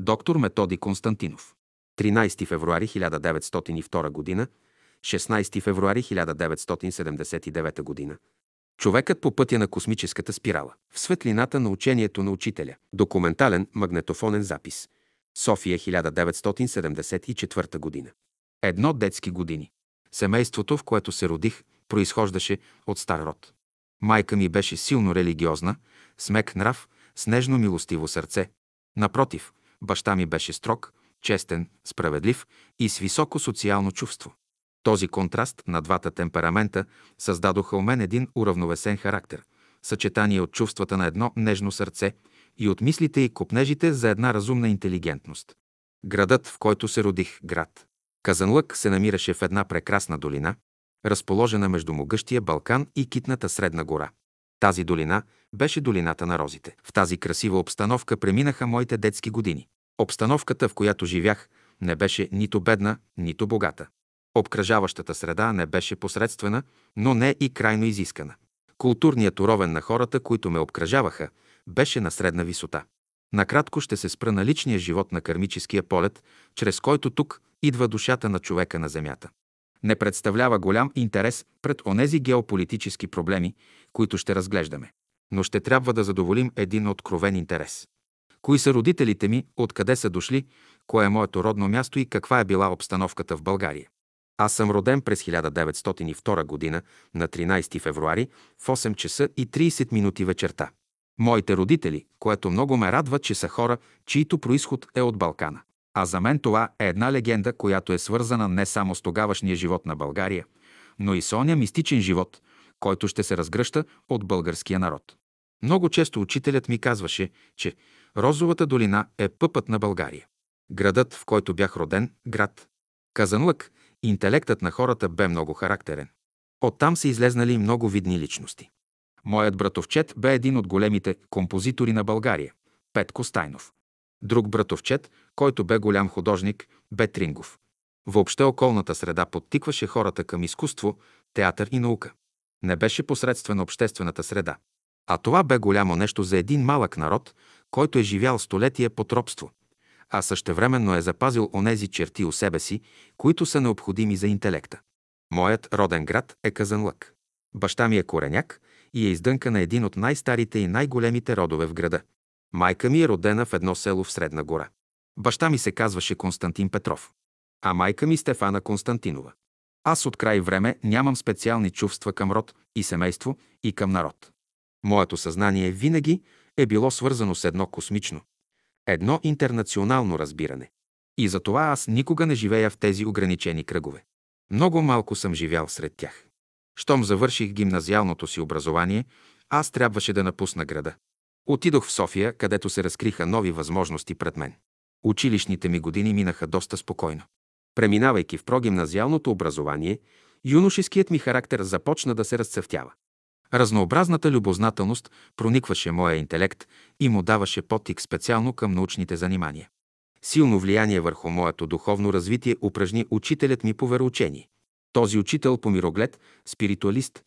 Доктор Методи Константинов. 13 февруари 1902 г. 16 февруари 1979 г. Човекът по пътя на космическата спирала. В светлината на учението на учителя. Документален магнетофонен запис. София 1974 година. Едно детски години. Семейството, в което се родих, произхождаше от стар род. Майка ми беше силно религиозна, смек нрав, с нежно милостиво сърце. Напротив, баща ми беше строг, честен, справедлив и с високо социално чувство. Този контраст на двата темперамента създадоха у мен един уравновесен характер, съчетание от чувствата на едно нежно сърце и от мислите и копнежите за една разумна интелигентност. Градът, в който се родих, град. Казанлък се намираше в една прекрасна долина, разположена между могъщия Балкан и китната Средна гора. Тази долина беше долината на розите. В тази красива обстановка преминаха моите детски години. Обстановката, в която живях, не беше нито бедна, нито богата. Обкръжаващата среда не беше посредствена, но не и крайно изискана. Културният уровен на хората, които ме обкръжаваха, беше на средна висота. Накратко ще се спра на личния живот на кармическия полет, чрез който тук идва душата на човека на Земята. Не представлява голям интерес пред онези геополитически проблеми, които ще разглеждаме. Но ще трябва да задоволим един откровен интерес. Кои са родителите ми, откъде са дошли, кое е моето родно място и каква е била обстановката в България. Аз съм роден през 1902 година на 13 февруари в 8 часа и 30 минути вечерта. Моите родители, което много ме радва, че са хора, чието происход е от Балкана. А за мен това е една легенда, която е свързана не само с тогавашния живот на България, но и с оня мистичен живот, който ще се разгръща от българския народ. Много често учителят ми казваше, че Розовата долина е пъпът на България. Градът, в който бях роден, град Казанлък, интелектът на хората бе много характерен. Оттам са излезнали много видни личности. Моят братовчет бе един от големите композитори на България – Петко Стайнов. Друг братовчет, който бе голям художник, бе Трингов. Въобще околната среда подтикваше хората към изкуство, театър и наука. Не беше посредствена обществената среда. А това бе голямо нещо за един малък народ, който е живял столетия под робство, а същевременно е запазил онези черти у себе си, които са необходими за интелекта. Моят роден град е Казанлък. Баща ми е кореняк и е издънка на един от най-старите и най-големите родове в града. Майка ми е родена в едно село в Средна гора. Баща ми се казваше Константин Петров, а майка ми Стефана Константинова. Аз от край време нямам специални чувства към род и семейство и към народ. Моето съзнание винаги е било свързано с едно космично, едно интернационално разбиране. И затова аз никога не живея в тези ограничени кръгове. Много малко съм живял сред тях. Щом завърших гимназиалното си образование, аз трябваше да напусна града. Отидох в София, където се разкриха нови възможности пред мен. Училищните ми години минаха доста спокойно. Преминавайки в прогимназиалното образование, юношеският ми характер започна да се разцъфтява. Разнообразната любознателност проникваше моя интелект и му даваше потик специално към научните занимания. Силно влияние върху моето духовно развитие упражни учителят ми по вероучение. Този учител по мироглед, спиритуалист,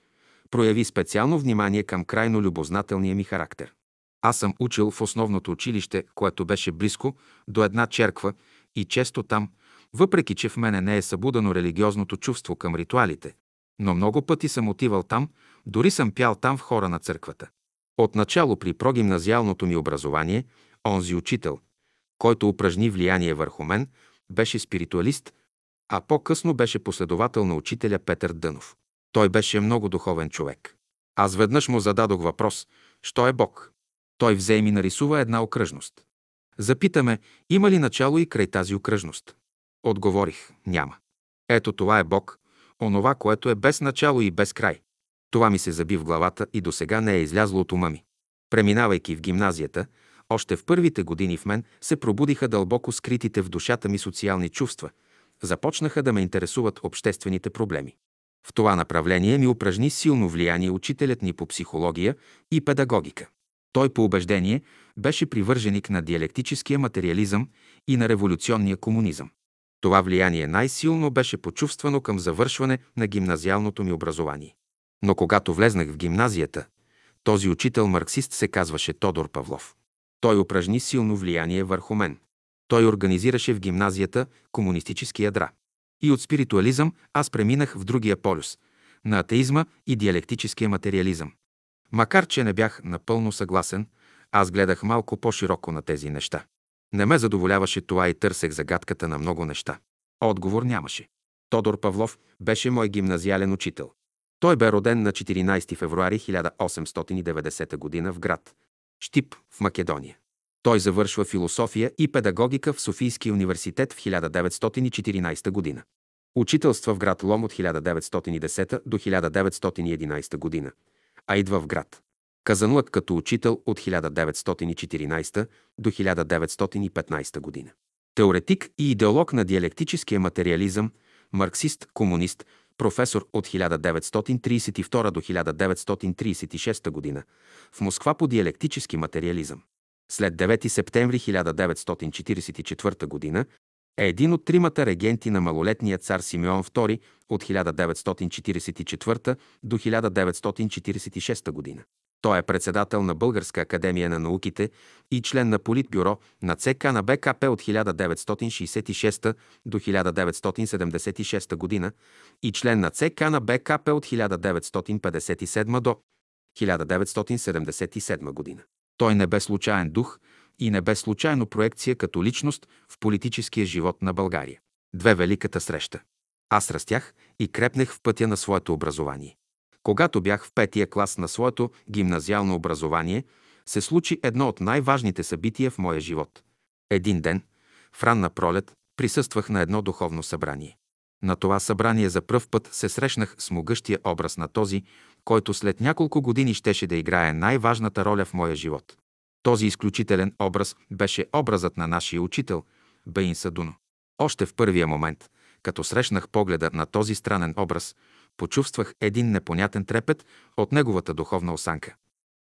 прояви специално внимание към крайно любознателния ми характер. Аз съм учил в основното училище, което беше близко до една черква и често там, въпреки че в мене не е събудено религиозното чувство към ритуалите, но много пъти съм отивал там, дори съм пял там в хора на църквата. Отначало при прогимназиалното ми образование, онзи учител, който упражни влияние върху мен, беше спиритуалист, а по-късно беше последовател на учителя Петър Дънов. Той беше много духовен човек. Аз веднъж му зададох въпрос, що е Бог? Той взе и ми нарисува една окръжност. Запитаме, има ли начало и край тази окръжност? Отговорих, няма. Ето това е Бог, онова, което е без начало и без край. Това ми се заби в главата и до сега не е излязло от ума ми. Преминавайки в гимназията, още в първите години в мен се пробудиха дълбоко скритите в душата ми социални чувства. Започнаха да ме интересуват обществените проблеми. В това направление ми упражни силно влияние учителят ни по психология и педагогика. Той по убеждение беше привърженик на диалектическия материализъм и на революционния комунизъм. Това влияние най-силно беше почувствано към завършване на гимназиалното ми образование. Но когато влезнах в гимназията, този учител марксист се казваше Тодор Павлов. Той упражни силно влияние върху мен. Той организираше в гимназията комунистически ядра. И от спиритуализъм аз преминах в другия полюс – на атеизма и диалектическия материализъм. Макар, че не бях напълно съгласен, аз гледах малко по-широко на тези неща. Не ме задоволяваше това и търсех загадката на много неща. Отговор нямаше. Тодор Павлов беше мой гимназиален учител. Той бе роден на 14 февруари 1890 г. в град Штип в Македония. Той завършва философия и педагогика в Софийския университет в 1914 година. Учителства в град Лом от 1910 до 1911 година, а идва в град Казанлък като учител от 1914 до 1915 година. Теоретик и идеолог на диалектическия материализъм, марксист, комунист, професор от 1932 до 1936 година в Москва по диалектически материализъм. След 9 септември 1944 г. е един от тримата регенти на малолетния цар Симеон II от 1944 до 1946 година. Той е председател на Българска академия на науките и член на Политбюро на ЦК на БКП от 1966 до 1976 година и член на ЦК на БКП от 1957 до 1977 година. Той не бе случайен дух и не бе случайно проекция като личност в политическия живот на България. Две великата среща. Аз растях и крепнех в пътя на своето образование. Когато бях в петия клас на своето гимназиално образование, се случи едно от най-важните събития в моя живот. Един ден, в ранна пролет, присъствах на едно духовно събрание. На това събрание за пръв път се срещнах с могъщия образ на този, който след няколко години щеше да играе най-важната роля в моя живот. Този изключителен образ беше образът на нашия учител, Бейн Садуно. Още в първия момент, като срещнах погледа на този странен образ, почувствах един непонятен трепет от неговата духовна осанка.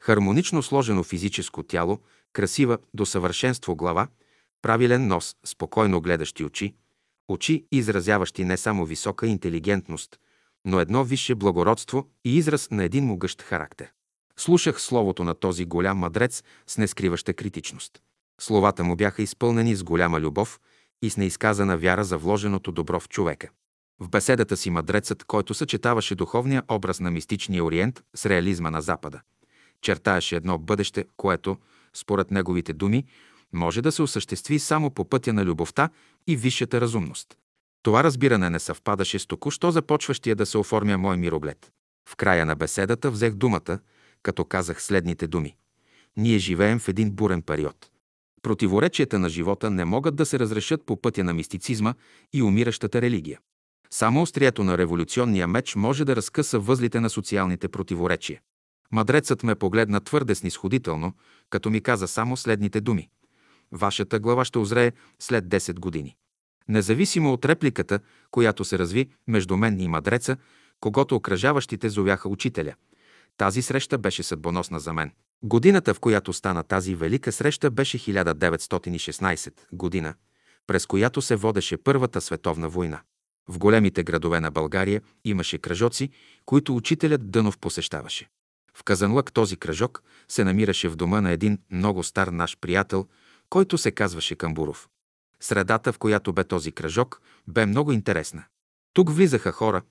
Хармонично сложено физическо тяло, красива до съвършенство глава, правилен нос, спокойно гледащи очи, очи, изразяващи не само висока интелигентност, но едно висше благородство и израз на един могъщ характер. Слушах словото на този голям мъдрец с нескриваща критичност. Словата му бяха изпълнени с голяма любов и с неизказана вяра за вложеното добро в човека. В беседата си мъдрецът, който съчетаваше духовния образ на мистичния Ориент с реализма на Запада, чертаеше едно бъдеще, което, според неговите думи, може да се осъществи само по пътя на любовта и висшата разумност. Това разбиране не съвпадаше с току-що започващия да се оформя мой мироглед. В края на беседата взех думата, като казах следните думи. Ние живеем в един бурен период. Противоречията на живота не могат да се разрешат по пътя на мистицизма и умиращата религия. Само острието на революционния меч може да разкъса възлите на социалните противоречия. Мадрецът ме погледна твърде снисходително, като ми каза само следните думи. Вашата глава ще озрее след 10 години. Независимо от репликата, която се разви между мен и мадреца, когато окръжаващите зовяха учителя. Тази среща беше съдбоносна за мен. Годината, в която стана тази велика среща, беше 1916 година, през която се водеше Първата световна война. В големите градове на България имаше кръжоци, които учителят Дънов посещаваше. В Казанлък този кръжок се намираше в дома на един много стар наш приятел, който се казваше Камбуров. Средата, в която бе този кръжок, бе много интересна. Тук влизаха хора,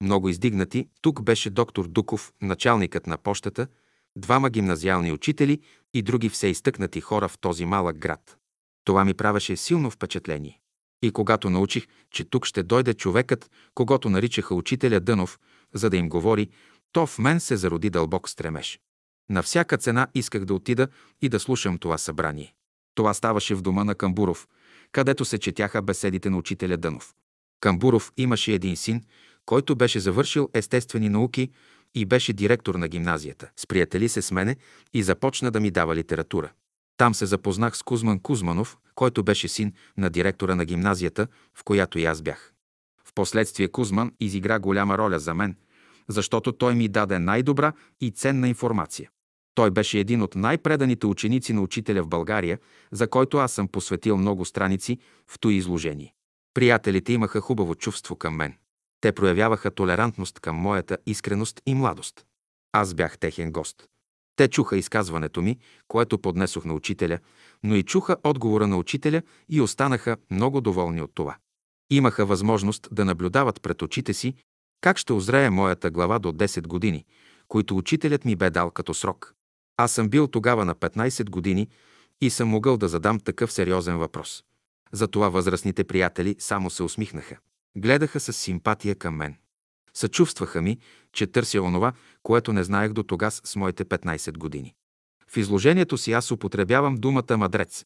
много издигнати. Тук беше доктор Дуков, началникът на пощата, двама гимназиални учители и други все изтъкнати хора в този малък град. Това ми правеше силно впечатление. И когато научих, че тук ще дойде човекът, когато наричаха учителя Дънов, за да им говори, то в мен се зароди дълбок стремеж. На всяка цена исках да отида и да слушам това събрание. Това ставаше в дома на Камбуров, където се четяха беседите на учителя Дънов. Камбуров имаше един син, който беше завършил естествени науки и беше директор на гимназията. Сприятели се с мене и започна да ми дава литература. Там се запознах с Кузман Кузманов, който беше син на директора на гимназията, в която и аз бях. Впоследствие Кузман изигра голяма роля за мен, защото той ми даде най-добра и ценна информация. Той беше един от най-преданите ученици на учителя в България, за който аз съм посветил много страници в той изложение. Приятелите имаха хубаво чувство към мен. Те проявяваха толерантност към моята искреност и младост. Аз бях техен гост. Те чуха изказването ми, което поднесох на учителя, но и чуха отговора на учителя и останаха много доволни от това. Имаха възможност да наблюдават пред очите си как ще озрее моята глава до 10 години, които учителят ми бе дал като срок. Аз съм бил тогава на 15 години и съм могъл да задам такъв сериозен въпрос. Затова възрастните приятели само се усмихнаха. Гледаха с симпатия към мен. Съчувстваха ми, че търся онова, което не знаех до тогас с моите 15 години. В изложението си аз употребявам думата мадрец.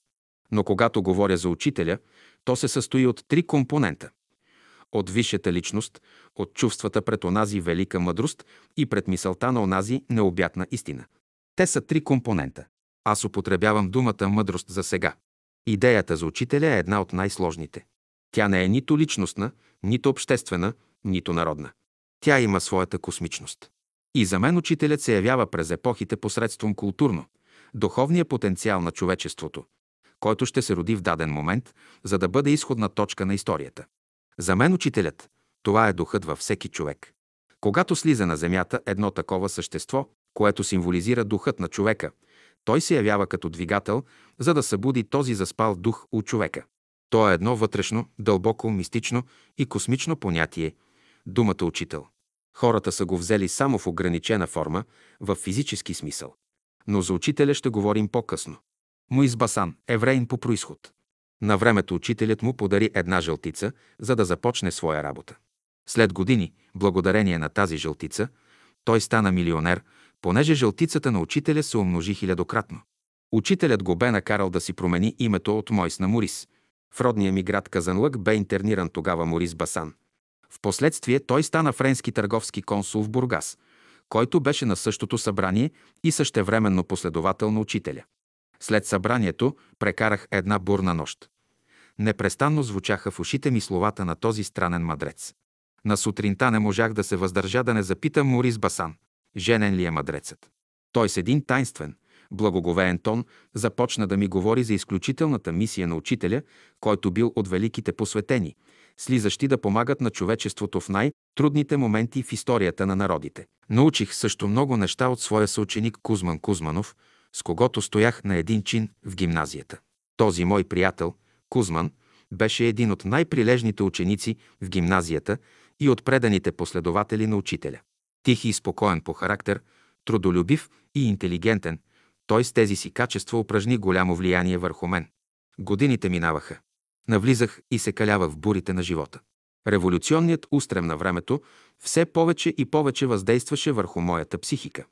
Но когато говоря за учителя, то се състои от три компонента. От висшата личност, от чувствата пред онази велика мъдрост и пред мисълта на онази необятна истина. Те са три компонента. Аз употребявам думата мъдрост за сега. Идеята за учителя е една от най-сложните. Тя не е нито личностна, нито обществена, нито народна. Тя има своята космичност. И за мен учителят се явява през епохите посредством културно, духовния потенциал на човечеството, който ще се роди в даден момент, за да бъде изходна точка на историята. За мен учителят – това е духът във всеки човек. Когато слиза на земята едно такова същество, което символизира духът на човека, той се явява като двигател, за да събуди този заспал дух у човека. То е едно вътрешно, дълбоко, мистично и космично понятие – думата учител. Хората са го взели само в ограничена форма, в физически смисъл. Но за учителя ще говорим по-късно. Моис Басан, евреин по происход. На времето учителят му подари една жълтица, за да започне своя работа. След години, благодарение на тази жълтица, той стана милионер, понеже жълтицата на учителя се умножи хилядократно. Учителят го бе накарал да си промени името от Мойс на Морис. В родния ми град Казанлък бе интерниран тогава Морис Басан. Впоследствие той стана френски търговски консул в Бургас, който беше на същото събрание и същевременно последовател на учителя. След събранието прекарах една бурна нощ. Непрестанно звучаха в ушите ми словата на този странен мадрец. На сутринта не можах да се въздържа да не запитам Морис Басан, женен ли е мадрецът. Той с един тайнствен, благоговеен тон започна да ми говори за изключителната мисия на учителя, който бил от великите посветени, слизащи да помагат на човечеството в най-трудните моменти в историята на народите. Научих също много неща от своя съученик Кузман Кузманов, с когото стоях на един чин в гимназията. Този мой приятел, Кузман, беше един от най-прилежните ученици в гимназията и от преданите последователи на учителя. Тих и спокоен по характер, трудолюбив и интелигентен, той с тези си качества упражни голямо влияние върху мен. Годините минаваха. Навлизах и се калявах в бурите на живота. Революционният устрем на времето все повече и повече въздействаше върху моята психика.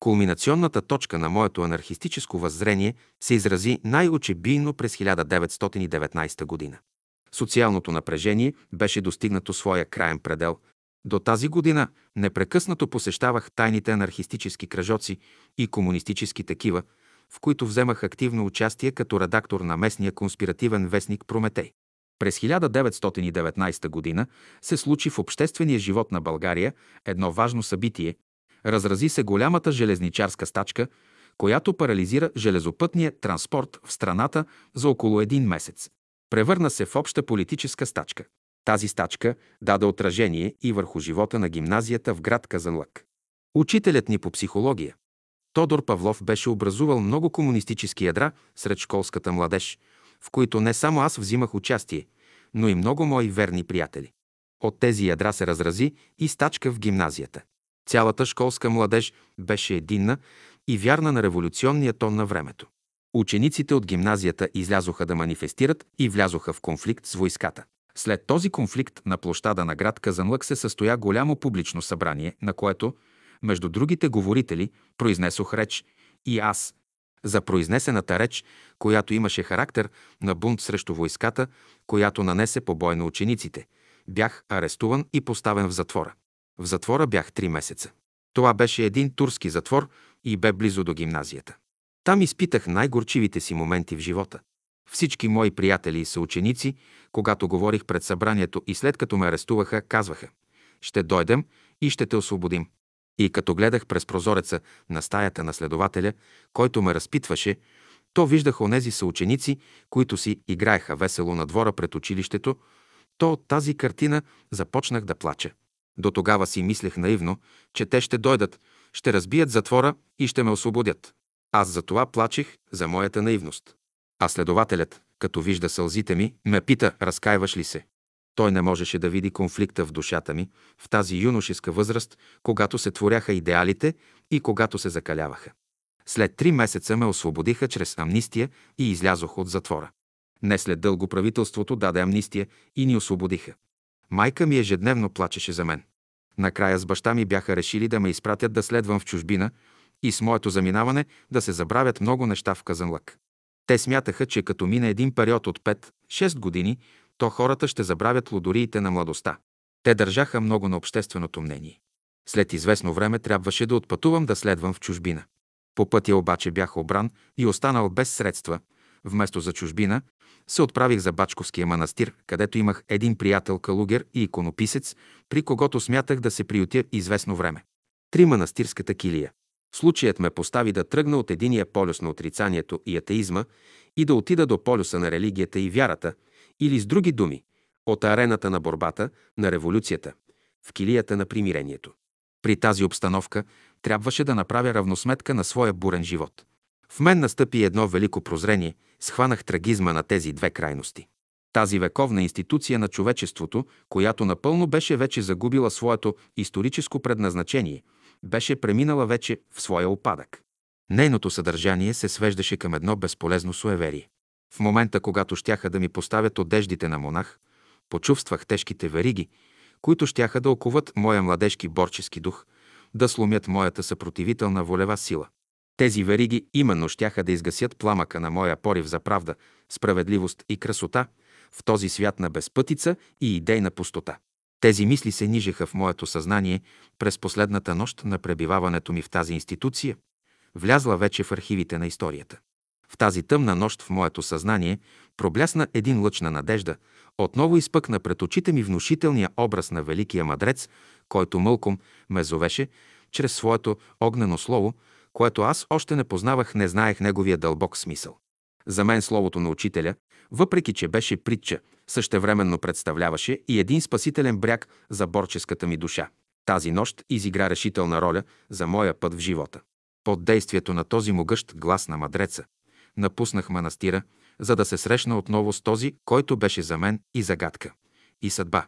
Кулминационната точка на моето анархистическо въззрение се изрази най-очебийно през 1919 година. Социалното напрежение беше достигнато своя краен предел. До тази година непрекъснато посещавах тайните анархистически кръжоци и комунистически такива, в които вземах активно участие като редактор на местния конспиративен вестник Прометей. През 1919 година се случи в обществения живот на България едно важно събитие. Разрази се голямата железничарска стачка, която парализира железопътния транспорт в страната за около един месец. Превърна се в обща политическа стачка. Тази стачка даде отражение и върху живота на гимназията в град Казанлък. Учителят ни по психология, Тодор Павлов беше образувал много комунистически ядра сред школската младеж, в които не само аз взимах участие, но и много мои верни приятели. От тези ядра се разрази и стачка в гимназията. Цялата школска младеж беше единна и вярна на революционния тон на времето. Учениците от гимназията излязоха да манифестират и влязоха в конфликт с войската. След този конфликт на площада на град Казанлък се състоя голямо публично събрание, на което между другите говорители произнесох реч и аз. За произнесената реч, която имаше характер на бунт срещу войската, която нанесе побой на учениците, бях арестуван и поставен в затвора. В затвора бях три месеца. Това беше един турски затвор и бе близо до гимназията. Там изпитах най-горчивите си моменти в живота. Всички мои приятели и съученици, когато говорих пред събранието и след като ме арестуваха, казваха «Ще дойдем и ще те освободим». И като гледах през прозореца на стаята на следователя, който ме разпитваше, то виждах онези съученици, които си играеха весело на двора пред училището, то от тази картина започнах да плача. До тогава си мислех наивно, че те ще дойдат, Ще разбият затвора и ще ме освободят. Аз за това плачех, за моята наивност. А следователят, като вижда сълзите ми, ме пита, разкаиваш ли се? Той не можеше да види конфликта в душата ми в тази юношеска възраст, когато се творяха идеалите и когато се закаляваха. След три месеца ме освободиха чрез амнистия и излязох от затвора. Не след дълго правителството даде амнистия и ни освободиха. Майка ми ежедневно плачеше за мен. Накрая с баща ми бяха решили да ме изпратят да следвам в чужбина и с моето заминаване да се забравят много неща в Казанлък. Те смятаха, че като мине един период от 5-6 години, то хората ще забравят лодориите на младостта. Те държаха много на общественото мнение. След известно време трябваше да отпътувам да следвам в чужбина. По пътя обаче бях обран и останал без средства. Вместо за чужбина, се отправих за Бачковския манастир, където имах един приятел калугер и иконописец, при когото смятах да се приютя известно време. Три манастирската килия. Случаят ме постави да тръгна от единия полюс на отрицанието и атеизма и да отида до полюса на религията и вярата, или с други думи, от арената на борбата, на революцията, в килията на примирението. При тази обстановка трябваше да направя равносметка на своя бурен живот. В мен настъпи едно велико прозрение, схванах трагизма на тези две крайности. Тази вековна институция на човечеството, която напълно беше вече загубила своето историческо предназначение, беше преминала вече в своя опадък. Нейното съдържание се свеждаше към едно безполезно суеверие. В момента, когато щяха да ми поставят одеждите на монах, почувствах тежките вериги, които щяха да оковат моя младежки борчески дух, да сломят моята съпротивителна волева сила. Тези вериги именно щяха да изгасят пламъка на моя порив за правда, справедливост и красота в този свят на безпътица и идейна пустота. Тези мисли се нижеха в моето съзнание през последната нощ на пребиваването ми в тази институция, влязла вече в архивите на историята. В тази тъмна нощ в моето съзнание проблясна един лъч на надежда, отново изпъкна пред очите ми внушителния образ на великия мадрец, който мълком ме зовеше чрез своето огнено слово, което аз още не познавах, не знаех неговия дълбок смисъл. За мен словото на учителя, въпреки че беше притча, същевременно представляваше и един спасителен бряг за борческата ми душа. Тази нощ изигра решителна роля за моя път в живота. Под действието на този могъщ глас на мадреца, напуснах манастира, за да се срещна отново с този, който беше за мен и загадка, и съдба.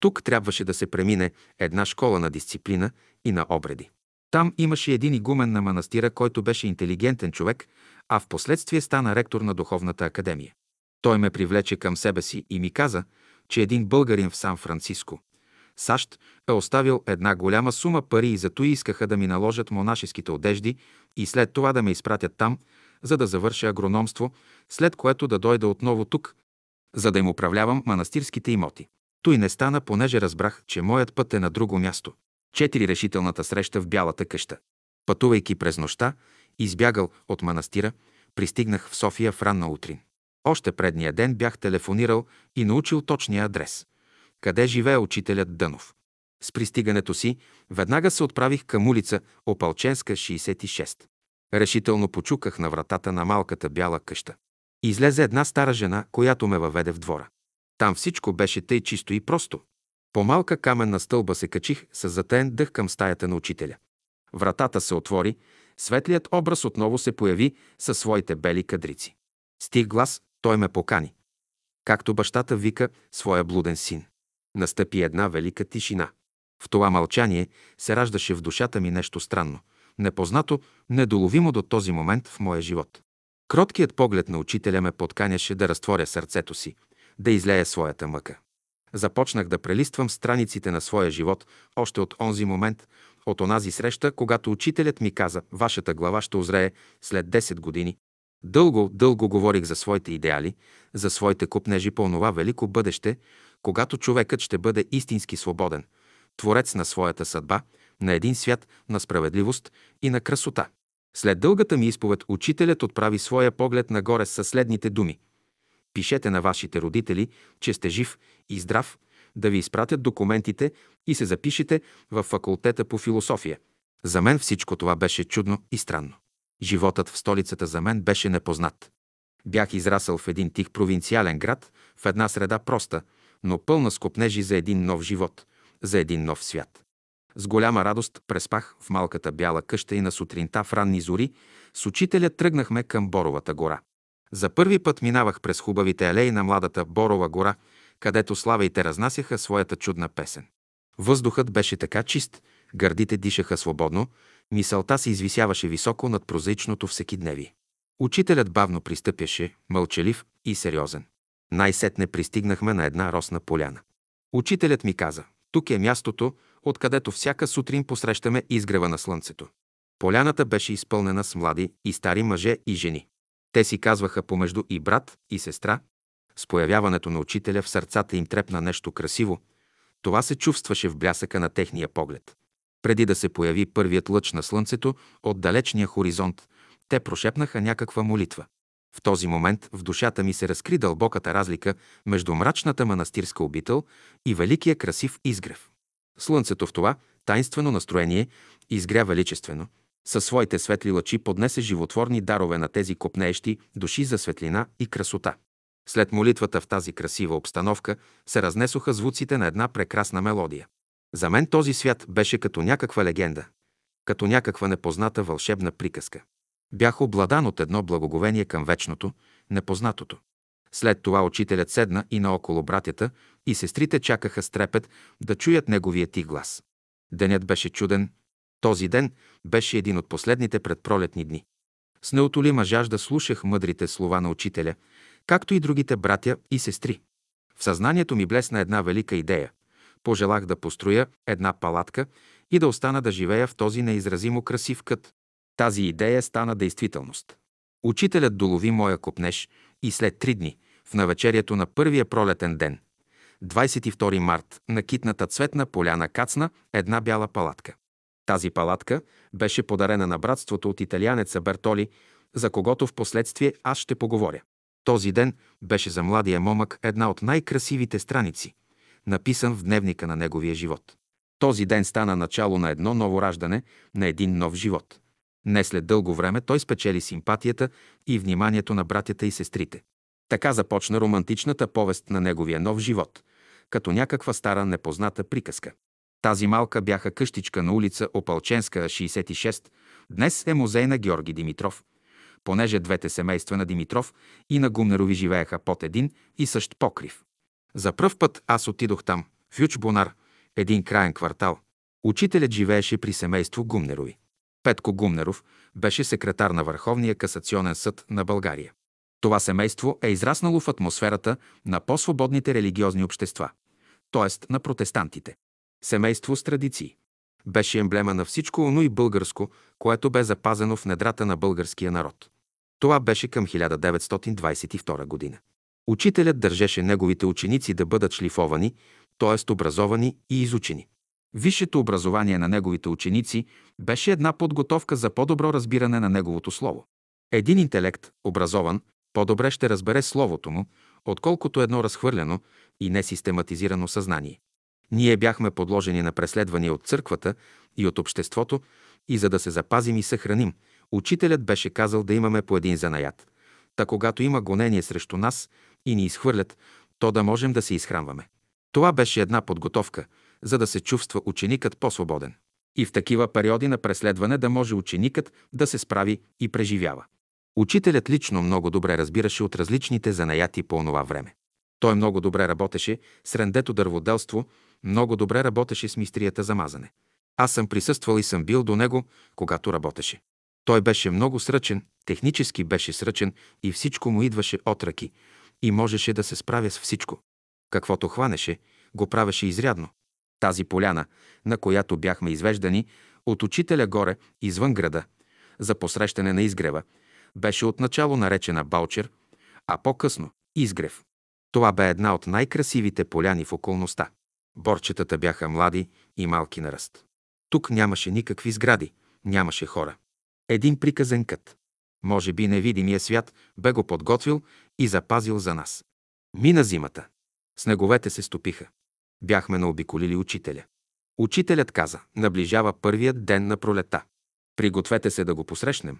Тук трябваше да се премине една школа на дисциплина и на обреди. Там имаше един игумен на манастира, който беше интелигентен човек, а в последствие стана ректор на Духовната академия. Той ме привлече към себе си и ми каза, че един българин в Сан-Франциско, САЩ, е оставил една голяма сума пари и зато искаха да ми наложат монашеските одежди и след това да ме изпратят там, за да завърша агрономство, след което да дойда отново тук, за да им управлявам манастирските имоти. Той не стана, понеже разбрах, че моят път е на друго място. Четири решителната среща в Бялата къща. Пътувайки през нощта, избягал от манастира, пристигнах в София в ранна утрин. Още предния ден бях телефонирал и научил точния адрес. Къде живее учителят Дънов. С пристигането си веднага се отправих към улица Опалченска, 66. Решително почуках на вратата на малката бяла къща. Излезе една стара жена, която ме въведе в двора. Там всичко беше тъй чисто и просто. По малка каменна стълба се качих с затен дъх към стаята на учителя. Вратата се отвори, светлият образ отново се появи със своите бели кадрици. Стих глас, той ме покани. Както бащата вика своя блуден син. Настъпи една велика тишина. В това мълчание се раждаше в душата ми нещо странно, непознато, недоловимо до този момент в моя живот. Кроткият поглед на учителя ме подканяше да разтворя сърцето си, да излея своята мъка. Започнах да прелиствам страниците на своя живот още от онзи момент, от онази среща, когато учителят ми каза, вашата глава ще озрее след 10 години. Дълго, дълго говорих за своите идеали, за своите купнежи по онова велико бъдеще, когато човекът ще бъде истински свободен, творец на своята съдба, на един свят на справедливост и на красота. След дългата ми изповед учителят отправи своя поглед нагоре със следните думи – Пишете на вашите родители, че сте жив и здрав, да ви изпратят документите и се запишете в факултета по философия. За мен всичко това беше чудно и странно. Животът в столицата за мен беше непознат. Бях израсъл в един тих провинциален град, в една среда проста, но пълна с копнежи за един нов живот, за един нов свят. С голяма радост преспах в малката бяла къща и на сутринта в ранни зори с учителя тръгнахме към Боровата гора. За първи път минавах през хубавите алеи на младата Борова гора, където славейте разнасяха своята чудна песен. Въздухът беше така чист, гърдите дишаха свободно, мисълта се извисяваше високо над прозаичното всекидневие. Учителят бавно пристъпяше, мълчалив и сериозен. Най-сетне пристигнахме на една росна поляна. Учителят ми каза, тук е мястото, откъдето всяка сутрин посрещаме изгрева на слънцето. Поляната беше изпълнена с млади и стари мъже и жени. Те си казваха помежду и брат, и сестра. С появяването на учителя в сърцата им трепна нещо красиво. Това се чувстваше в блясъка на техния поглед. Преди да се появи първият лъч на слънцето от далечния хоризонт, те прошепнаха някаква молитва. В този момент в душата ми се разкри дълбоката разлика между мрачната манастирска обител и великия красив изгрев. Слънцето в това тайнствено настроение изгря величествено, със своите светли лъчи поднесе животворни дарове на тези копнеещи души за светлина и красота. След молитвата в тази красива обстановка се разнесоха звуците на една прекрасна мелодия. За мен този свят беше като някаква легенда, като някаква непозната вълшебна приказка. Бях обладан от едно благоговение към вечното, непознатото. След това учителят седна и наоколо братята и сестрите чакаха с трепет да чуят неговия тих глас. Денят беше чуден. Този ден беше един от последните предпролетни дни. С неотолима жажда слушах мъдрите слова на учителя, както и другите братя и сестри. В съзнанието ми блесна една велика идея. Пожелах да построя една палатка и да остана да живея в този неизразимо красив кът. Тази идея стана действителност. Учителят долови моя копнеж и след три дни, в навечерието на първия пролетен ден, 22 март, на китната цветна поляна кацна една бяла палатка. Тази палатка беше подарена на братството от италианеца Бертоли, за когото в последствие аз ще поговоря. Този ден беше за младия момък една от най-красивите страници, написан в дневника на неговия живот. Този ден стана начало на едно ново раждане, на един нов живот. Не след дълго време той спечели симпатията и вниманието на братята и сестрите. Така започна романтичната повест на неговия нов живот, като някаква стара непозната приказка. Тази малка бяха къщичка на улица Опалченска, 66, днес е музей на Георги Димитров, понеже двете семейства на Димитров и на Гумнерови живееха под един и същ покрив. За пръв път аз отидох там, в Ючбонар, един краен квартал. Учителят живееше при семейство Гумнерови. Петко Гумнеров беше секретар на Върховния касационен съд на България. Това семейство е израснало в атмосферата на по-свободните религиозни общества, т.е. на протестантите. Семейство с традиции. Беше емблема на всичко оно и българско, което бе запазено в недрата на българския народ. Това беше към 1922 година. Учителят държеше неговите ученици да бъдат шлифовани, т.е. образовани и изучени. Висшето образование на неговите ученици беше една подготовка за по-добро разбиране на неговото слово. Един интелект, образован, по-добре ще разбере словото му, отколкото едно разхвърляно и несистематизирано съзнание. Ние бяхме подложени на преследвания от църквата и от обществото и за да се запазим и съхраним, учителят беше казал да имаме по един занаят. Та когато има гонение срещу нас и ни изхвърлят, то да можем да се изхранваме. Това беше една подготовка, за да се чувства ученикът по-свободен. И в такива периоди на преследване да може ученикът да се справи и преживява. Учителят лично много добре разбираше от различните занаяти по онова време. Той много добре работеше с рендето дърводелство, много добре работеше с мистрията за мазане. Аз съм присъствал и съм бил до него, когато работеше. Той беше много сръчен, технически беше сръчен и всичко му идваше от ръки и можеше да се справя с всичко. Каквото хванеше, го правеше изрядно. Тази поляна, на която бяхме извеждани от учителя горе, извън града, за посрещане на изгрева, беше отначало наречена Балчер, а по-късно – Изгрев. Това бе една от най-красивите поляни в околността. Борчетата бяха млади и малки на ръст. Тук нямаше никакви сгради, нямаше хора. Един приказен кът. Може би невидимия свят бе го подготвил и запазил за нас. Мина зимата. Снеговете се стопиха. Бяхме наобиколили учителя. Учителят каза, наближава първият ден на пролета. Пригответе се да го посрещнем,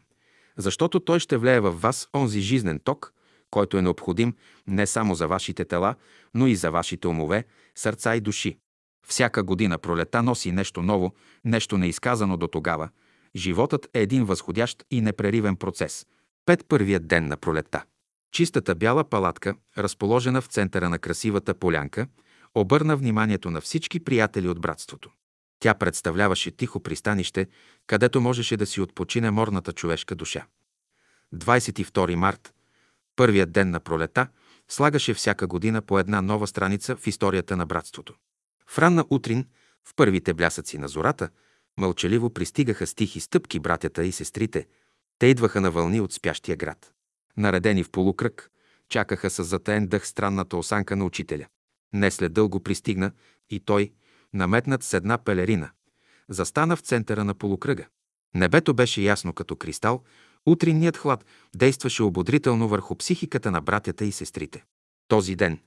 защото той ще влее в вас онзи жизнен ток, който е необходим не само за вашите тела, но и за вашите умове, сърца и души. Всяка година пролета носи нещо ново, нещо неизказано до тогава. Животът е един възходящ и непреривен процес. Пет първият ден на пролета. Чистата бяла палатка, разположена в центъра на красивата полянка, обърна вниманието на всички приятели от братството. Тя представляваше тихо пристанище, където можеше да си отпочине морната човешка душа. 22 март, първият ден на пролета, слагаше всяка година по една нова страница в историята на братството. В ранна утрин, в първите блясъци на зората, мълчаливо пристигаха с тихи стъпки братята и сестрите. Те идваха на вълни от спящия град. Наредени в полукръг, чакаха с затаен дъх странната осанка на учителя. Не след дълго пристигна и той, наметнат с една пелерина, застана в центъра на полукръга. Небето беше ясно като кристал, утринният хлад действаше ободрително върху психиката на братята и сестрите. Този ден,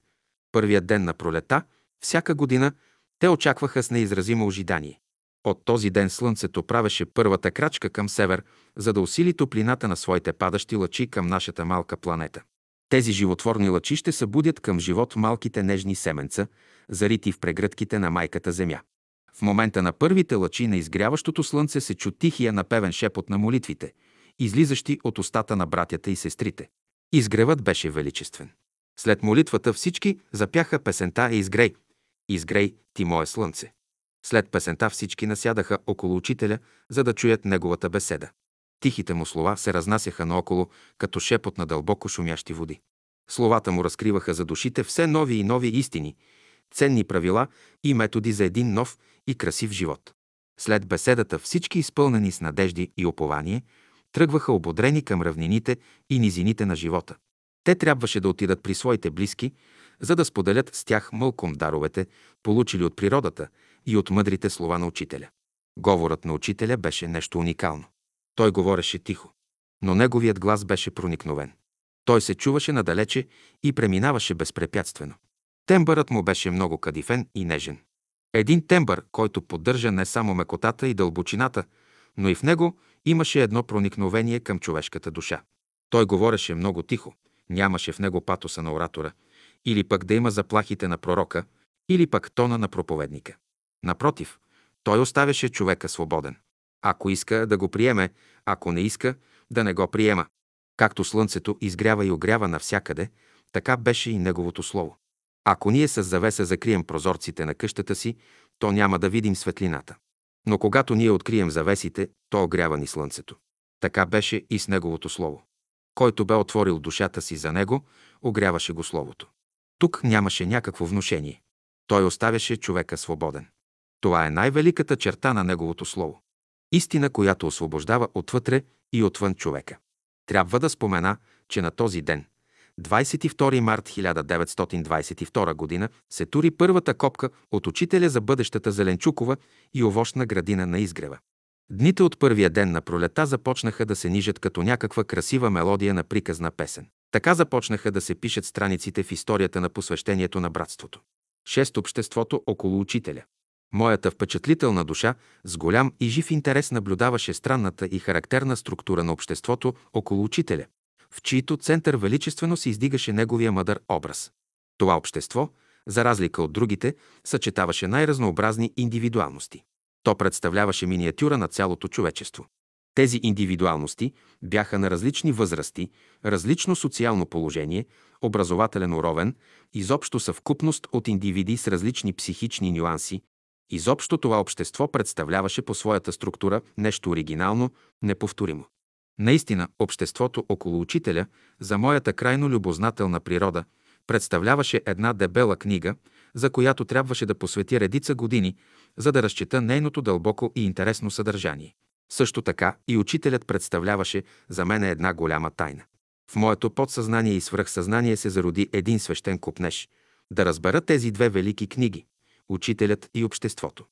първият ден на пролета, всяка година те очакваха с неизразимо ожидание. От този ден слънцето правеше първата крачка към север, за да усили топлината на своите падащи лъчи към нашата малка планета. Тези животворни лъчи ще събудят към живот малките нежни семенца, зарити в прегръдките на майката Земя. В момента на първите лъчи на изгряващото слънце се чу тихия напевен шепот на молитвите, излизащи от устата на братята и сестрите. Изгревът беше величествен. След молитвата всички запяха песента «Изгрей», «Изгрей, ти мое слънце». След песента всички насядаха около учителя, за да чуят неговата беседа. Тихите му слова се разнасяха наоколо, като шепот на дълбоко шумящи води. Словата му разкриваха за душите все нови и нови истини, ценни правила и методи за един нов и красив живот. След беседата всички изпълнени с надежди и опование, тръгваха ободрени към равнините и низините на живота. Те трябваше да отидат при своите близки, за да споделят с тях мълком даровете, получили от природата и от мъдрите слова на учителя. Говорът на учителя беше нещо уникално. Той говореше тихо, но неговият глас беше проникновен. Той се чуваше надалече и преминаваше безпрепятствено. Тембърът му беше много кадифен и нежен. Един тембър, който поддържа не само мекотата и дълбочината, но и в него имаше едно проникновение към човешката душа. Той говореше много тихо, нямаше в него патоса на оратора, или пък да има заплахите на пророка, или пък тона на проповедника. Напротив, той оставяше човека свободен. Ако иска да го приеме, ако не иска, да не го приема. Както слънцето изгрява и огрява навсякъде, така беше и неговото слово. Ако ние с завеса закрием прозорците на къщата си, то няма да видим светлината. Но когато ние открием завесите, то огрява ни слънцето. Така беше и с неговото слово. Който бе отворил душата си за него, огряваше го словото. Тук нямаше някакво внушение. Той оставяше човека свободен. Това е най-великата черта на неговото слово. Истина, която освобождава отвътре и отвън човека. Трябва да спомена, че на този ден, 22 март 1922 г., се тури първата копка от учителя за бъдещата Зеленчукова и овощна градина на изгрева. Дните от първия ден на пролета започнаха да се нижат като някаква красива мелодия на приказна песен. Така започнаха да се пишат страниците в историята на посвещението на братството. Шест обществото около учителя. Моята впечатлителна душа с голям и жив интерес наблюдаваше странната и характерна структура на обществото около учителя, в чието център величествено се издигаше неговия мъдър образ. Това общество, за разлика от другите, съчетаваше най-разнообразни индивидуалности. То представляваше миниатюра на цялото човечество. Тези индивидуалности бяха на различни възрасти, различно социално положение, образователен уровен, изобщо съвкупност от индивиди с различни психични нюанси, Изобщо това общество представляваше по своята структура нещо оригинално, неповторимо. Наистина, обществото около учителя, за моята крайно любознателна природа, представляваше една дебела книга, за която трябваше да посветя редица години, за да разчета нейното дълбоко и интересно съдържание. Също така и учителят представляваше за мен една голяма тайна. В моето подсъзнание и свръхсъзнание се зароди един свещен купнеж – да разбера тези две велики книги учителят и обществото.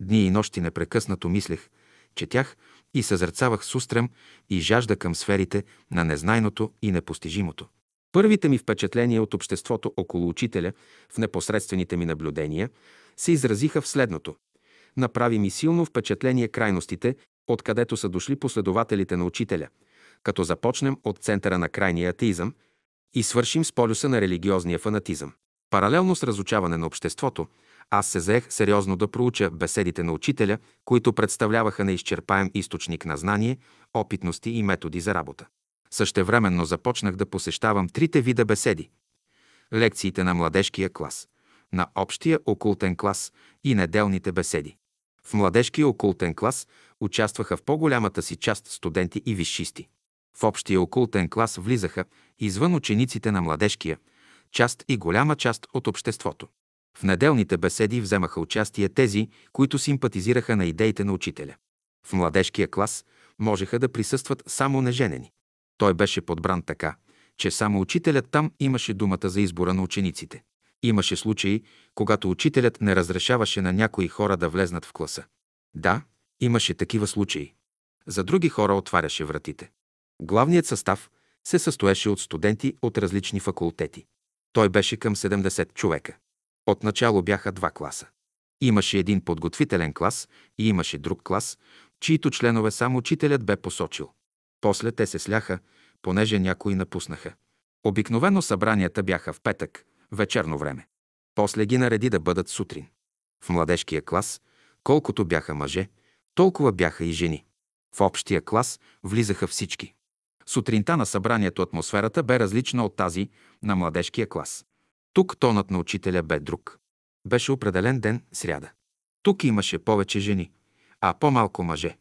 Дни и нощи непрекъснато мислех, четях и съзерцавах с устрем и жажда към сферите на незнайното и непостижимото. Първите ми впечатления от обществото около учителя в непосредствените ми наблюдения се изразиха в следното. Направи ми силно впечатление крайностите, откъдето са дошли последователите на учителя, като започнем от центъра на крайния атеизъм и свършим с полюса на религиозния фанатизъм. Паралелно с разучаване на обществото, аз се заех сериозно да проуча беседите на учителя, които представляваха неизчерпаем източник на знание, опитности и методи за работа. Същевременно започнах да посещавам трите вида беседи. Лекциите на младежкия клас, на общия окултен клас и неделните беседи. В младежкия окултен клас участваха в по-голямата си част студенти и висшисти. В общия окултен клас влизаха, извън учениците на младежкия, част и голяма част от обществото. В неделните беседи вземаха участие тези, които симпатизираха на идеите на учителя. В младежкия клас можеха да присъстват само неженени. Той беше подбран така, че само учителят там имаше думата за избора на учениците. Имаше случаи, когато учителят не разрешаваше на някои хора да влезнат в класа. Да, имаше такива случаи. За други хора отваряше вратите. Главният състав се състоеше от студенти от различни факултети. Той беше към 70 човека. Отначало бяха два класа. Имаше един подготвителен клас и имаше друг клас, чието членове само учителят бе посочил. После те се сляха, понеже някои напуснаха. Обикновено събранията бяха в петък, вечерно време. После ги нареди да бъдат сутрин. В младежкия клас, колкото бяха мъже, толкова бяха и жени. В общия клас влизаха всички. Сутринта на събранието атмосферата бе различна от тази на младежкия клас. Тук тонът на учителя бе друг. Беше определен ден сряда. Тук имаше повече жени, а по-малко мъже.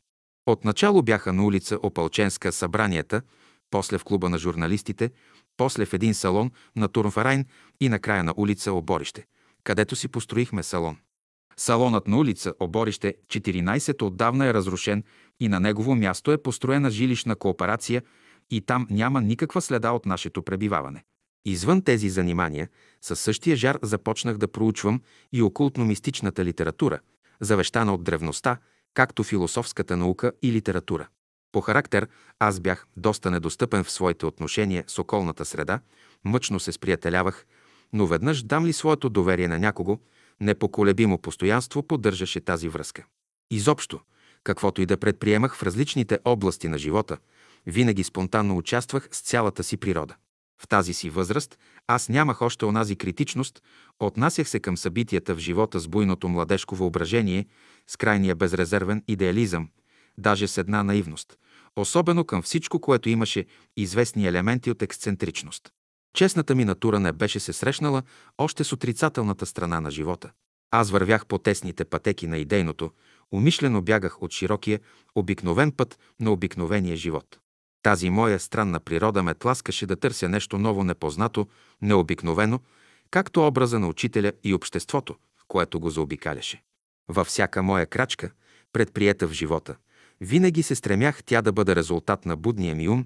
Отначало бяха на улица Опалченска събранията, после в клуба на журналистите, после в един салон на Турнфарайн и накрая на улица Оборище, където си построихме салон. Салонът на улица Оборище 14 отдавна е разрушен и на негово място е построена жилищна кооперация и там няма никаква следа от нашето пребиваване. Извън тези занимания, със същия жар започнах да проучвам и окултно-мистичната литература, завещана от древността, както философската наука и литература. По характер аз бях доста недостъпен в своите отношения с околната среда, мъчно се сприятелявах, но веднъж дам ли своето доверие на някого, непоколебимо постоянство поддържаше тази връзка. Изобщо, каквото и да предприемах в различните области на живота, винаги спонтанно участвах с цялата си природа. В тази си възраст аз нямах още онази критичност, отнасях се към събитията в живота с буйното младежко въображение, с крайния безрезервен идеализъм, даже с една наивност, особено към всичко, което имаше известни елементи от ексцентричност. Честната ми натура не беше се срещнала още с отрицателната страна на живота. Аз вървях по тесните пътеки на идейното, умишлено бягах от широкия, обикновен път на обикновения живот. Тази моя странна природа ме тласкаше да търся нещо ново, непознато, необикновено, както образа на учителя и обществото, което го заобикаляше. Във всяка моя крачка, предприета в живота, винаги се стремях тя да бъде резултат на будния ми ум,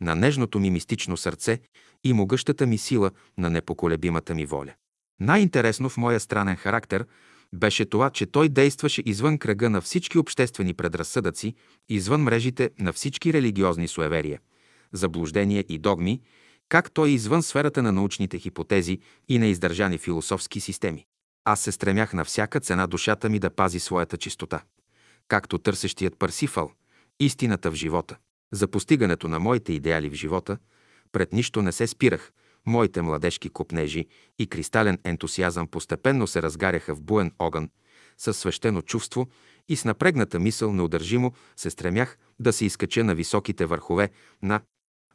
на нежното ми мистично сърце и могъщата ми сила на непоколебимата ми воля. Най-интересно в моя странен характер беше това, че той действаше извън кръга на всички обществени предразсъдъци, извън мрежите на всички религиозни суеверия, заблуждения и догми, как той извън сферата на научните хипотези и на издържани философски системи. Аз се стремях на всяка цена душата ми да пази своята чистота. Както търсещият Парсифал, истината в живота. За постигането на моите идеали в живота, пред нищо не се спирах – Моите младежки купнежи и кристален ентусиазъм постепенно се разгаряха в буен огън, със свещено чувство и с напрегната мисъл неудържимо се стремях да се изкача на високите върхове на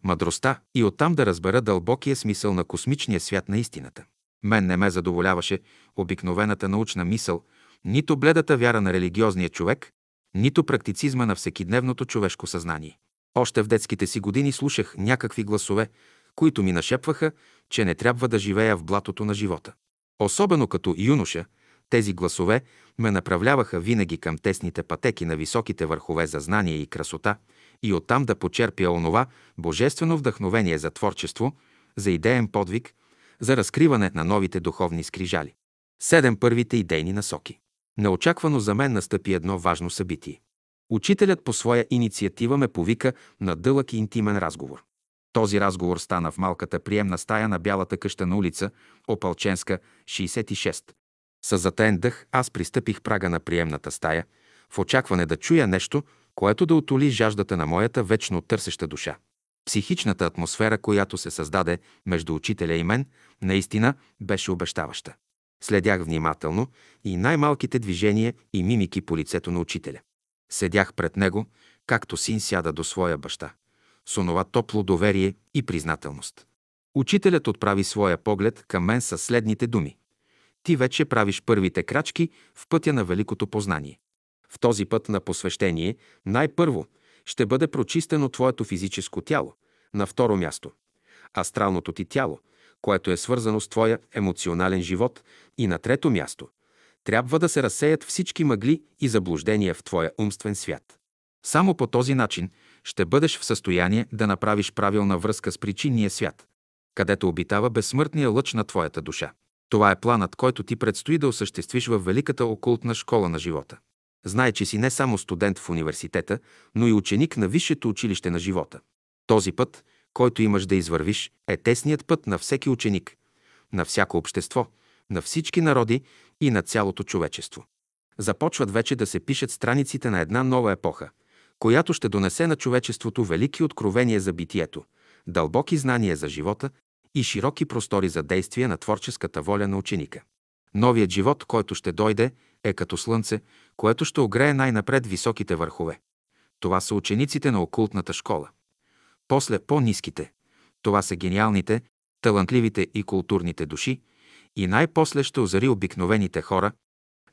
мъдростта и оттам да разбера дълбокия смисъл на космичния свят на истината. Мен не ме задоволяваше обикновената научна мисъл, нито бледата вяра на религиозния човек, нито практицизма на всекидневното човешко съзнание. Още в детските си години слушах някакви гласове, които ми нашепваха, че не трябва да живея в блатото на живота. Особено като юноша, тези гласове ме направляваха винаги към тесните пътеки на високите върхове за знание и красота и оттам да почерпя онова божествено вдъхновение за творчество, за идеен подвиг, за разкриване на новите духовни скрижали. Седем първите идейни насоки. Неочаквано за мен настъпи едно важно събитие. Учителят по своя инициатива ме повика на дълъг и интимен разговор. Този разговор стана в малката приемна стая на бялата къща на улица Опалченска, 66. С затен дъх аз пристъпих прага на приемната стая, в очакване да чуя нещо, което да отоли жаждата на моята вечно търсеща душа. Психичната атмосфера, която се създаде между учителя и мен, наистина беше обещаваща. Следях внимателно и най-малките движения и мимики по лицето на учителя. Седях пред него, както син сяда до своя баща, с онова топло доверие и признателност. Учителят отправи своя поглед към мен със следните думи. Ти вече правиш първите крачки в пътя на великото познание. В този път на посвещение най-първо ще бъде прочистено твоето физическо тяло, на второ място – астралното ти тяло, което е свързано с твоя емоционален живот и на трето място – трябва да се разсеят всички мъгли и заблуждения в твоя умствен свят. Само по този начин ще бъдеш в състояние да направиш правилна връзка с причинния свят, където обитава безсмъртния лъч на твоята душа. Това е планът, който ти предстои да осъществиш в великата окултна школа на живота. Знай, че си не само студент в университета, но и ученик на висшето училище на живота. Този път, който имаш да извървиш, е тесният път на всеки ученик, на всяко общество, на всички народи и на цялото човечество. Започват вече да се пишат страниците на една нова епоха, която ще донесе на човечеството велики откровения за битието, дълбоки знания за живота и широки простори за действие на творческата воля на ученика. Новият живот, който ще дойде, е като слънце, което ще огрее най-напред високите върхове. Това са учениците на окултната школа. После по-низките. Това са гениалните, талантливите и културните души. И най-после ще озари обикновените хора,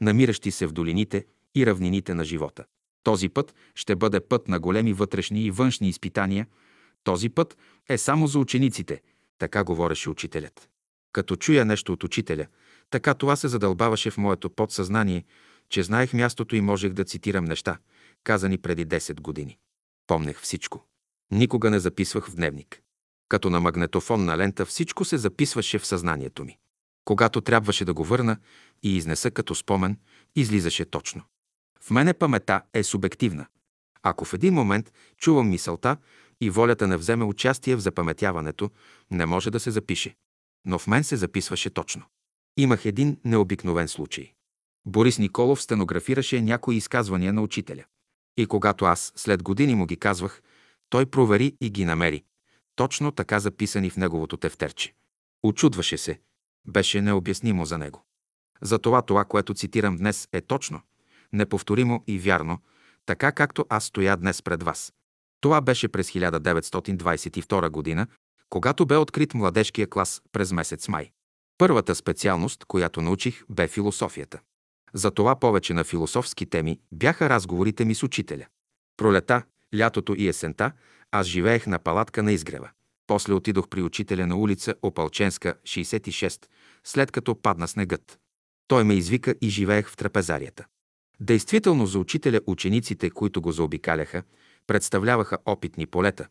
намиращи се в долините и равнините на живота. Този път ще бъде път на големи вътрешни и външни изпитания. Този път е само за учениците, така говореше учителят. Като чуя нещо от учителя, така това се задълбаваше в моето подсъзнание, че знаех мястото и можех да цитирам неща, казани преди 10 години. Помнех всичко. Никога не записвах в дневник. Като на магнетофонна лента всичко се записваше в съзнанието ми. Когато трябваше да го върна и изнеса като спомен, излизаше точно. В мене памета е субективна. Ако в един момент чувам мисълта и волята не вземе участие в запаметяването, не може да се запише. Но в мен се записваше точно. Имах един необикновен случай. Борис Николов стенографираше някои изказвания на учителя. И когато аз след години му ги казвах, той провери и ги намери. Точно така записани в неговото тефтерче. Очудваше се. Беше необяснимо за него. Затова това, което цитирам днес, е точно, неповторимо и вярно, така както аз стоя днес пред вас. Това беше през 1922 година, когато бе открит младежкия клас през месец май. Първата специалност, която научих, бе философията. За това повече на философски теми бяха разговорите ми с учителя. Пролета, лятото и есента аз живеех на палатка на изгрева. После отидох при учителя на улица Опалченска, 66, след като падна снегът. Той ме извика и живеех в трапезарията. Действително за учителя учениците, които го заобикаляха, представляваха опитни полета,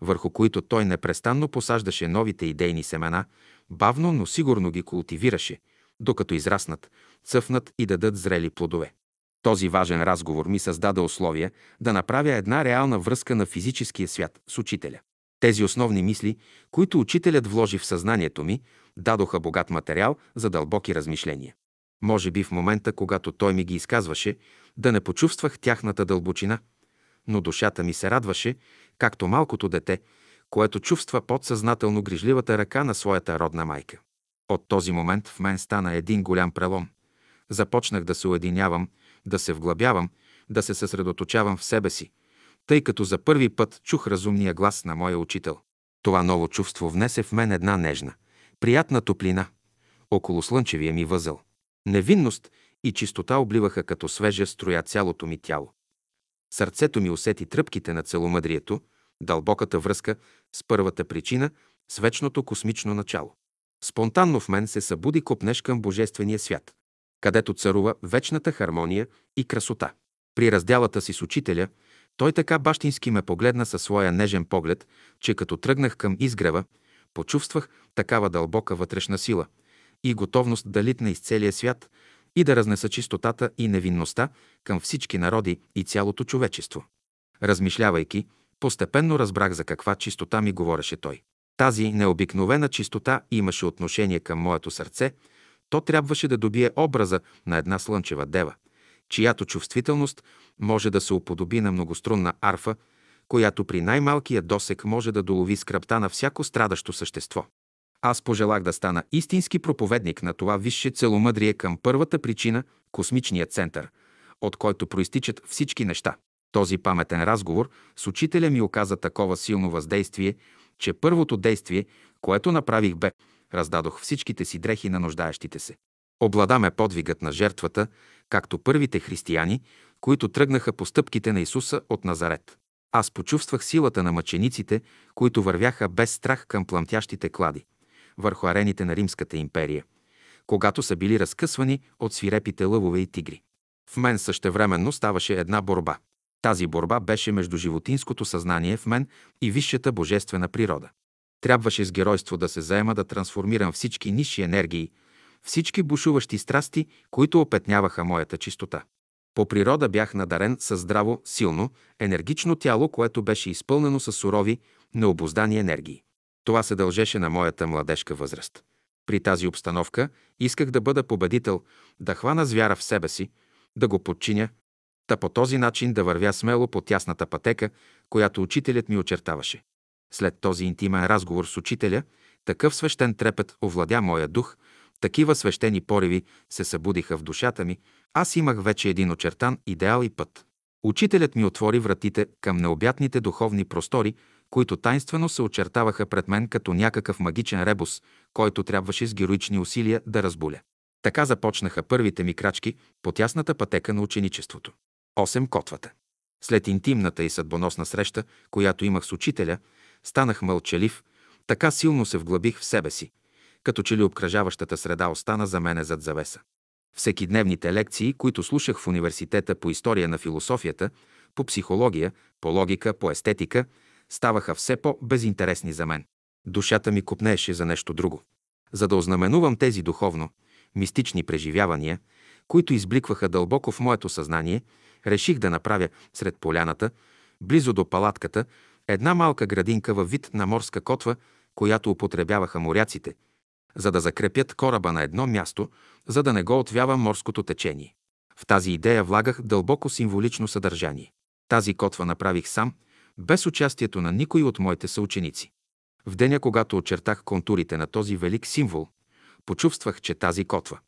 върху които той непрестанно посаждаше новите идейни семена, бавно, но сигурно ги култивираше, докато израснат, цъфнат и дадат зрели плодове. Този важен разговор ми създаде условия да направя една реална връзка на физическия свят с учителя. Тези основни мисли, които учителят вложи в съзнанието ми, дадоха богат материал за дълбоки размишления. Може би в момента, когато той ми ги изказваше, да не почувствах тяхната дълбочина, но душата ми се радваше, както малкото дете, което чувства подсъзнателно грижливата ръка на своята родна майка. От този момент в мен стана един голям прелом. Започнах да се уединявам, да се вглъбявам, да се съсредоточавам в себе си, тъй като за първи път чух разумния глас на моя учител. Това ново чувство внесе в мен една нежна, приятна топлина, около слънчевия ми възел. Невинност и чистота обливаха като свежа строя цялото ми тяло. Сърцето ми усети тръпките на целомъдрието, дълбоката връзка с първата причина, с вечното космично начало. Спонтанно в мен се събуди копнеж към Божествения свят, където царува вечната хармония и красота. При разделата си с учителя, той така бащински ме погледна със своя нежен поглед, че като тръгнах към изгрева, почувствах такава дълбока вътрешна сила и готовност да литна из целия свят и да разнеса чистотата и невинността към всички народи и цялото човечество. Размишлявайки, постепенно разбрах за каква чистота ми говореше той. Тази необикновена чистота имаше отношение към моето сърце, то трябваше да добие образа на една слънчева дева, чиято чувствителност може да се уподоби на многострунна арфа, която при най-малкия досек може да долови скръпта на всяко страдащо същество. Аз пожелах да стана истински проповедник на това висше целомъдрие към първата причина – космичния център, от който проистичат всички неща. Този паметен разговор с учителя ми оказа такова силно въздействие, че първото действие, което направих бе, раздадох всичките си дрехи на нуждаещите се. Обладаме подвигът на жертвата, както първите християни, които тръгнаха по стъпките на Исуса от Назарет. Аз почувствах силата на мъчениците, които вървяха без страх към пламтящите клади, върху арените на Римската империя, когато са били разкъсвани от свирепите лъвове и тигри. В мен същевременно ставаше една борба. Тази борба беше между животинското съзнание в мен и висшата божествена природа. Трябваше с геройство да се заема да трансформирам всички нисши енергии, всички бушуващи страсти, които опетняваха моята чистота. По природа бях надарен със здраво, силно, енергично тяло, което беше изпълнено с сурови, необоздани енергии. Това се дължеше на моята младежка възраст. При тази обстановка исках да бъда победител, да хвана звяра в себе си, да го подчиня, та по този начин да вървя смело по тясната пътека, която учителят ми очертаваше. След този интимен разговор с учителя, такъв свещен трепет овладя моя дух, такива свещени пориви се събудиха в душата ми, аз имах вече един очертан идеал и път. Учителят ми отвори вратите към необятните духовни простори, които тайнствено се очертаваха пред мен като някакъв магичен ребус, който трябваше с героични усилия да разбуля. Така започнаха първите ми крачки по тясната пътека на ученичеството. 8. Котвата. След интимната и съдбоносна среща, която имах с учителя, станах мълчалив, така силно се вглъбих в себе си, като че ли обкръжаващата среда остана за мене зад завеса. Всеки дневните лекции, които слушах в университета по история на философията, по психология, по логика, по естетика, ставаха все по-безинтересни за мен. Душата ми купнееше за нещо друго. За да ознаменувам тези духовно, мистични преживявания, които избликваха дълбоко в моето съзнание, реших да направя сред поляната, близо до палатката, една малка градинка във вид на морска котва, която употребяваха моряците, за да закрепят кораба на едно място, за да не го отвява морското течение. В тази идея влагах дълбоко символично съдържание. Тази котва направих сам, без участието на никой от моите съученици. В деня, когато очертах контурите на този велик символ, почувствах, че тази котва,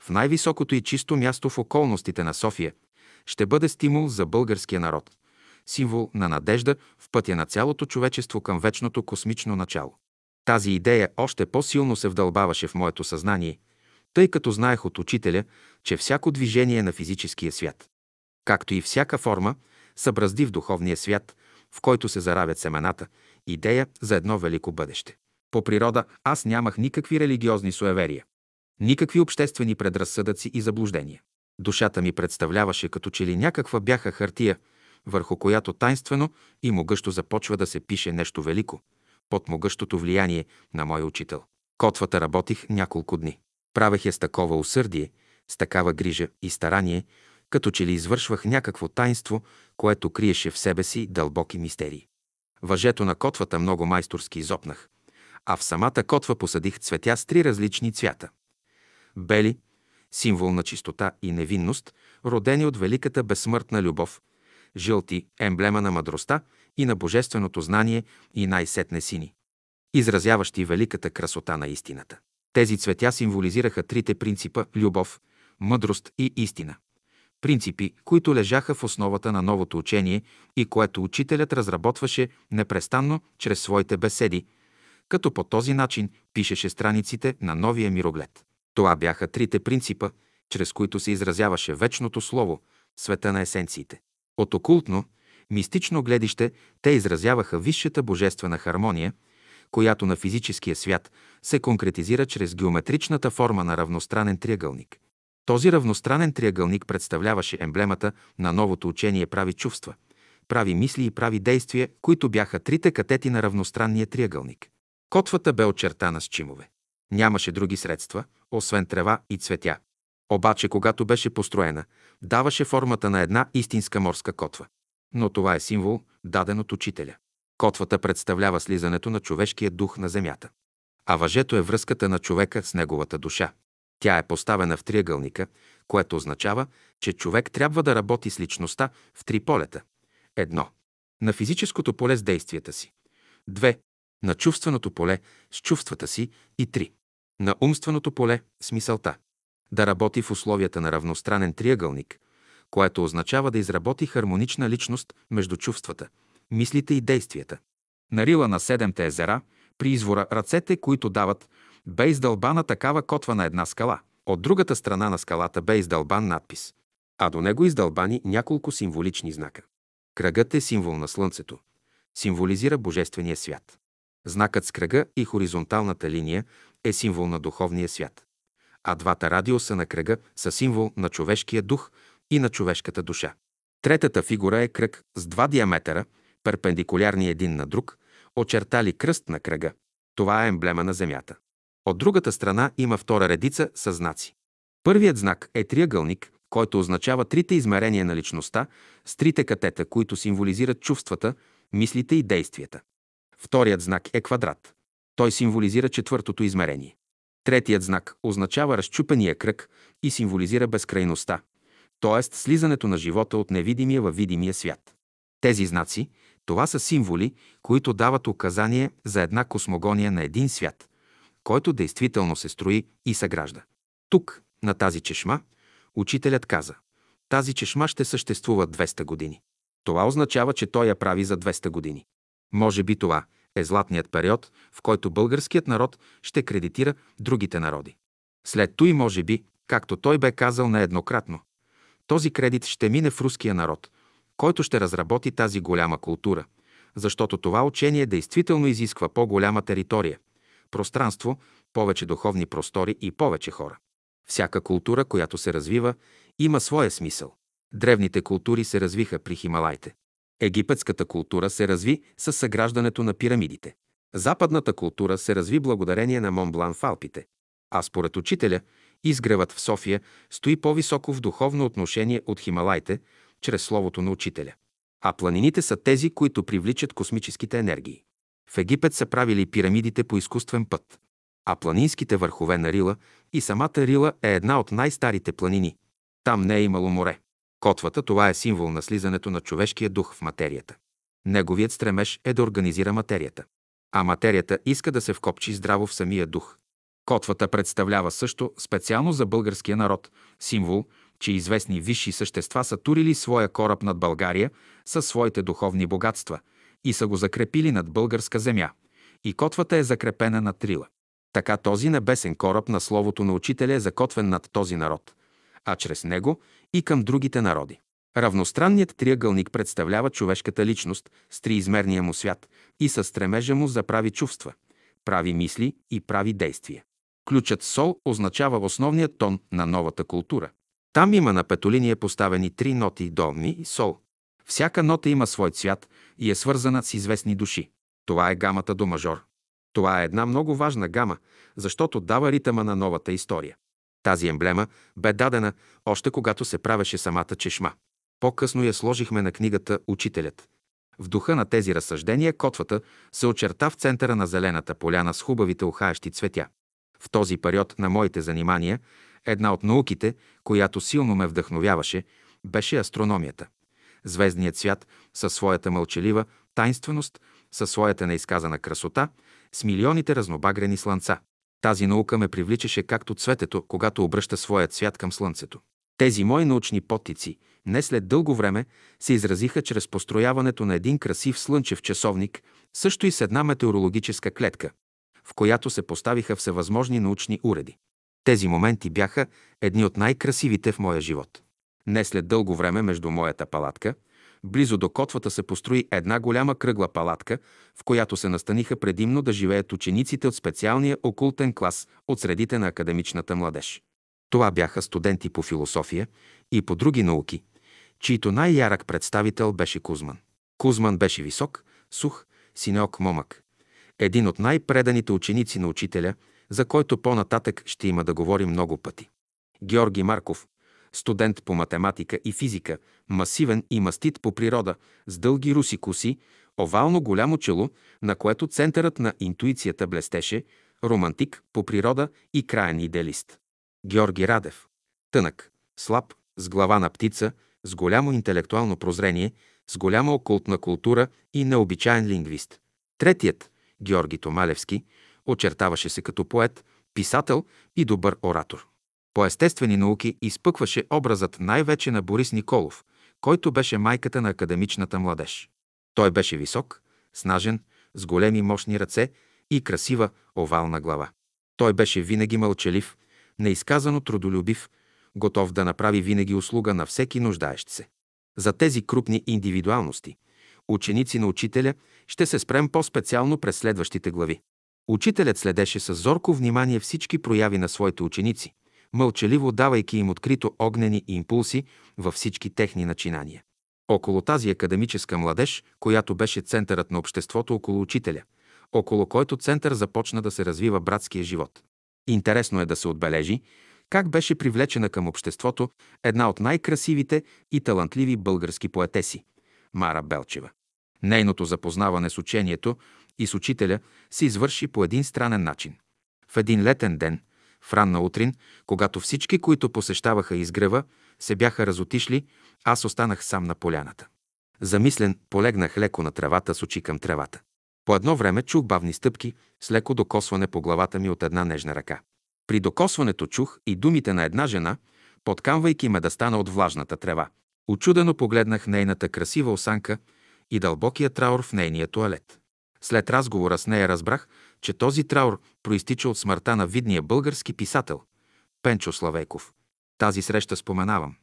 в най-високото и чисто място в околностите на София, ще бъде стимул за българския народ, символ на надежда в пътя на цялото човечество към вечното космично начало. Тази идея още по-силно се вдълбаваше в моето съзнание, тъй като знаех от учителя, че всяко движение на физическия свят, както и всяка форма, събразди в духовния свят, в който се заравят семената, идея за едно велико бъдеще. По природа аз нямах никакви религиозни суеверия, никакви обществени предразсъдъци и заблуждения. Душата ми представляваше като че ли някаква бяха хартия, върху която тайнствено и могъщо започва да се пише нещо велико, под могъщото влияние на мой учител. Котвата работих няколко дни. Правех я с такова усърдие, с такава грижа и старание, като че ли извършвах някакво тайнство, което криеше в себе си дълбоки мистерии. Въжето на котвата много майсторски изопнах, а в самата котва посадих цветя с три различни цвята. Бели, символ на чистота и невинност, родени от великата безсмъртна любов, жълти, емблема на мъдростта и на божественото знание и най-сетне сини, изразяващи великата красота на истината. Тези цветя символизираха трите принципа – любов, мъдрост и истина. Принципи, които лежаха в основата на новото учение и което учителят разработваше непрестанно чрез своите беседи, като по този начин пишеше страниците на новия мироглед. Това бяха трите принципа, чрез които се изразяваше вечното слово, света на есенциите. От окултно, мистично гледище те изразяваха висшата божествена хармония, която на физическия свят се конкретизира чрез геометричната форма на равностранен триъгълник. Този равностранен триъгълник представляваше емблемата на новото учение прави чувства, прави мисли и прави действия, които бяха трите катети на равностранния триъгълник. Котвата бе очертана с чимове. Нямаше други средства, освен трева и цветя. Обаче, когато беше построена, даваше формата на една истинска морска котва. Но това е символ, даден от учителя. Котвата представлява слизането на човешкия дух на земята. А въжето е връзката на човека с неговата душа. Тя е поставена в триъгълника, което означава, че човек трябва да работи с личността в три полета. Едно. На физическото поле с действията си. Две. На чувственото поле с чувствата си и 3. На умственото поле с мисълта. Да работи в условията на равностранен триъгълник, което означава да изработи хармонична личност между чувствата, мислите и действията. На рила на седемте езера, при извора, ръцете, които дават, бе издълбана такава котва на една скала. От другата страна на скалата бе издълбан надпис, а до него издълбани няколко символични знака. Кръгът е символ на Слънцето. Символизира Божествения свят. Знакът с кръга и хоризонталната линия е символ на духовния свят. А двата радиуса на кръга са символ на човешкия дух и на човешката душа. Третата фигура е кръг с два диаметъра, перпендикулярни един на друг, очертали кръст на кръга. Това е емблема на Земята. От другата страна има втора редица с знаци. Първият знак е триъгълник, който означава трите измерения на личността с трите катета, които символизират чувствата, мислите и действията. Вторият знак е квадрат. Той символизира четвъртото измерение. Третият знак означава разчупения кръг и символизира безкрайността, т.е. слизането на живота от невидимия във видимия свят. Тези знаци, това са символи, които дават указание за една космогония на един свят, който действително се строи и съгражда. Тук, на тази чешма, учителят каза, тази чешма ще съществува 200 години. Това означава, че той я прави за 200 години. Може би това е златният период, в който българският народ ще кредитира другите народи. След той, може би, както той бе казал нееднократно, този кредит ще мине в руския народ, който ще разработи тази голяма култура, защото това учение действително изисква по-голяма територия, пространство, повече духовни простори и повече хора. Всяка култура, която се развива, има своя смисъл. Древните култури се развиха при Хималайте. Египетската култура се разви с съграждането на пирамидите. Западната култура се разви благодарение на Монблан в Алпите. А според учителя, изгревът в София стои по-високо в духовно отношение от Хималайте, чрез словото на учителя. А планините са тези, които привличат космическите енергии. В Египет са правили пирамидите по изкуствен път. А планинските върхове на Рила и самата Рила е една от най-старите планини. Там не е имало море. Котвата това е символ на слизането на човешкия дух в материята. Неговият стремеж е да организира материята. А материята иска да се вкопчи здраво в самия дух. Котвата представлява също специално за българския народ символ, че известни висши същества са турили своя кораб над България със своите духовни богатства и са го закрепили над българска земя. И котвата е закрепена над Трила. Така този небесен кораб на Словото на Учителя е закотвен над този народ, а чрез него и към другите народи. Равностранният триъгълник представлява човешката личност с триизмерния му свят и със стремежа му за прави чувства, прави мисли и прави действия. Ключът сол означава основният тон на новата култура. Там има на петолиния поставени три ноти до, ми и сол. Всяка нота има свой цвят и е свързана с известни души. Това е гамата до мажор. Това е една много важна гама, защото дава ритъма на новата история. Тази емблема бе дадена още когато се правеше самата чешма. По-късно я сложихме на книгата «Учителят». В духа на тези разсъждения котвата се очерта в центъра на зелената поляна с хубавите ухаещи цветя. В този период на моите занимания една от науките, която силно ме вдъхновяваше, беше астрономията. Звездният свят със своята мълчалива тайнственост, със своята неизказана красота, с милионите разнобагрени слънца. Тази наука ме привличаше както цветето, когато обръща своя цвят към слънцето. Тези мои научни потици, не след дълго време, се изразиха чрез построяването на един красив слънчев часовник, също и с една метеорологическа клетка, в която се поставиха всевъзможни научни уреди. Тези моменти бяха едни от най-красивите в моя живот. Не след дълго време между моята палатка, близо до котвата се построи една голяма кръгла палатка, в която се настаниха предимно да живеят учениците от специалния окултен клас от средите на академичната младеж. Това бяха студенти по философия и по други науки, чието най-ярък представител беше Кузман. Кузман беше висок, сух, синеок момък. Един от най-преданите ученици на учителя, за който по-нататък ще има да говорим много пъти. Георги Марков, студент по математика и физика, масивен и мастит по природа, с дълги руси коси, овално голямо чело, на което центърът на интуицията блестеше, романтик по природа и краен идеалист. Георги Радев. Тънък, слаб, с глава на птица, с голямо интелектуално прозрение, с голяма окултна култура и необичайен лингвист. Третият Георги Томалевски, очертаваше се като поет, писател и добър оратор. По естествени науки изпъкваше образът най-вече на Борис Николов, който беше майката на академичната младеж. Той беше висок, снажен, с големи мощни ръце и красива овална глава. Той беше винаги мълчалив, неизказано трудолюбив, готов да направи винаги услуга на всеки нуждаещ се. За тези крупни индивидуалности, ученици на учителя, ще се спрем по-специално през следващите глави. Учителят следеше с зорко внимание всички прояви на своите ученици, мълчаливо давайки им открито огнени импулси във всички техни начинания. Около тази академическа младеж, която беше центърът на обществото около учителя, около който център започна да се развива братския живот. Интересно е да се отбележи как беше привлечена към обществото една от най-красивите и талантливи български поетеси – Мара Белчева. Нейното запознаване с учението и с учителя се извърши по един странен начин. В един летен ден, в ранна утрин, когато всички, които посещаваха изгрева, се бяха разотишли, аз останах сам на поляната. Замислен, полегнах леко на тревата с очи към тревата. По едно време чух бавни стъпки с леко докосване по главата ми от една нежна ръка. При докосването чух и думите на една жена, подкамвайки ме да стана от влажната трева. Очудено погледнах нейната красива осанка и дълбокия траур в нейния туалет. След разговора с нея разбрах, че този траур проистича от смъртта на видния български писател Пенчо Славейков. Тази среща споменавам,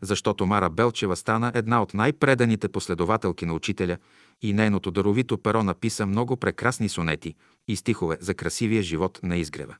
защото Мара Белчева стана една от най-преданите последователки на учителя и нейното даровито перо написа много прекрасни сонети и стихове за красивия живот на изгрева.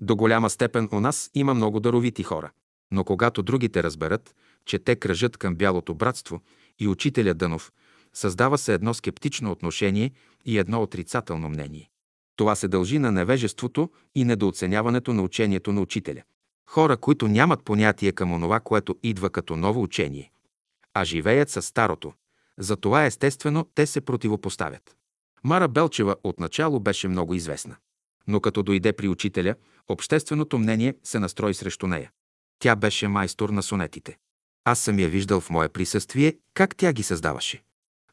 До голяма степен у нас има много даровити хора, но когато другите разберат, че те кръжат към бялото братство и учителя Дънов, създава се едно скептично отношение и едно отрицателно мнение. Това се дължи на невежеството и недооценяването на учението на учителя. Хора, които нямат понятие към онова, което идва като ново учение, а живеят със старото. Затова естествено те се противопоставят. Мара Белчева отначало беше много известна. Но като дойде при учителя, общественото мнение се настрои срещу нея. Тя беше майстор на сонетите. Аз съм я виждал в мое присъствие, как тя ги създаваше.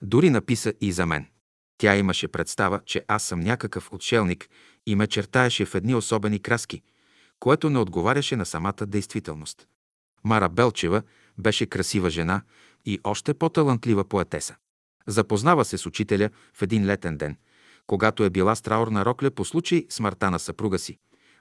Дори написа и за мен. Тя имаше представа, че аз съм някакъв отшелник и ме чертаеше в едни особени краски, което не отговаряше на самата действителност. Мара Белчева беше красива жена и още по-талантлива поетеса. Запознава се с учителя в един летен ден, когато е била с траурна рокля по случай смъртта на съпруга си,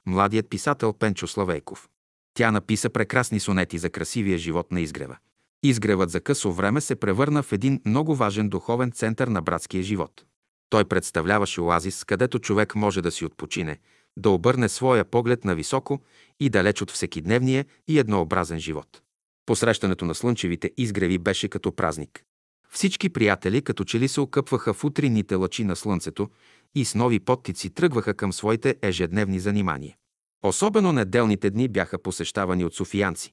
младият писател Пенчо Славейков. Тя написа прекрасни сонети за красивия живот на изгрева. Изгревът за късо време се превърна в един много важен духовен център на братския живот. Той представляваше оазис, където човек може да си отпочине, да обърне своя поглед на високо и далеч от всекидневния и еднообразен живот. Посрещането на слънчевите изгреви беше като празник. Всички приятели като че ли се окъпваха в утринните лъчи на слънцето и с нови подтици тръгваха към своите ежедневни занимания. Особено неделните дни бяха посещавани от софиянци.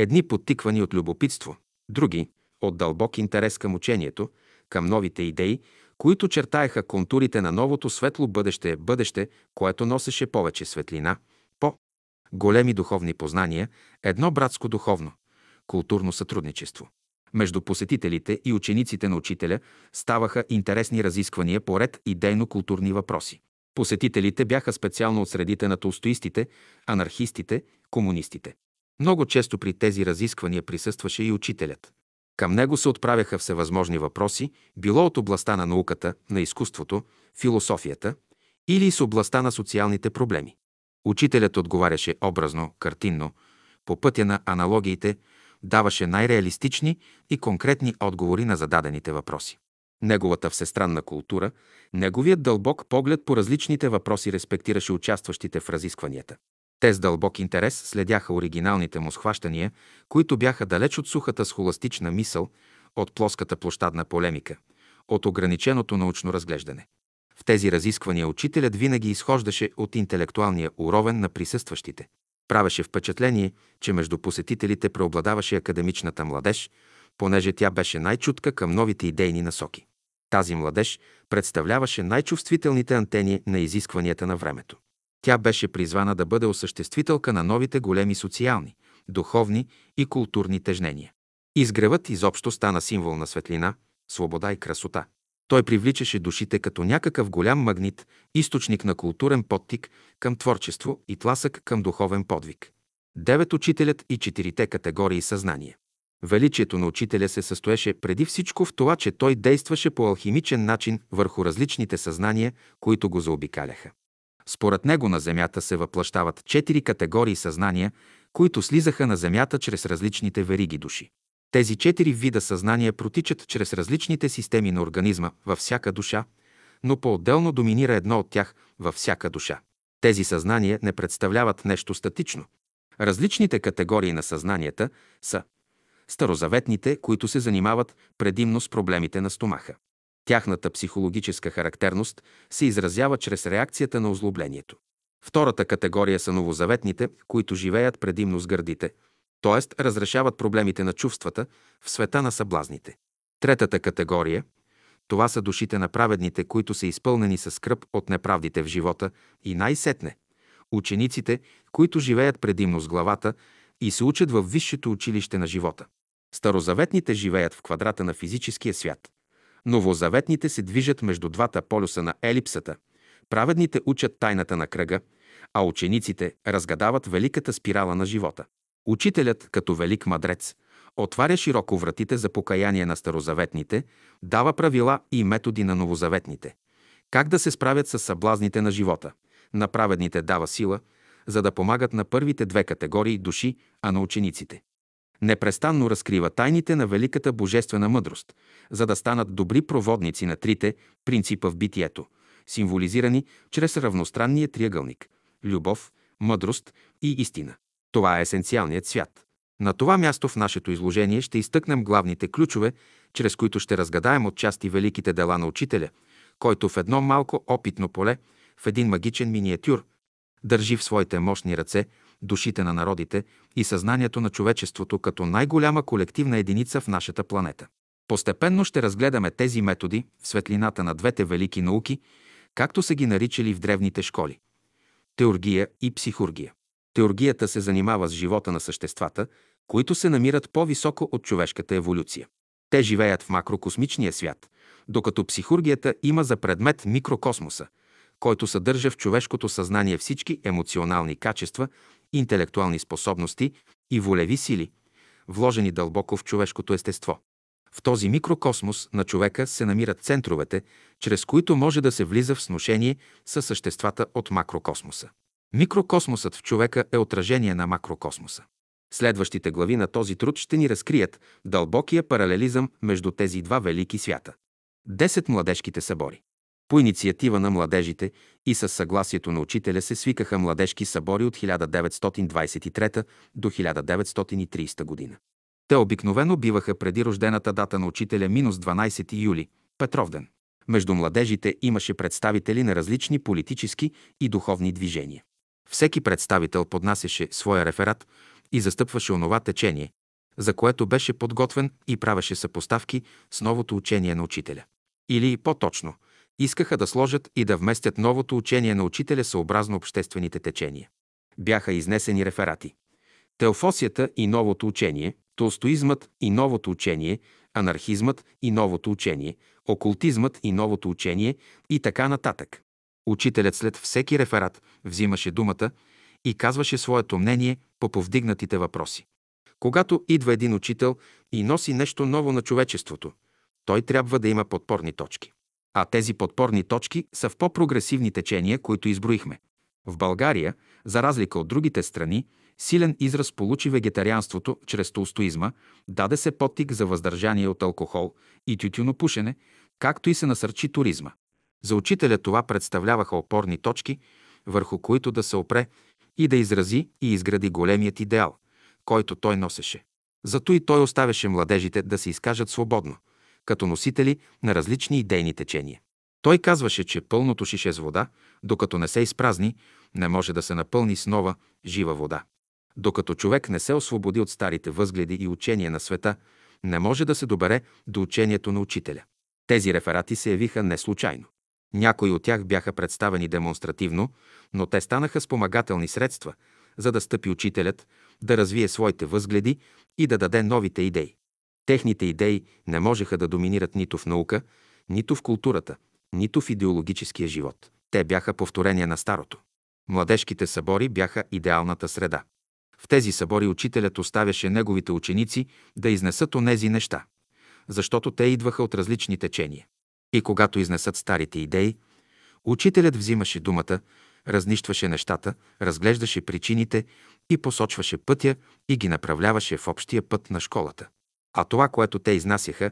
Едни подтиквани от любопитство, други – от дълбок интерес към учението, към новите идеи, които чертаеха контурите на новото светло бъдеще, бъдеще, което носеше повече светлина, по-големи духовни познания, едно братско духовно, културно сътрудничество. Между посетителите и учениците на учителя ставаха интересни разисквания по ред идейно-културни въпроси. Посетителите бяха специално от средите на толстоистите, анархистите, комунистите. Много често при тези разисквания присъстваше и учителят. Към него се отправяха всевъзможни въпроси, било от областта на науката, на изкуството, философията или с областта на социалните проблеми. Учителят отговаряше образно, картинно, по пътя на аналогиите, даваше най-реалистични и конкретни отговори на зададените въпроси. Неговата всестранна култура, неговият дълбок поглед по различните въпроси респектираше участващите в разискванията. Те с дълбок интерес следяха оригиналните му схващания, които бяха далеч от сухата схоластична мисъл, от плоската площадна полемика, от ограниченото научно разглеждане. В тези разисквания учителят винаги изхождаше от интелектуалния уровен на присъстващите. Правеше впечатление, че между посетителите преобладаваше академичната младеж, понеже тя беше най-чутка към новите идейни насоки. Тази младеж представляваше най-чувствителните антени на изискванията на времето. Тя беше призвана да бъде осъществителка на новите големи социални, духовни и културни тежнения. Изгревът изобщо стана символ на светлина, свобода и красота. Той привличаше душите като някакъв голям магнит, източник на културен подтик към творчество и тласък към духовен подвиг. Девет учителят и четирите категории съзнание. Величието на учителя се състоеше преди всичко в това, че той действаше по алхимичен начин върху различните съзнания, които го заобикаляха. Според него на Земята се въплащават четири категории съзнания, които слизаха на Земята чрез различните вериги души. Тези четири вида съзнания протичат чрез различните системи на организма във всяка душа, но по-отделно доминира едно от тях във всяка душа. Тези съзнания не представляват нещо статично. Различните категории на съзнанията са старозаветните, които се занимават предимно с проблемите на стомаха. Тяхната психологическа характерност се изразява чрез реакцията на озлоблението. Втората категория са новозаветните, които живеят предимно с гърдите, т.е. разрешават проблемите на чувствата в света на съблазните. Третата категория – това са душите на праведните, които са изпълнени с скръп от неправдите в живота и най-сетне – учениците, които живеят предимно с главата и се учат в висшето училище на живота. Старозаветните живеят в квадрата на физическия свят. Новозаветните се движат между двата полюса на елипсата. Праведните учат тайната на кръга, а учениците разгадават великата спирала на живота. Учителят, като велик мадрец, отваря широко вратите за покаяние на старозаветните, дава правила и методи на новозаветните. Как да се справят с съблазните на живота? На праведните дава сила, за да помагат на първите две категории души, а на учениците. Непрестанно разкрива тайните на великата божествена мъдрост, за да станат добри проводници на трите принципа в битието, символизирани чрез равностранния триъгълник – любов, мъдрост и истина. Това е есенциалният свят. На това място в нашето изложение ще изтъкнем главните ключове, чрез които ще разгадаем отчасти великите дела на учителя, който в едно малко опитно поле, в един магичен миниатюр, държи в своите мощни ръце душите на народите и съзнанието на човечеството като най-голяма колективна единица в нашата планета. Постепенно ще разгледаме тези методи в светлината на двете велики науки, както са ги наричали в древните школи – теоргия и психургия. Теоргията се занимава с живота на съществата, които се намират по-високо от човешката еволюция. Те живеят в макрокосмичния свят, докато психургията има за предмет микрокосмоса, който съдържа в човешкото съзнание всички емоционални качества, интелектуални способности и волеви сили, вложени дълбоко в човешкото естество. В този микрокосмос на човека се намират центровете, чрез които може да се влиза в сношение с съществата от макрокосмоса. Микрокосмосът в човека е отражение на макрокосмоса. Следващите глави на този труд ще ни разкрият дълбокия паралелизъм между тези два велики свята. Десет младежките събори. По инициатива на младежите и със съгласието на учителя се свикаха младежки събори от 1923 до 1930 година. Те обикновено биваха преди рождената дата на учителя минус 12 юли, Петровден. Между младежите имаше представители на различни политически и духовни движения. Всеки представител поднасяше своя реферат и застъпваше онова течение, за което беше подготвен и правеше съпоставки с новото учение на учителя. Или по-точно, искаха да сложат и да вместят новото учение на учителя съобразно обществените течения. Бяха изнесени реферати. Теофосията и новото учение, толстоизмът и новото учение, анархизмът и новото учение, окултизмът и новото учение и така нататък. Учителят след всеки реферат взимаше думата и казваше своето мнение по повдигнатите въпроси. Когато идва един учител и носи нещо ново на човечеството, той трябва да има подпорни точки. А тези подпорни точки са в по-прогресивни течения, които изброихме. В България, за разлика от другите страни, силен израз получи вегетарианството чрез толстоизма, даде се подтик за въздържание от алкохол и тютюнопушене, както и се насърчи туризма. За учителя това представляваха опорни точки, върху които да се опре и да изрази и изгради големият идеал, който той носеше. Зато и той оставяше младежите да се изкажат свободно, като носители на различни идейни течения. Той казваше, че пълното шише с вода, докато не се изпразни, не може да се напълни с нова, жива вода. Докато човек не се освободи от старите възгледи и учения на света, не може да се добере до учението на учителя. Тези реферати се явиха не случайно. Някои от тях бяха представени демонстративно, но те станаха спомагателни средства, за да стъпи учителят, да развие своите възгледи и да даде новите идеи. Техните идеи не можеха да доминират нито в наука, нито в културата, нито в идеологическия живот. Те бяха повторение на старото. Младежките събори бяха идеалната среда. В тези събори учителят оставяше неговите ученици да изнесат онези неща, защото те идваха от различни течения. И когато изнесат старите идеи, учителят взимаше думата, разнищваше нещата, разглеждаше причините и посочваше пътя и ги направляваше в общия път на школата. А това, което те изнасяха,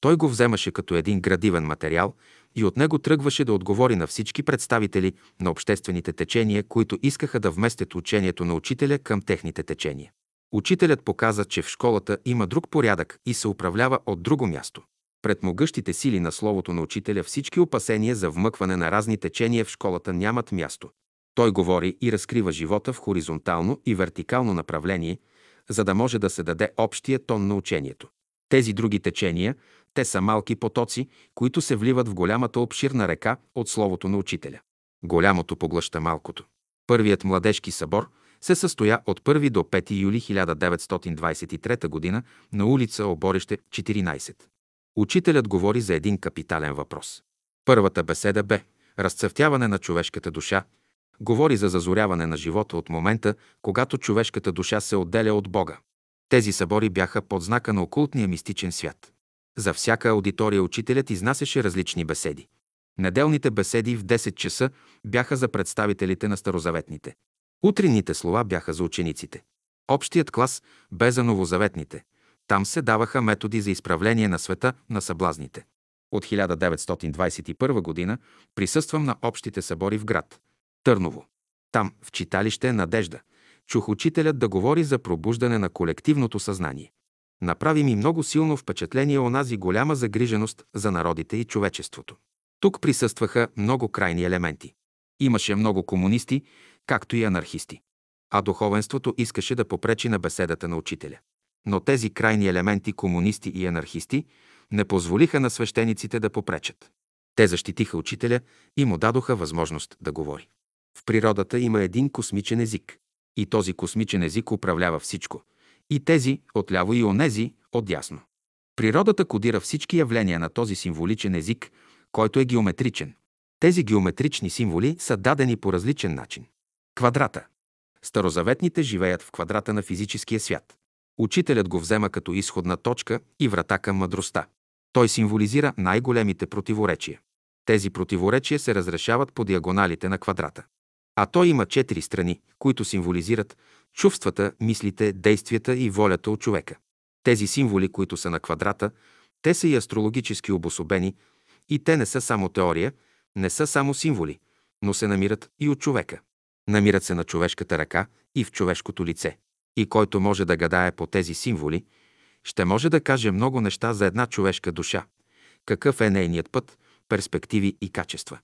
той го вземаше като един градивен материал и от него тръгваше да отговори на всички представители на обществените течения, които искаха да вместят учението на учителя към техните течения. Учителят показа, че в школата има друг порядък и се управлява от друго място. Пред могъщите сили на словото на учителя всички опасения за вмъкване на разни течения в школата нямат място. Той говори и разкрива живота в хоризонтално и вертикално направление, за да може да се даде общия тон на учението. Тези други течения, те са малки потоци, които се вливат в голямата обширна река от Словото на Учителя. Голямото поглъща малкото. Първият младежки събор се състоя от 1 до 5 юли 1923 г. на улица Оборище 14. Учителят говори за един капитален въпрос. Първата беседа бе разцъфтяване на човешката душа, говори за зазоряване на живота от момента, когато човешката душа се отделя от Бога. Тези събори бяха под знака на окултния мистичен свят. За всяка аудитория учителят изнасяше различни беседи. Неделните беседи в 10 часа бяха за представителите на старозаветните. Утринните слова бяха за учениците. Общият клас бе за новозаветните. Там се даваха методи за изправление на света на съблазните. От 1921 година присъствам на общите събори в град Търново. Там, в читалище Надежда, чух учителят да говори за пробуждане на колективното съзнание. Направи ми много силно впечатление онази голяма загриженост за народите и човечеството. Тук присъстваха много крайни елементи. Имаше много комунисти, както и анархисти. А духовенството искаше да попречи на беседата на учителя. Но тези крайни елементи, комунисти и анархисти, не позволиха на свещениците да попречат. Те защитиха учителя и му дадоха възможност да говори. В природата има един космичен език. И този космичен език управлява всичко. И тези отляво и онези отдясно. Природата кодира всички явления на този символичен език, който е геометричен. Тези геометрични символи са дадени по различен начин. Квадрата. Старозаветните живеят в квадрата на физическия свят. Учителят го взема като изходна точка и врата към мъдростта. Той символизира най-големите противоречия. Тези противоречия се разрешават по диагоналите на квадрата. А той има четири страни, които символизират чувствата, мислите, действията и волята от човека. Тези символи, които са на квадрата, те са и астрологически обособени и те не са само теория, не са само символи, но се намират и от човека. Намират се на човешката ръка и в човешкото лице. И който може да гадае по тези символи, ще може да каже много неща за една човешка душа. Какъв е нейният път, перспективи и качества.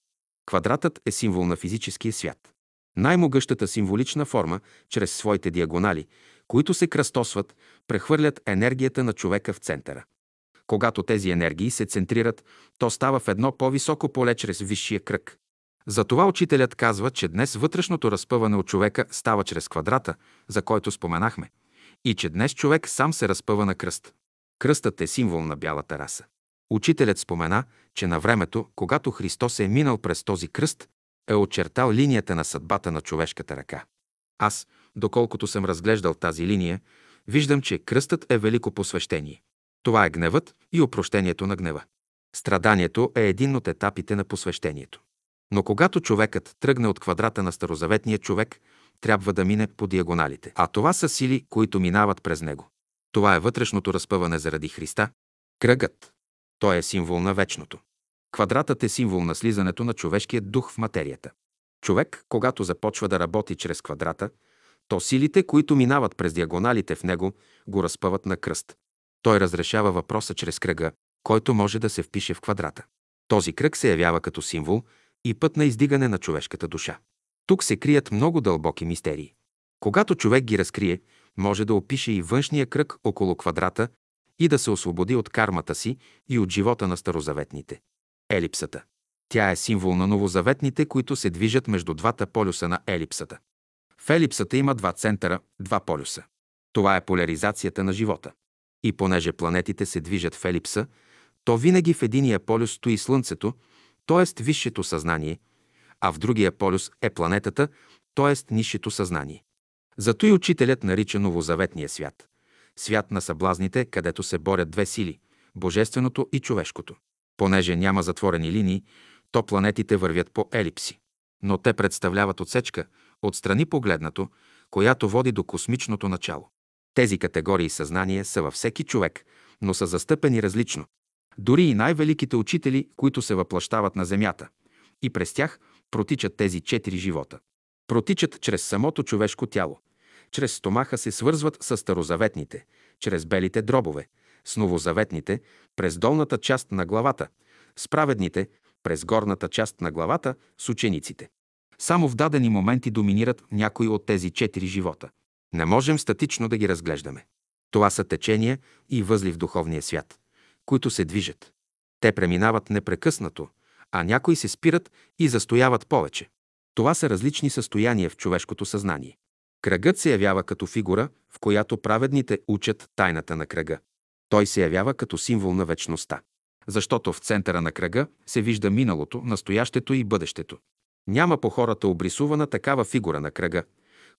Квадратът е символ на физическия свят. Най-могъщата символична форма, чрез своите диагонали, които се кръстосват, прехвърлят енергията на човека в центъра. Когато тези енергии се центрират, то става в едно по-високо поле чрез висшия кръг. Затова учителят казва, че днес вътрешното разпъване от човека става чрез квадрата, за който споменахме, и че днес човек сам се разпъва на кръст. Кръстът е символ на бялата раса. Учителят спомена, че на времето, когато Христос е минал през този кръст, е очертал линията на съдбата на човешката ръка. Аз, доколкото съм разглеждал тази линия, виждам, че кръстът е велико посвещение. Това е гневът и опрощението на гнева. Страданието е един от етапите на посвещението. Но когато човекът тръгне от квадрата на старозаветния човек, трябва да мине по диагоналите. А това са сили, които минават през него. Това е вътрешното разпъване заради Христа. Кръгът. Той е символ на вечното. Квадратът е символ на слизането на човешкия дух в материята. Човек, когато започва да работи чрез квадрата, то силите, които минават през диагоналите в него, го разпъват на кръст. Той разрешава въпроса чрез кръга, който може да се впише в квадрата. Този кръг се явява като символ и път на издигане на човешката душа. Тук се крият много дълбоки мистерии. Когато човек ги разкрие, може да опише и външния кръг около квадрата и да се освободи от кармата си и от живота на старозаветните. Елипсата. Тя е символ на новозаветните, които се движат между двата полюса на елипсата. В елипсата има два центъра, два полюса. Това е поляризацията на живота. И понеже планетите се движат в елипса, то винаги в единия полюс стои Слънцето, т.е. висшето съзнание, а в другия полюс е планетата, т.е. нисшето съзнание. Зато и учителят нарича новозаветния свят. Свят на съблазните, където се борят две сили – божественото и човешкото. Понеже няма затворени линии, то планетите вървят по елипси. Но те представляват отсечка, отстрани погледнато, която води до космичното начало. Тези категории съзнание са във всеки човек, но са застъпени различно. Дори и най-великите учители, които се въплащават на Земята. И през тях протичат тези четири живота. Протичат чрез самото човешко тяло. Чрез стомаха се свързват с старозаветните, чрез белите дробове, с новозаветните, през долната част на главата, с праведните, през горната част на главата, с учениците. Само в дадени моменти доминират някои от тези четири живота. Не можем статично да ги разглеждаме. Това са течения и възли в духовния свят, които се движат. Те преминават непрекъснато, а някои се спират и застояват повече. Това са различни състояния в човешкото съзнание. Кръгът се явява като фигура, в която праведните учат тайната на кръга. Той се явява като символ на вечността. Защото в центъра на кръга се вижда миналото, настоящето и бъдещето. Няма по хората обрисувана такава фигура на кръга,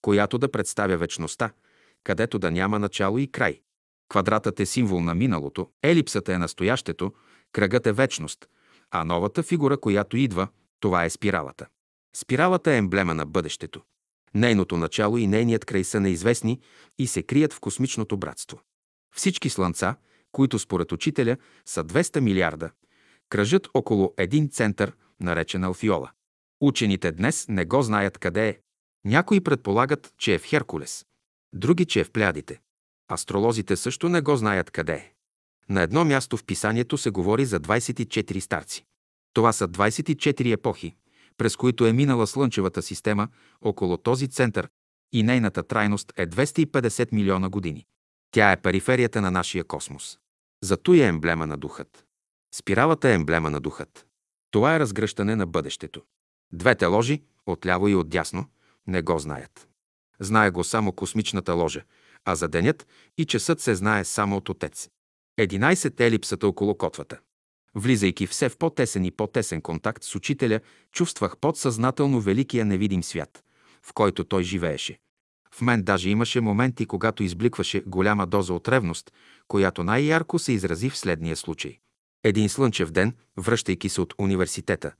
която да представя вечността, където да няма начало и край. Квадратът е символ на миналото, елипсата е настоящето, кръгът е вечност, а новата фигура, която идва, това е спиралата. Спиралата е емблема на бъдещето. Нейното начало и нейният край са неизвестни и се крият в космичното братство. Всички слънца, които според учителя са 200 милиарда, кръжат около един център, наречен Алфиола. Учените днес не го знаят къде е. Някои предполагат, че е в Херкулес, други, че е в Плядите. Астролозите също не го знаят къде е. На едно място в писанието се говори за 24 старци. Това са 24 епохи, през които е минала Слънчевата система около този център и нейната трайност е 250 милиона години. Тя е периферията на нашия космос. Зато е емблема на духът. Спиралата е емблема на духът. Това е разгръщане на бъдещето. Двете ложи, отляво и отдясно, не го знаят. Знае го само космичната ложа, а за денят и часът се знае само от Отец. 11 елипсата около котвата. Влизайки все в по-тесен и по-тесен контакт с учителя, чувствах подсъзнателно великия невидим свят, в който той живееше. В мен даже имаше моменти, когато избликваше голяма доза от ревност, която най-ярко се изрази в следния случай. Един слънчев ден, връщайки се от университета,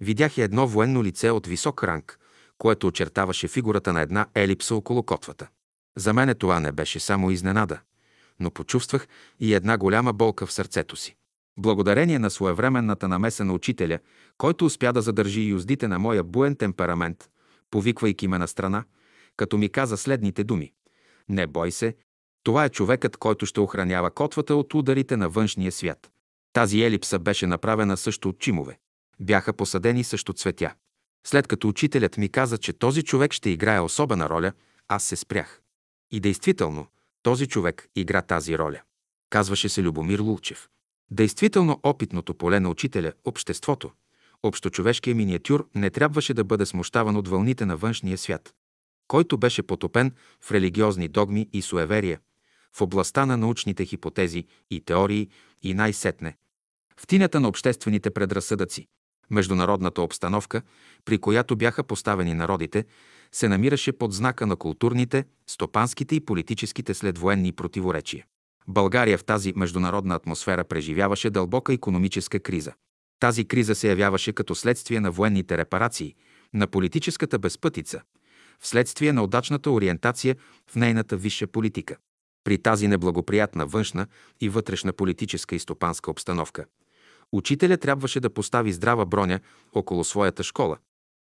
видях едно военно лице от висок ранг, което очертаваше фигурата на една елипса около котвата. За мене това не беше само изненада, но почувствах и една голяма болка в сърцето си. Благодарение на своевременната намеса на учителя, който успя да задържи юздите на моя буен темперамент, повиквайки ме на страна, като ми каза следните думи. Не бой се, това е човекът, който ще охранява котвата от ударите на външния свят. Тази елипса беше направена също от чимове. Бяха посадени също цветя. След като учителят ми каза, че този човек ще играе особена роля, аз се спрях. И действително, този човек игра тази роля. Казваше се Любомир Лулчев. Действително опитното поле на учителя, обществото, общочовешкия миниатюр не трябваше да бъде смущаван от вълните на външния свят, който беше потопен в религиозни догми и суеверия, в областта на научните хипотези и теории и най-сетне, в тинята на обществените предразсъдъци, международната обстановка, при която бяха поставени народите, се намираше под знака на културните, стопанските и политическите следвоенни противоречия. България в тази международна атмосфера преживяваше дълбока економическа криза. Тази криза се явяваше като следствие на военните репарации, на политическата безпътица, вследствие на удачната ориентация в нейната висша политика. При тази неблагоприятна външна и вътрешна политическа и стопанска обстановка, учителя трябваше да постави здрава броня около своята школа,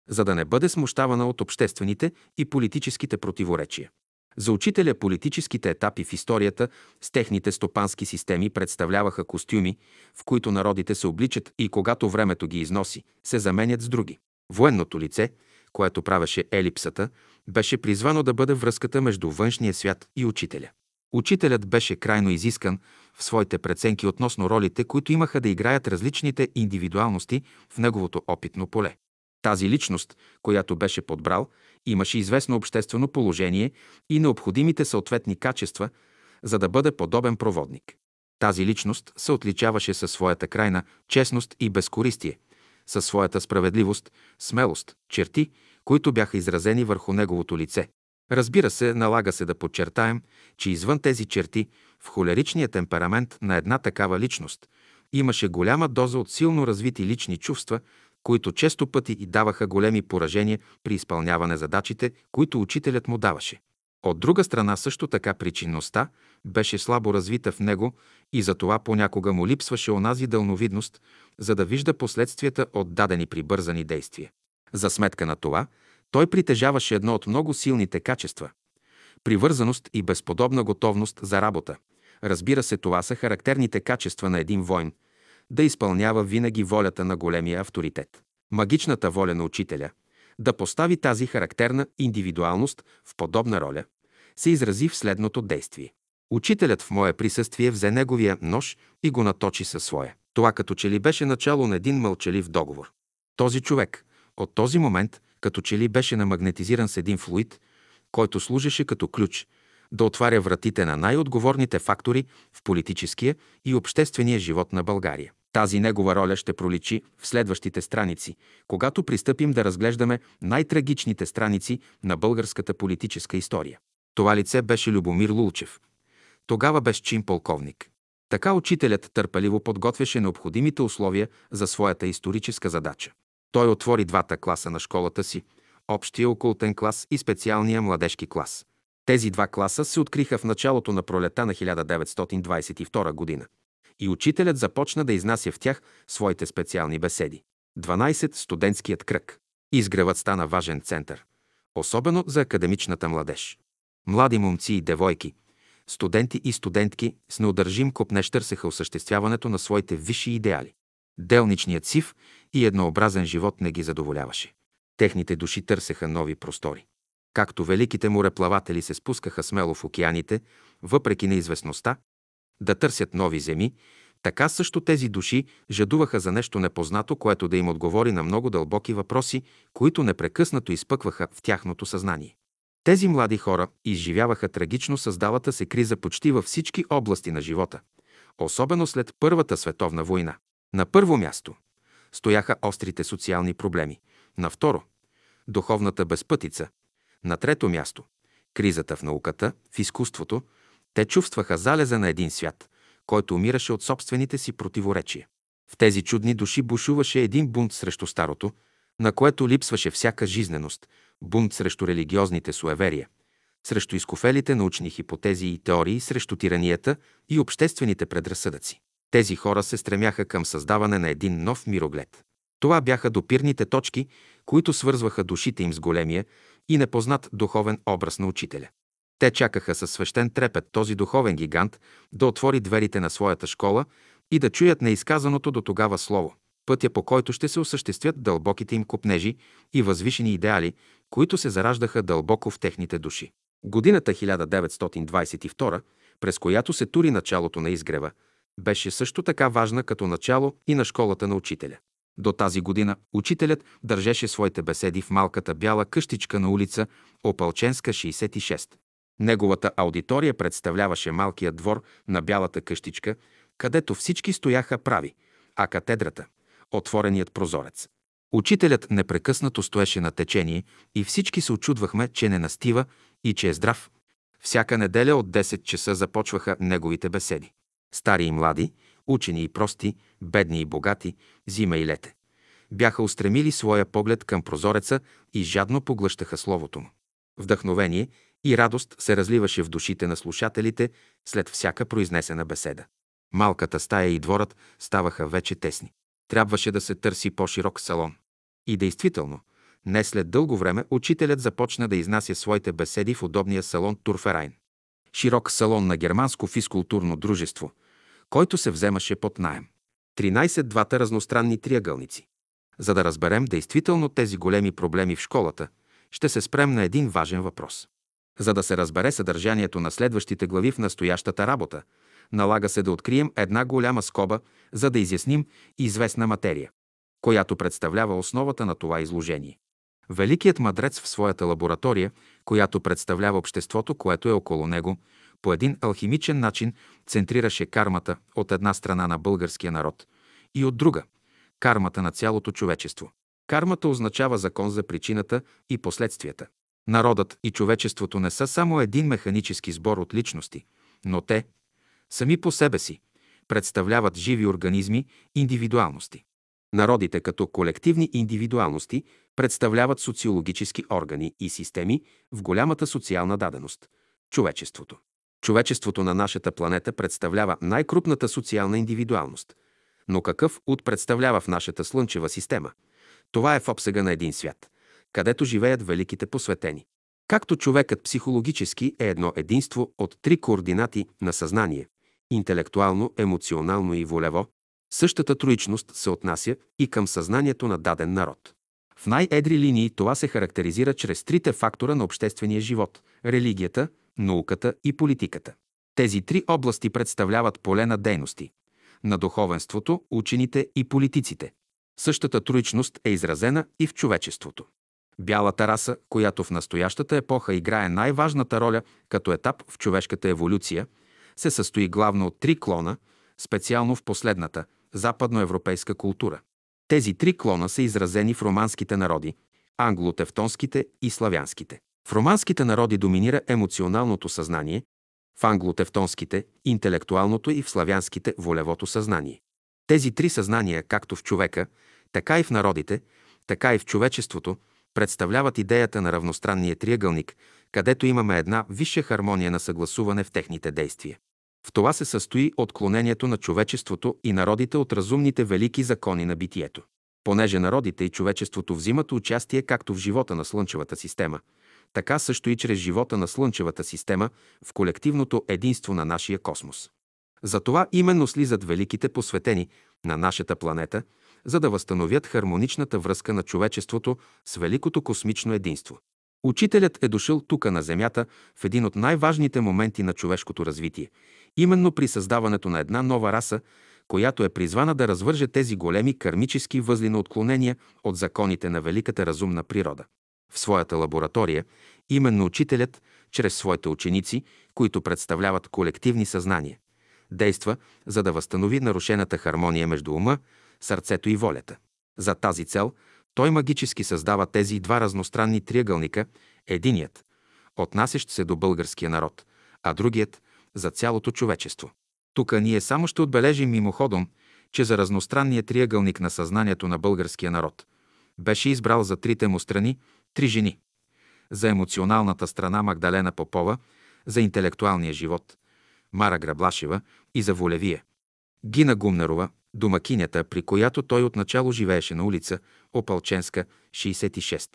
за да не бъде смущавана от обществените и политическите противоречия. За учителя политическите етапи в историята с техните стопански системи представляваха костюми, в които народите се обличат и когато времето ги износи, се заменят с други. Военното лице, което правеше елипсата, беше призвано да бъде връзката между външния свят и учителя. Учителят беше крайно изискан в своите преценки относно ролите, които имаха да играят различните индивидуалности в неговото опитно поле. Тази личност, която беше подбрал, имаше известно обществено положение и необходимите съответни качества, за да бъде подобен проводник. Тази личност се отличаваше със своята крайна честност и безкористие, със своята справедливост, смелост, черти, които бяха изразени върху неговото лице. Разбира се, налага се да подчертаем, че извън тези черти, в холеричния темперамент на една такава личност, имаше голяма доза от силно развити лични чувства, които често пъти и даваха големи поражения при изпълняване задачите, които учителят му даваше. От друга страна също така причинността беше слабо развита в него и затова понякога му липсваше онази дълновидност, за да вижда последствията от дадени прибързани действия. За сметка на това, той притежаваше едно от много силните качества – привързаност и безподобна готовност за работа. Разбира се, това са характерните качества на един войн – да изпълнява винаги волята на големия авторитет. Магичната воля на учителя – да постави тази характерна индивидуалност в подобна роля, се изрази в следното действие. Учителят в мое присъствие взе неговия нож и го наточи със своя. Това като че ли беше начало на един мълчалив договор. Този човек от този момент като че ли беше намагнетизиран с един флуид, който служеше като ключ да отваря вратите на най-отговорните фактори в политическия и обществения живот на България. Тази негова роля ще проличи в следващите страници, когато пристъпим да разглеждаме най-трагичните страници на българската политическа история. Това лице беше Любомир Лулчев. Тогава без чин полковник. Така учителят търпеливо подготвяше необходимите условия за своята историческа задача. Той отвори двата класа на школата си – общия окултен клас и специалния младежки клас. Тези два класа се откриха в началото на пролета на 1922 година и учителят започна да изнася в тях своите специални беседи. 12. Студентският кръг. Изгревът стана важен център, особено за академичната младеж. Млади момци и девойки, студенти и студентки с неудържим копнеж търсеха осъществяването на своите висши идеали. Делничният сив и еднообразен живот не ги задоволяваше. Техните души търсеха нови простори. Както великите мореплаватели се спускаха смело в океаните, въпреки неизвестността, да търсят нови земи, така също тези души жадуваха за нещо непознато, което да им отговори на много дълбоки въпроси, които непрекъснато изпъкваха в тяхното съзнание. Тези млади хора изживяваха трагично създалата се криза почти във всички области на живота, особено след Първата световна война. На първо място стояха острите социални проблеми, на второ – духовната безпътица, на трето място – кризата в науката, в изкуството, те чувстваха залеза на един свят, който умираше от собствените си противоречия. В тези чудни души бушуваше един бунт срещу старото, на което липсваше всяка жизненост, бунт срещу религиозните суеверия, срещу изкофелите научни хипотези и теории, срещу тиранията и обществените предразсъдъци. Тези хора се стремяха към създаване на един нов мироглед. Това бяха допирните точки, които свързваха душите им с големия и непознат духовен образ на учителя. Те чакаха със свещен трепет този духовен гигант да отвори дверите на своята школа и да чуят неизказаното до тогава слово, пътя по който ще се осъществят дълбоките им копнежи и възвишени идеали, които се зараждаха дълбоко в техните души. Годината 1922, през която се тури началото на изгрева, беше също така важна като начало и на школата на учителя. До тази година учителят държеше своите беседи в малката бяла къщичка на улица Опалченска, 66. Неговата аудитория представляваше малкият двор на бялата къщичка, където всички стояха прави, а катедрата – отвореният прозорец. Учителят непрекъснато стоеше на течение и всички се очудвахме, че не настива и че е здрав. Всяка неделя от 10 часа започваха неговите беседи. Стари и млади, учени и прости, бедни и богати, зима и лете. Бяха устремили своя поглед към прозореца и жадно поглъщаха словото му. Вдъхновение и радост се разливаше в душите на слушателите след всяка произнесена беседа. Малката стая и дворът ставаха вече тесни. Трябваше да се търси по-широк салон. И действително, не след дълго време учителят започна да изнася своите беседи в удобния салон Турферайн. Широк салон на германско физкултурно дружество, който се вземаше под найем. 13 двата разностранни триъгълници. За да разберем действително тези големи проблеми в школата, ще се спрем на един важен въпрос. За да се разбере съдържанието на следващите глави в настоящата работа, налага се да открием една голяма скоба, за да изясним известна материя, която представлява основата на това изложение. Великият мъдрец в своята лаборатория, която представлява обществото, което е около него, по един алхимичен начин центрираше кармата от една страна на българския народ и от друга – кармата на цялото човечество. Кармата означава закон за причината и последствията. Народът и човечеството не са само един механически сбор от личности, но те, сами по себе си, представляват живи организми, индивидуалности. Народите като колективни индивидуалности представляват социологически органи и системи в голямата социална даденост – човечеството. Човечеството на нашата планета представлява най-крупната социална индивидуалност. Но какъв от представлява в нашата Слънчева система? Това е в обсега на един свят, където живеят великите посветени. Както човекът психологически е едно единство от три координати на съзнание – интелектуално, емоционално и волево, същата троичност се отнася и към съзнанието на даден народ. В най-едри линии това се характеризира чрез трите фактора на обществения живот – религията, науката и политиката. Тези три области представляват поле на дейности – на духовенството, учените и политиците. Същата троичност е изразена и в човечеството. Бялата раса, която в настоящата епоха играе най-важната роля като етап в човешката еволюция, се състои главно от три клона, специално в последната – западноевропейска култура. Тези три клона са изразени в романските народи – англотевтонските и славянските. В романските народи доминира емоционалното съзнание, в англотевтонските – интелектуалното и в славянските – волевото съзнание. Тези три съзнания, както в човека, така и в народите, така и в човечеството, представляват идеята на равностранния триъгълник, където имаме една висша хармония на съгласуване в техните действия. В това се състои отклонението на човечеството и народите от разумните велики закони на битието. Понеже народите и човечеството взимат участие както в живота на Слънчевата система, така също и чрез живота на Слънчевата система в колективното единство на нашия космос. Затова именно слизат великите посветени на нашата планета, за да възстановят хармоничната връзка на човечеството с великото космично единство. Учителят е дошъл тук на Земята в един от най-важните моменти на човешкото развитие, именно при създаването на една нова раса, която е призвана да развърже тези големи кармически възли на отклонения от законите на великата разумна природа. В своята лаборатория, именно учителят, чрез своите ученици, които представляват колективни съзнания, действа, за да възстанови нарушената хармония между ума, сърцето и волята. За тази цел той магически създава тези два разностранни триъгълника, единият, отнасящ се до българския народ, а другият – за цялото човечество. Тук ние само ще отбележим мимоходом, че за разностранния триъгълник на съзнанието на българския народ беше избрал за трите му страни три жени. За емоционалната страна Магдалена Попова, за интелектуалния живот Мара Граблашева и за волевия. Гина Гумнерова, домакинята, при която той отначало живееше на улица Опалченска, 66.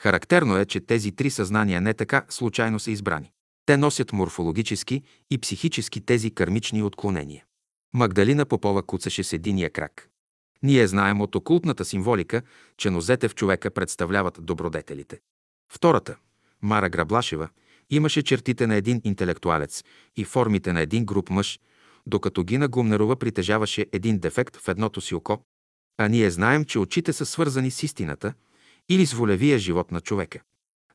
Характерно е, че тези три съзнания не така случайно са избрани. Те носят морфологически и психически тези кармични отклонения. Магдалина Попова куцаше с единия крак. Ние знаем от окултната символика, че нозете в човека представляват добродетелите. Втората, Мара Граблашева, имаше чертите на един интелектуалец и формите на един груп мъж, докато Гина Гумнерова притежаваше един дефект в едното си око, а ние знаем, че очите са свързани с истината или с волевия живот на човека.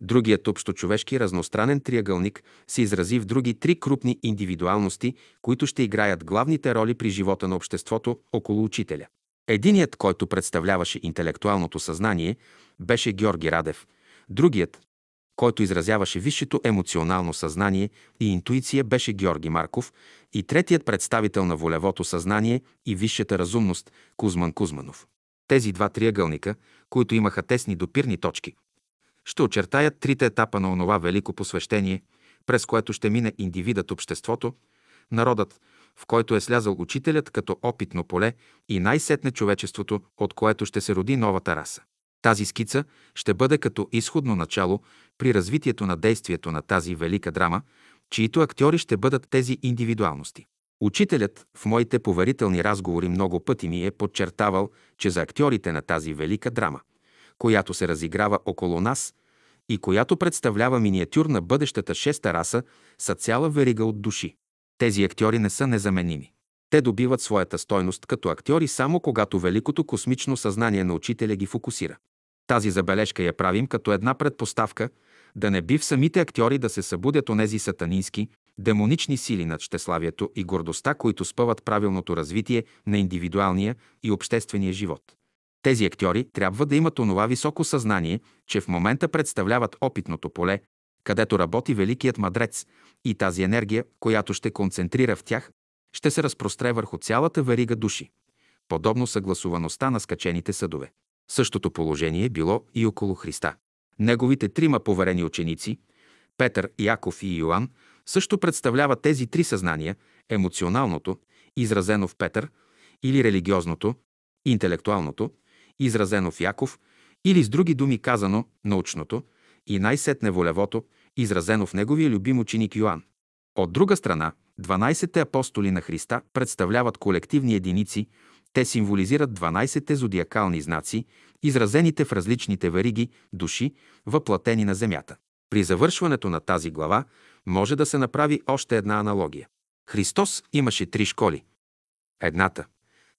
Другият общочовешки разностранен триъгълник се изрази в други три крупни индивидуалности, които ще играят главните роли при живота на обществото около учителя. Единият, който представляваше интелектуалното съзнание, беше Георги Радев, другият който изразяваше висшето емоционално съзнание и интуиция, беше Георги Марков и третият представител на волевото съзнание и висшата разумност – Кузман Кузманов. Тези два триъгълника, които имаха тесни допирни точки, ще очертаят трите етапа на онова велико посвещение, през което ще мине индивидът обществото, народът, в който е слязал учителят като опитно поле и най-сетне човечеството, от което ще се роди новата раса. Тази скица ще бъде като изходно начало при развитието на действието на тази велика драма, чието актьори ще бъдат тези индивидуалности. Учителят в моите поверителни разговори много пъти ми е подчертавал, че за актьорите на тази велика драма, която се разиграва около нас и която представлява миниатюр на бъдещата шеста раса, са цяла верига от души. Тези актьори не са незаменими. Те добиват своята стойност като актьори само когато великото космично съзнание на учителя ги фокусира. Тази забележка я правим като една предпоставка да не би в самите актьори да се събудят онези сатанински, демонични сили над щеславието и гордостта, които спъват правилното развитие на индивидуалния и обществения живот. Тези актьори трябва да имат онова високо съзнание, че в момента представляват опитното поле, където работи великият мадрец и тази енергия, която ще концентрира в тях, ще се разпростре върху цялата верига души, подобно съгласуваността на скачените съдове. Същото положение било и около Христа. Неговите трима поверени ученици – Петър, Яков и Йоанн – също представляват тези три съзнания – емоционалното, изразено в Петър, или религиозното, интелектуалното, изразено в Яков, или с други думи казано научното, и най-сетне волевото, изразено в неговия любим ученик Йоанн. От друга страна, 12-те апостоли на Христа представляват колективни единици, те символизират 12-те зодиакални знаци, изразените в различните вариги души, въплатени на земята. При завършването на тази глава може да се направи още една аналогия. Христос имаше три школи. Едната,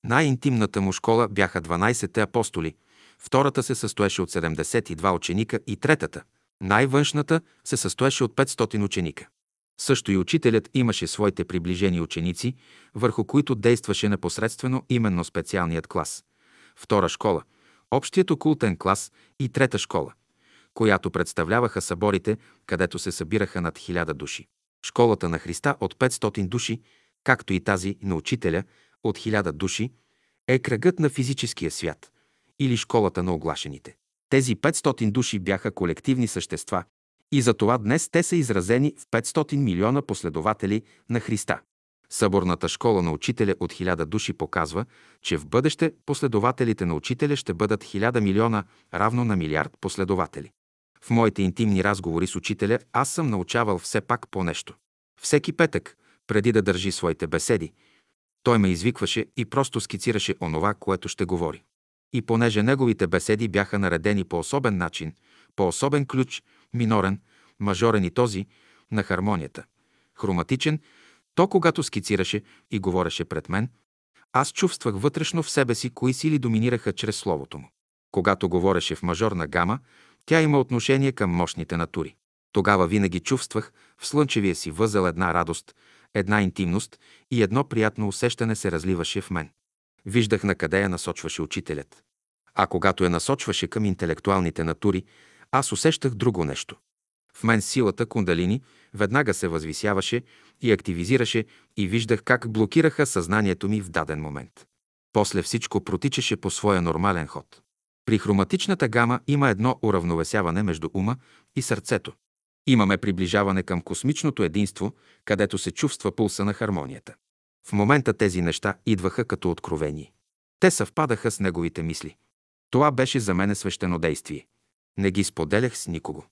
най-интимната му школа бяха 12-те апостоли, втората се състоеше от 72 ученика и третата, най-външната, се състоеше от 500 ученика. Също и учителят имаше своите приближени ученици, върху които действаше непосредствено именно специалният клас. Втора школа – общият окултен клас и трета школа – която представляваха съборите, където се събираха над хиляда души. Школата на Христа от 500 души, както и тази на учителя от хиляда души, е кръгът на физическия свят или школата на оглашените. Тези 500 души бяха колективни същества и затова днес те са изразени в 500 милиона последователи на Христа. Съборната школа на учителя от хиляда души показва, че в бъдеще последователите на учителя ще бъдат хиляда милиона, равно на милиард последователи. В моите интимни разговори с учителя аз съм научавал все пак по нещо. Всеки петък, преди да държи своите беседи, той ме извикваше и просто скицираше онова, което ще говори. И понеже неговите беседи бяха наредени по особен начин, по особен ключ, минорен, мажорен и този, на хармонията, хроматичен, то когато скицираше и говореше пред мен, аз чувствах вътрешно в себе си кои сили доминираха чрез словото му. Когато говореше в мажорна гама, тя има отношение към мощните натури. Тогава винаги чувствах в слънчевия си възел една радост, една интимност и едно приятно усещане се разливаше в мен. Виждах на къде я насочваше учителят. А когато я насочваше към интелектуалните натури, аз усещах друго нещо. В мен силата кундалини веднага се възвисяваше и активизираше и виждах как блокираха съзнанието ми в даден момент. После всичко протичаше по своя нормален ход. При хроматичната гама има едно уравновесяване между ума и сърцето. Имаме приближаване към космичното единство, където се чувства пулса на хармонията. В момента тези неща идваха като откровение. Те съвпадаха с неговите мисли. Това беше за мене свещено действие. Не ги споделях с никого.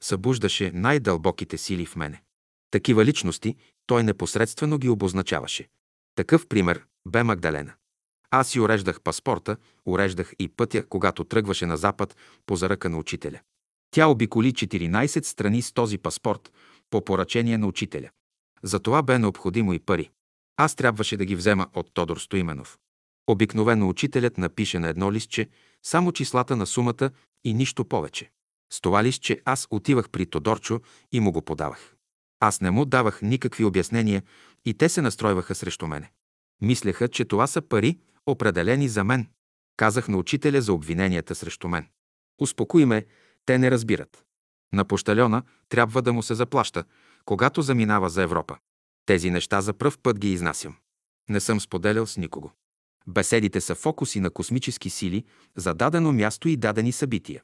Събуждаше най-дълбоките сили в мене. Такива личности той непосредствено ги обозначаваше. Такъв пример бе Магдалена. Аз си уреждах паспорта, уреждах и пътя, когато тръгваше на запад по заръка на учителя. Тя обиколи 14 страни с този паспорт по поръчение на учителя. За това бе необходимо и пари. Аз трябваше да ги взема от Тодор Стоименов. Обикновено учителят напише на едно листче само числата на сумата и нищо повече. С това листче аз отивах при Тодорчо и му го подавах. Аз не му давах никакви обяснения и те се настройваха срещу мене. Мислеха, че това са пари, определени за мен. Казах на учителя за обвиненията срещу мен. Успокои ме, те не разбират. На пощальона трябва да му се заплаща, когато заминава за Европа. Тези неща за пръв път ги изнасям. Не съм споделял с никого. Беседите са фокуси на космически сили за дадено място и дадени събития.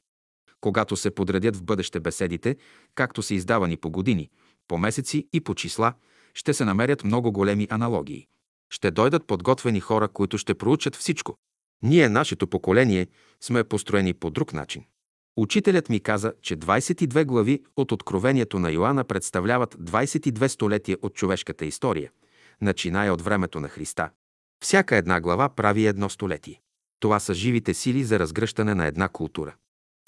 Когато се подредят в бъдеще беседите, както са издавани по години, по месеци и по числа, ще се намерят много големи аналогии. Ще дойдат подготвени хора, които ще проучат всичко. Ние, нашето поколение, сме построени по друг начин. Учителят ми каза, че 22 глави от Откровението на Йоанна представляват 22 столетия от човешката история, начиная от времето на Христа. Всяка една глава прави едно столетие. Това са живите сили за разгръщане на една култура.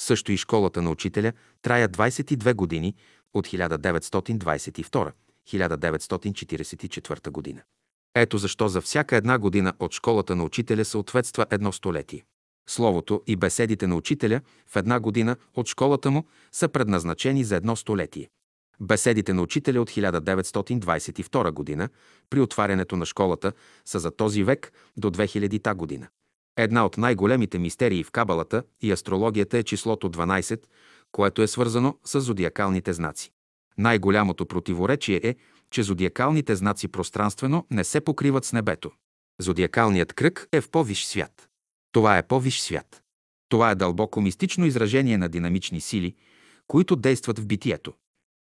Също и школата на учителя трая 22 години от 1922-1944 година. Ето защо за всяка една година от школата на учителя съответства едно столетие. Словото и беседите на учителя в една година от школата му са предназначени за едно столетие. Беседите на учителя от 1922 г. при отварянето на школата са за този век до 2000-та година. Една от най-големите мистерии в кабалата и астрологията е числото 12, което е свързано с зодиакалните знаци. Най-голямото противоречие е, че зодиакалните знаци пространствено не се покриват с небето. Зодиакалният кръг е в по-виш свят. Това е по-виш свят. Това е дълбоко мистично изражение на динамични сили, които действат в битието.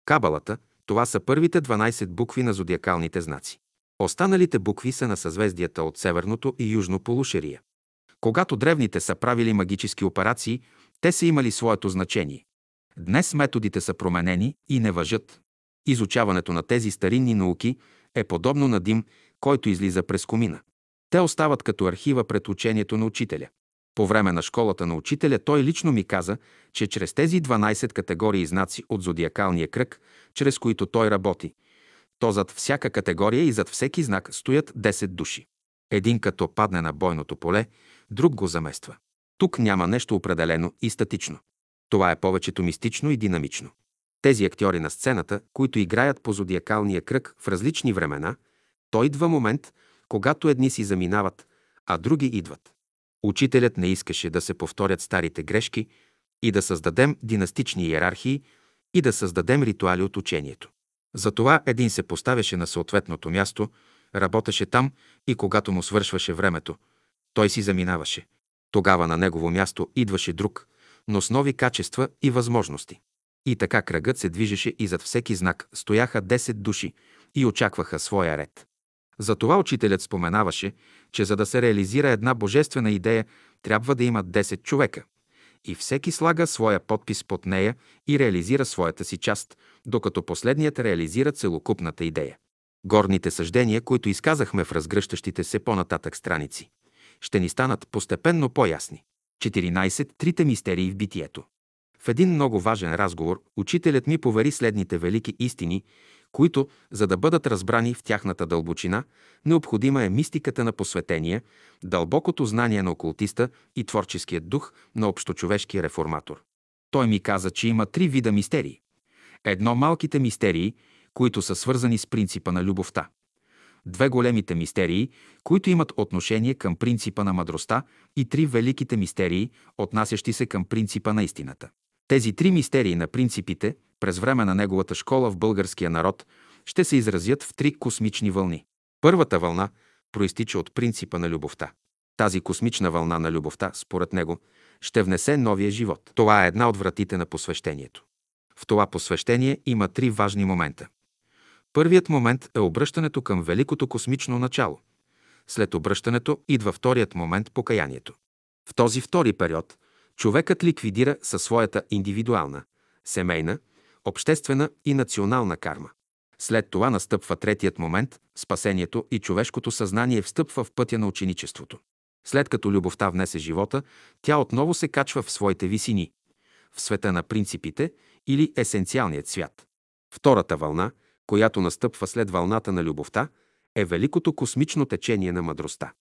Кабалата – това са първите 12 букви на зодиакалните знаци. Останалите букви са на съзвездията от северното и южно полушерия. Когато древните са правили магически операции, те са имали своето значение. Днес методите са променени и не въжат. Изучаването на тези старинни науки е подобно на дим, който излиза през комина. Те остават като архива пред учението на учителя. По време на школата на учителя той лично ми каза, че чрез тези 12 категории знаци от зодиакалния кръг, чрез които той работи, то зад всяка категория и зад всеки знак стоят 10 души. Един като падне на бойното поле, друг го замества. Тук няма нещо определено и статично. Това е повечето мистично и динамично. Тези актьори на сцената, които играят по зодиакалния кръг в различни времена, той идва момент, когато едни си заминават, а други идват. Учителят не искаше да се повторят старите грешки и да създадем династични иерархии и да създадем ритуали от учението. Затова един се поставяше на съответното място, работеше там и когато му свършваше времето, той си заминаваше. Тогава на негово място идваше друг, но с нови качества и възможности. И така кръгът се движеше и зад всеки знак стояха 10 души и очакваха своя ред. Затова учителят споменаваше, че за да се реализира една божествена идея, трябва да има 10 човека. И всеки слага своя подпис под нея и реализира своята си част, докато последният реализира целокупната идея. Горните съждения, които изказахме в разгръщащите се по-нататък страници, ще ни станат постепенно по-ясни. 14. Трите мистерии в битието. В един много важен разговор учителят ми повери следните велики истини, които, за да бъдат разбрани в тяхната дълбочина, необходима е мистиката на посветение, дълбокото знание на окултиста и творческият дух на общочовешкия реформатор. Той ми каза, че има три вида мистерии. Едно малките мистерии, които са свързани с принципа на любовта. Две големите мистерии, които имат отношение към принципа на мъдростта и три великите мистерии, отнасящи се към принципа на истината. Тези три мистерии на принципите през време на неговата школа в българския народ ще се изразят в три космични вълни. Първата вълна проистича от принципа на любовта. Тази космична вълна на любовта, според него, ще внесе новия живот. Това е една от вратите на посвещението. В това посвещение има три важни момента. Първият момент е обръщането към великото космично начало. След обръщането идва вторият момент – покаянието. В този втори период човекът ликвидира със своята индивидуална, семейна, обществена и национална карма. След това настъпва третият момент – спасението и човешкото съзнание встъпва в пътя на ученичеството. След като любовта внесе живота, тя отново се качва в своите висини, в света на принципите или есенциалният свят. Втората вълна, която настъпва след вълната на любовта, е великото космично течение на мъдростта.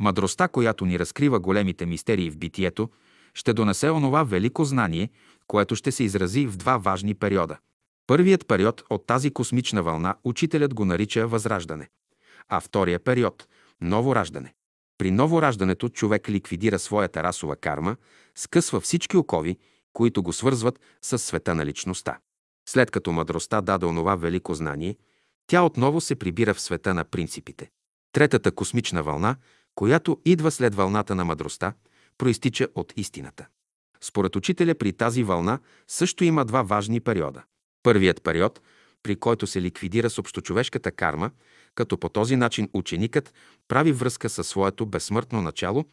Мъдростта, която ни разкрива големите мистерии в битието, ще донесе онова велико знание, което ще се изрази в два важни периода. Първият период от тази космична вълна учителят го нарича възраждане, а втория период – ново раждане. При новораждането човек ликвидира своята расова карма, скъсва всички окови, които го свързват с света на личността. След като мъдростта даде онова велико знание, тя отново се прибира в света на принципите. Третата космична вълна, която идва след вълната на мъдростта, проистича от истината. Според учителя при тази вълна също има два важни периода. Първият период, при който се ликвидира с общочовешката карма, като по този начин ученикът прави връзка със своето безсмъртно начало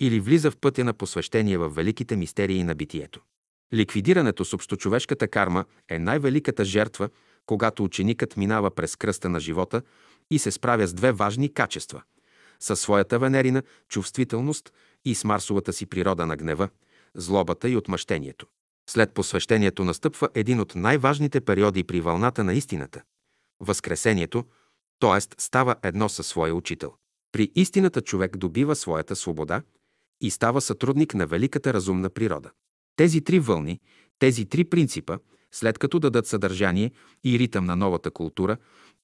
или влиза в пътя на посвещение в великите мистерии на битието. Ликвидирането с общочовешката карма е най-великата жертва, когато ученикът минава през кръста на живота и се справя с две важни качества – със своята венерина чувствителност и с марсовата си природа на гнева, злобата и отмъщението. След посвещението настъпва един от най-важните периоди при вълната на истината – Възкресението, т.е. става едно със своя учител. При истината човек добива своята свобода и става сътрудник на великата разумна природа. Тези три вълни, тези три принципа След като дадат съдържание и ритъм на новата култура,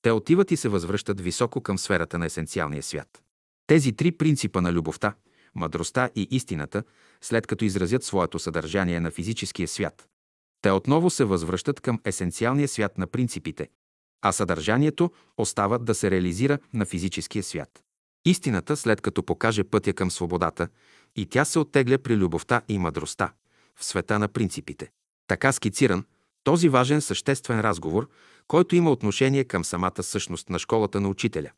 те отиват и се възвръщат високо към сферата на есенциалния свят. Тези три принципа на любовта, мъдростта и истината, след като изразят своето съдържание на физическия свят, те отново се възвръщат към есенциалния свят на принципите, а съдържанието остава да се реализира на физическия свят. Истината, след като покаже пътя към свободата, и тя се оттегля при любовта и мъдростта, в света на принципите. Така скициран, този важен съществен разговор, който има отношение към самата същност на школата на учителя,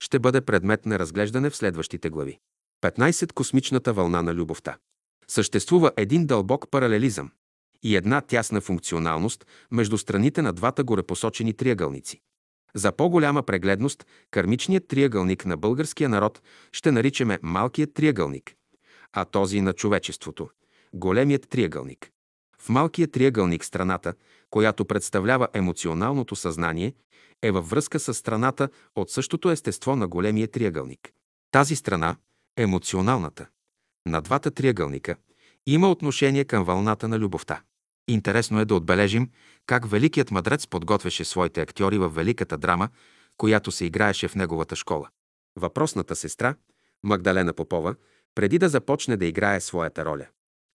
ще бъде предмет на разглеждане в следващите глави. 15. Космичната вълна на любовта. Съществува един дълбок паралелизъм и една тясна функционалност между страните на двата горепосочени триъгълници. За по-голяма прегледност, кармичният триъгълник на българския народ ще наричаме малкият триъгълник, а този на човечеството – големият триъгълник. В малкият триъгълник страната, която представлява емоционалното съзнание, е във връзка с страната от същото естество на големия триъгълник. Тази страна, емоционалната, на двата триъгълника, има отношение към вълната на любовта. Интересно е да отбележим как великият мъдрец подготвяше своите актьори в великата драма, която се играеше в неговата школа. Въпросната сестра, Магдалена Попова, преди да започне да играе своята роля,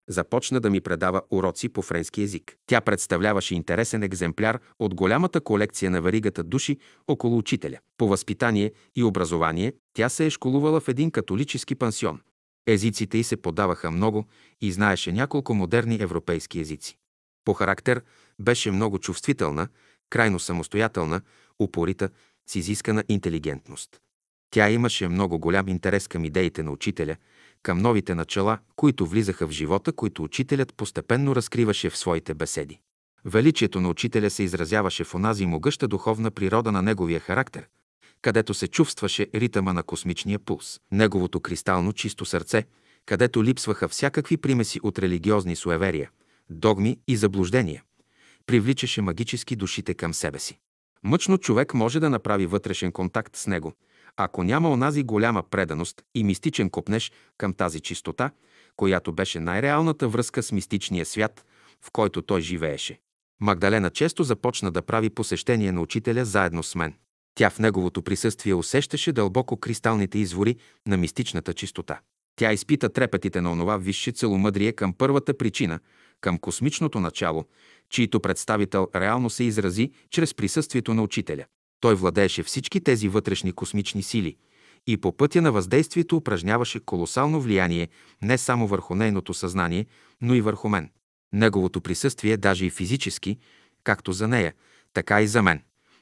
започна да ми предава уроци по френски язик. Тя представляваше интересен екземпляр от голямата колекция на веригата души около учителя. По възпитание и образование тя се е школувала в един католически пансион. Езиците й се подаваха много и знаеше няколко модерни европейски езици. По характер беше много чувствителна, крайно самостоятелна, упорита, с изискана интелигентност. Тя имаше много голям интерес към идеите на учителя, към новите начала, които влизаха в живота, които учителят постепенно разкриваше в своите беседи. Величието на учителя се изразяваше в онази могъща духовна природа на неговия характер, където се чувстваше ритъма на космичния пулс, неговото кристално чисто сърце, където липсваха всякакви примеси от религиозни суеверия, догми и заблуждения, привличаше магически душите към себе си. Мъчно човек може да направи вътрешен контакт с него, ако няма онази голяма преданост и мистичен копнеж към тази чистота, която беше най-реалната връзка с мистичния свят, в който той живееше. Магдалена често започна да прави посещение на учителя заедно с мен. Тя в неговото присъствие усещаше дълбоко кристалните извори на мистичната чистота. Тя изпита трепетите на онова висше целомъдрие към първата причина, към космичното начало, чието представител реално се изрази чрез присъствието на учителя. Той владееше всички тези вътрешни космични сили и по пътя на въздействието упражняваше колосално влияние не само върху нейното съзнание, но и върху мен. Неговото присъствие, даже и физически, както за нея, така и за мен,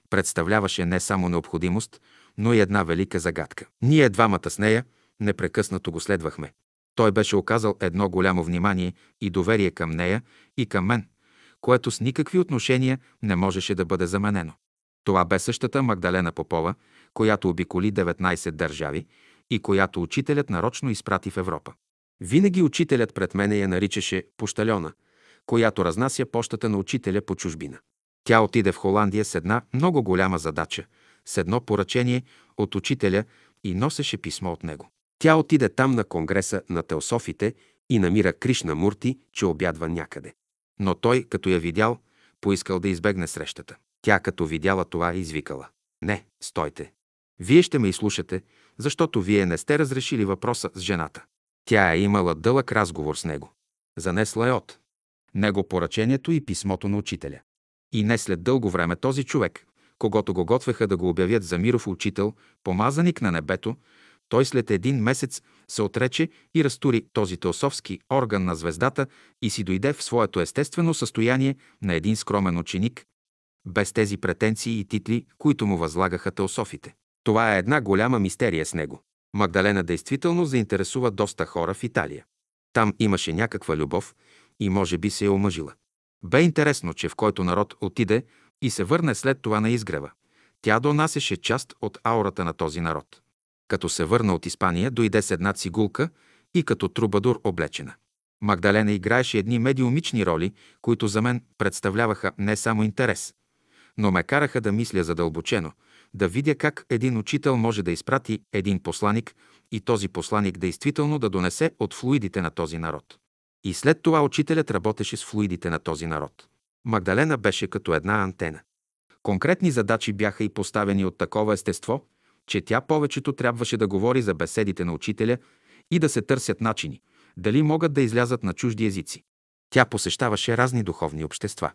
представляваше не само необходимост, но и една велика загадка. Ние двамата с нея непрекъснато го следвахме. Той беше оказал едно голямо внимание и доверие към нея и към мен, което с никакви отношения не можеше да бъде заменено. Това бе същата Магдалена Попова, която обиколи 19 държави и която учителят нарочно изпрати в Европа. Винаги учителят пред мене я наричаше пощальона, която разнася пощата на учителя по чужбина. Тя отиде в Холандия с една много голяма задача, с едно поръчение от учителя и носеше писмо от него. Тя отиде там на конгреса на теософите и намира Кришна Мурти, че обядва някъде. Но той, като я видял, поискал да избегне срещата. Тя, като видяла това, извикала. Не, стойте. Вие ще ме изслушате, защото вие не сте разрешили въпроса с жената. Тя е имала дълъг разговор с него. Занесла е от него поръчението и писмото на учителя. И не след дълго време този човек, когато го готвеха да го обявят за миров учител, помазаник на небето, той след един месец се отрече и разтури този теософски орган на звездата и си дойде в своето естествено състояние на един скромен ученик, без тези претенции и титли, които му възлагаха теософите. Това е една голяма мистерия с него. Магдалена действително заинтересува доста хора в Италия. Там имаше някаква любов и може би се е омъжила. Бе интересно, че в който народ отиде и се върне след това на изгрева, тя донасеше част от аурата на този народ. Като се върна от Испания, дойде с една цигулка и като трубадур облечена. Магдалена играеше едни медиумични роли, които за мен представляваха не само интерес, но ме караха да мисля задълбочено, да видя как един учител може да изпрати един посланик и този посланик действително да донесе от флуидите на този народ. И след това учителят работеше с флуидите на този народ. Магдалена беше като една антена. Конкретни задачи бяха и поставени от такова естество, че тя повечето трябваше да говори за беседите на учителя и да се търсят начини, дали могат да излязат на чужди езици. Тя посещаваше разни духовни общества.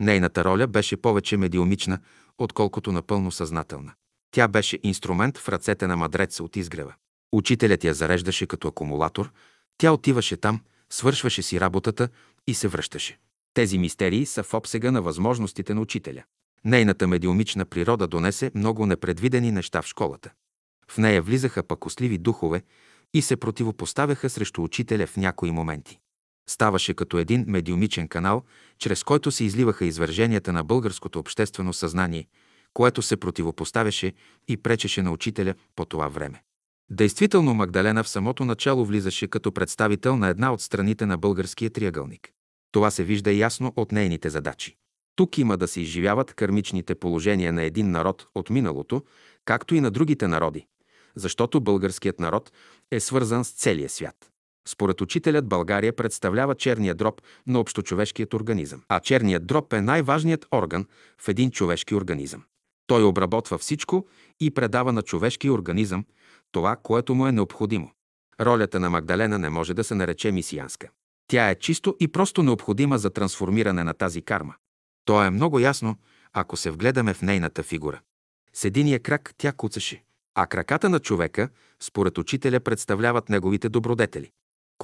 Нейната роля беше повече медиумична, отколкото напълно съзнателна. Тя беше инструмент в ръцете на мадреца от изгрева. Учителят я зареждаше като акумулатор, тя отиваше там, свършваше си работата и се връщаше. Тези мистерии са в обсега на възможностите на учителя. Нейната медиумична природа донесе много непредвидени неща в школата. В нея влизаха пакосливи духове и се противопоставяха срещу учителя в някои моменти. Ставаше като един медиумичен канал, чрез който се изливаха извърженията на българското обществено съзнание, което се противопоставяше и пречеше на учителя по това време. Действително Магдалена в самото начало влизаше като представител на една от страните на българския триъгълник. Това се вижда ясно от нейните задачи. Тук има да се изживяват кърмичните положения на един народ от миналото, както и на другите народи, защото българският народ е свързан с целия свят. Според учителят България представлява черния дроб на общочовешкият организъм. А черният дроб е най-важният орган в един човешки организъм. Той обработва всичко и предава на човешкия организъм това, което му е необходимо. Ролята на Магдалена не може да се нарече мисиянска. Тя е чисто и просто необходима за трансформиране на тази карма. То е много ясно, ако се вгледаме в нейната фигура. С единия крак тя куцаше, а краката на човека, според учителя, представляват неговите добродетели.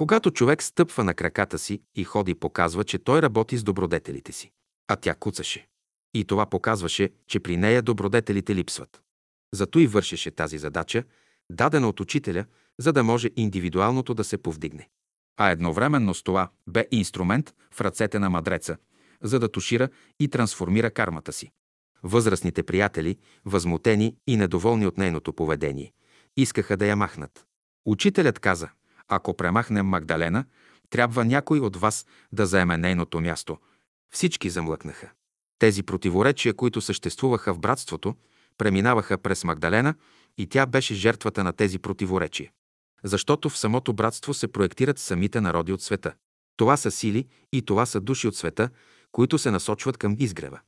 Когато човек стъпва на краката си и ходи, показва, че той работи с добродетелите си. А тя куцаше. И това показваше, че при нея добродетелите липсват. Зато и вършеше тази задача, дадена от учителя, за да може индивидуалното да се повдигне. А едновременно с това бе инструмент в ръцете на мадреца, за да тушира и трансформира кармата си. Възрастните приятели, възмутени и недоволни от нейното поведение, искаха да я махнат. Учителят каза, ако премахнем Магдалена, трябва някой от вас да заеме нейното място. Всички замлъкнаха. Тези противоречия, които съществуваха в братството, преминаваха през Магдалена и тя беше жертвата на тези противоречия. Защото в самото братство се проектират самите народи от света. Това са сили и това са души от света, които се насочват към изгрева.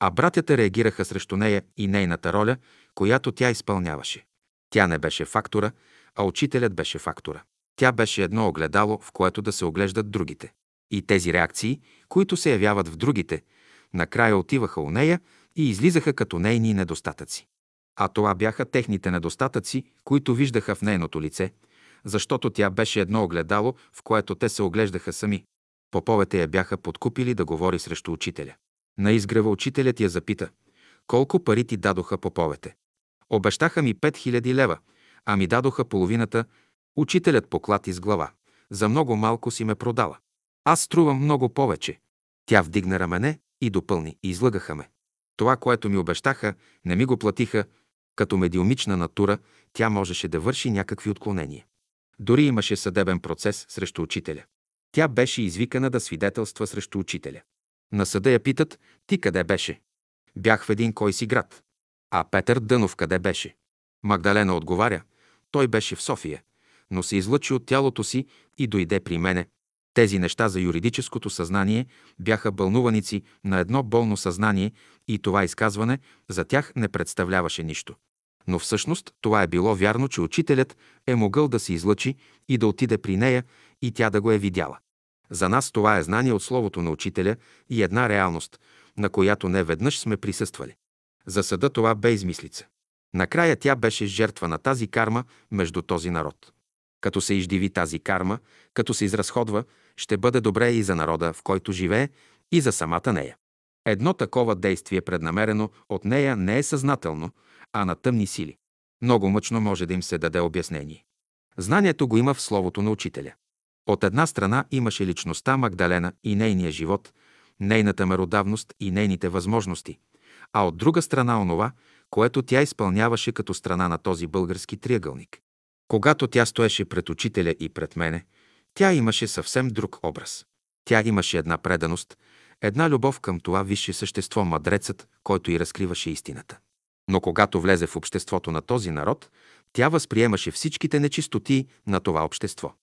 А братята реагираха срещу нея и нейната роля, която тя изпълняваше. Тя не беше фактора, а учителят беше фактора. Тя беше едно огледало, в което да се оглеждат другите. И тези реакции, които се явяват в другите, накрая отиваха у нея и излизаха като нейни недостатъци. А това бяха техните недостатъци, които виждаха в нейното лице, защото тя беше едно огледало, в което те се оглеждаха сами. Поповете я бяха подкупили да говори срещу учителя. На изгрева учителят я запита, колко пари ти дадоха поповете. Обещаха ми 5000 лева, а ми дадоха половината. Учителят поклати с глава. За много малко си ме продала. Аз струвам много повече. Тя вдигна рамене и допълни. Излъгаха ме. Това, което ми обещаха, не ми го платиха. Като медиумична натура, тя можеше да върши някакви отклонения. Дори имаше съдебен процес срещу учителя. Тя беше извикана да свидетелства срещу учителя. На съда я питат, ти къде беше? Бях в един кой си град. А Петър Дънов къде беше? Магдалена отговаря, той беше в София, но се излъчи от тялото си и дойде при мене. Тези неща за юридическото съзнание бяха бълнуваници на едно болно съзнание и това изказване за тях не представляваше нищо. Но всъщност това е било вярно, че учителят е могъл да се излъчи и да отиде при нея и тя да го е видяла. За нас това е знание от Словото на Учителя и една реалност, на която не веднъж сме присъствали. За съда това бе измислица. Накрая тя беше жертва на тази карма между този народ. Като се издиви тази карма, като се изразходва, ще бъде добре и за народа, в който живее, и за самата нея. Едно такова действие, преднамерено от нея, не е съзнателно, а на тъмни сили. Много мъчно може да им се даде обяснение. Знанието го има в Словото на Учителя. От една страна имаше личността Магдалена и нейния живот, нейната меродавност и нейните възможности, а от друга страна онова, което тя изпълняваше като страна на този български триъгълник. Когато тя стоеше пред учителя и пред мене, тя имаше съвсем друг образ. Тя имаше една преданост, една любов към това висше същество, мадрецът, който и разкриваше истината. Но когато влезе в обществото на този народ, тя възприемаше всичките нечистоти на това общество.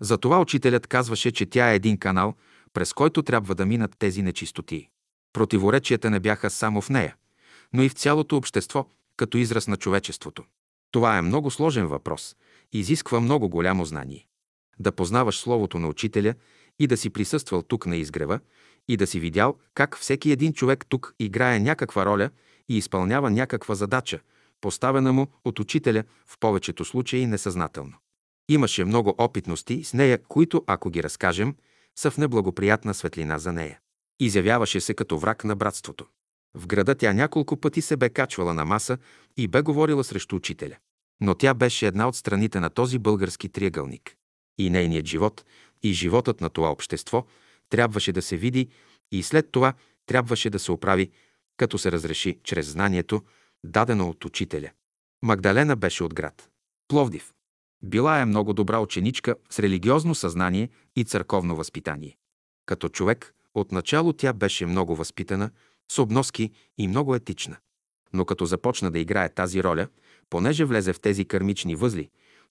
Затова учителят казваше, че тя е един канал, през който трябва да минат тези нечистоти. Противоречията не бяха само в нея, но и в цялото общество, като израз на човечеството. Това е много сложен въпрос, изисква много голямо знание. Да познаваш Словото на Учителя и да си присъствал тук на изгрева и да си видял как всеки един човек тук играе някаква роля и изпълнява някаква задача, поставена му от учителя в повечето случаи несъзнателно. Имаше много опитности с нея, които, ако ги разкажем, са в неблагоприятна светлина за нея. Изявяваше се като враг на братството. В града тя няколко пъти се бе качвала на маса и бе говорила срещу учителя. Но тя беше една от страните на този български триъгълник. И нейният живот, и животът на това общество трябваше да се види и след това трябваше да се оправи, като се разреши чрез знанието, дадено от учителя. Магдалена беше от град. Пловдив. Била е много добра ученичка с религиозно съзнание и църковно възпитание. Като човек, отначало тя беше много възпитана, с обноски и много етична. Но като започна да играе тази роля, понеже влезе в тези кърмични възли,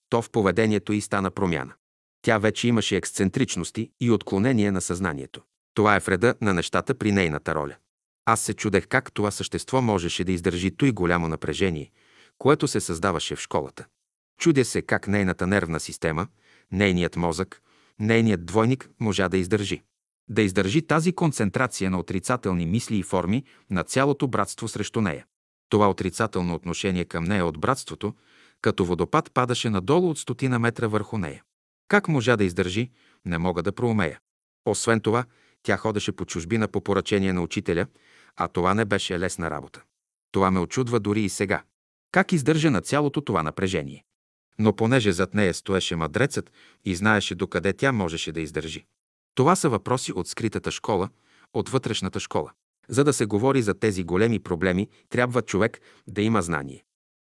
то в поведението й стана промяна. Тя вече имаше ексцентричности и отклонение на съзнанието. Това е вреда на нещата при нейната роля. Аз се чудех как това същество можеше да издържи той голямо напрежение, което се създаваше в школата. Чудя се как нейната нервна система, нейният мозък, нейният двойник можа да издържи. Да издържи тази концентрация на отрицателни мисли и форми на цялото братство срещу нея. Това отрицателно отношение към нея от братството, като водопад падаше надолу от стотина метра върху нея. Как можа да издържи, не мога да проумея. Освен това, тя ходеше по чужбина по поръчение на учителя, а това не беше лесна работа. Това ме очудва дори и сега. Как издържа на цялото това напрежение? Но понеже зад нея стоеше мадрецът и знаеше докъде тя можеше да издържи. Това са въпроси от скритата школа, от вътрешната школа. За да се говори за тези големи проблеми, трябва човек да има знание.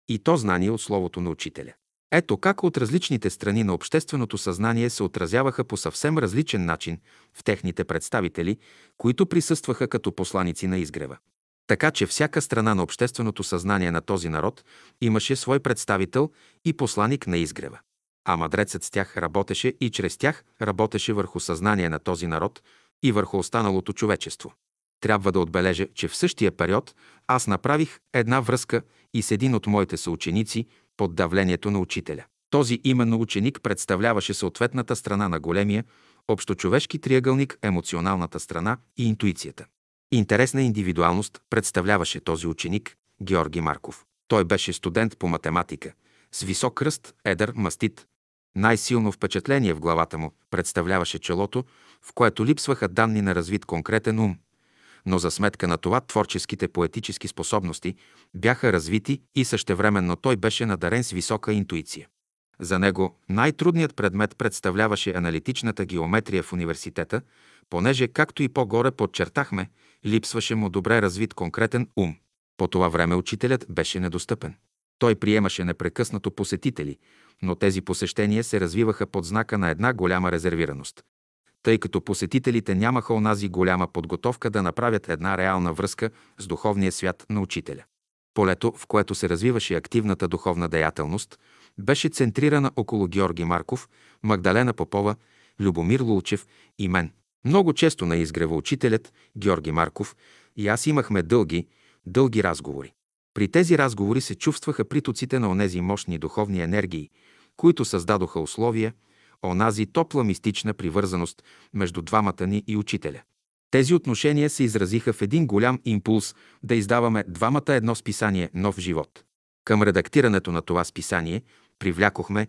И то знание от Словото на Учителя. Ето как от различните страни на общественото съзнание се отразяваха по съвсем различен начин в техните представители, които присъстваха като посланици на изгрева. Така че всяка страна на общественото съзнание на този народ имаше свой представител и посланик на изгрева. А мадрецът с тях работеше и чрез тях работеше върху съзнание на този народ и върху останалото човечество. Трябва да отбележа, че в същия период аз направих една връзка и с един от моите съученици под давлението на учителя. Този именно ученик представляваше съответната страна на големия, общочовешки триъгълник, емоционалната страна и интуицията. Интересна индивидуалност представляваше този ученик, Георги Марков. Той беше студент по математика, с висок ръст, едър, мастит. Най-силно впечатление в главата му представляваше челото, в което липсваха данни на развит конкретен ум. Но за сметка на това творческите поетически способности бяха развити и същевременно той беше надарен с висока интуиция. За него най-трудният предмет представляваше аналитичната геометрия в университета, понеже, както и по-горе подчертахме, липсваше му добре развит конкретен ум. По това време учителят беше недостъпен. Той приемаше непрекъснато посетители, но тези посещения се развиваха под знака на една голяма резервираност. Тъй като посетителите нямаха онази голяма подготовка да направят една реална връзка с духовния свят на учителя. Полето, в което се развиваше активната духовна деятелност, беше центрирана около Георги Марков, Магдалена Попова, Любомир Лулчев и мен. Много често на изгрева учителят Георги Марков и аз имахме дълги, дълги разговори. При тези разговори се чувстваха притоците на онези мощни духовни енергии, които създадоха условия, онази топла мистична привързаност между двамата ни и учителя. Тези отношения се изразиха в един голям импулс да издаваме двамата едно списание «Нов живот». Към редактирането на това списание привлякохме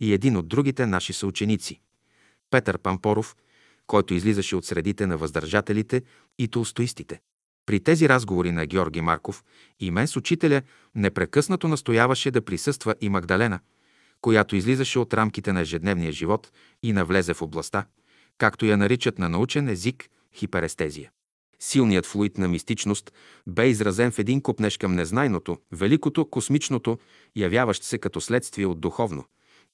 и един от другите наши съученици – Петър Пампоров, който излизаше от средите на въздържателите и толстоистите. При тези разговори на Георги Марков и мен с учителя непрекъснато настояваше да присъства и Магдалена, която излизаше от рамките на ежедневния живот и навлезе в областта, както я наричат на научен език хиперестезия. Силният флуид на мистичност бе изразен в един купнеж към незнайното, великото, космичното, явяващ се като следствие от духовно,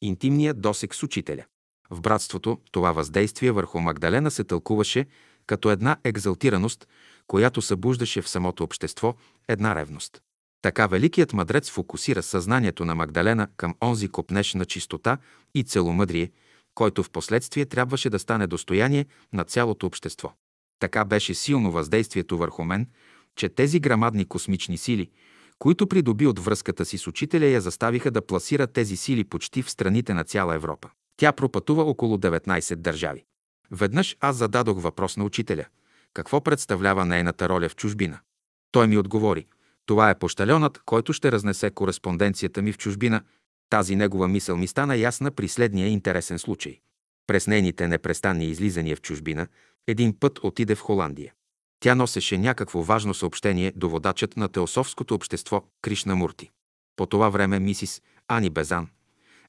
интимният досек с учителя. В братството това въздействие върху Магдалена се тълкуваше като една екзалтираност, която събуждаше в самото общество една ревност. Така великият мъдрец фокусира съзнанието на Магдалена към онзи копнеж на чистота и целомъдрие, който в последствие трябваше да стане достояние на цялото общество. Така беше силно въздействието върху мен, че тези грамадни космични сили, които придоби от връзката си с учителя, я заставиха да пласира тези сили почти в страните на цяла Европа. Тя пропътува около 19 държави. Веднъж аз зададох въпрос на учителя. Какво представлява нейната роля в чужбина? Той ми отговори. Това е пощалионът, който ще разнесе кореспонденцията ми в чужбина. Тази негова мисъл ми стана ясна при следния интересен случай. През нейните непрестанни излизания в чужбина, един път отиде в Холандия. Тя носеше някакво важно съобщение до водачът на теософското общество Кришна Мурти. По това време мисис Ани Безан,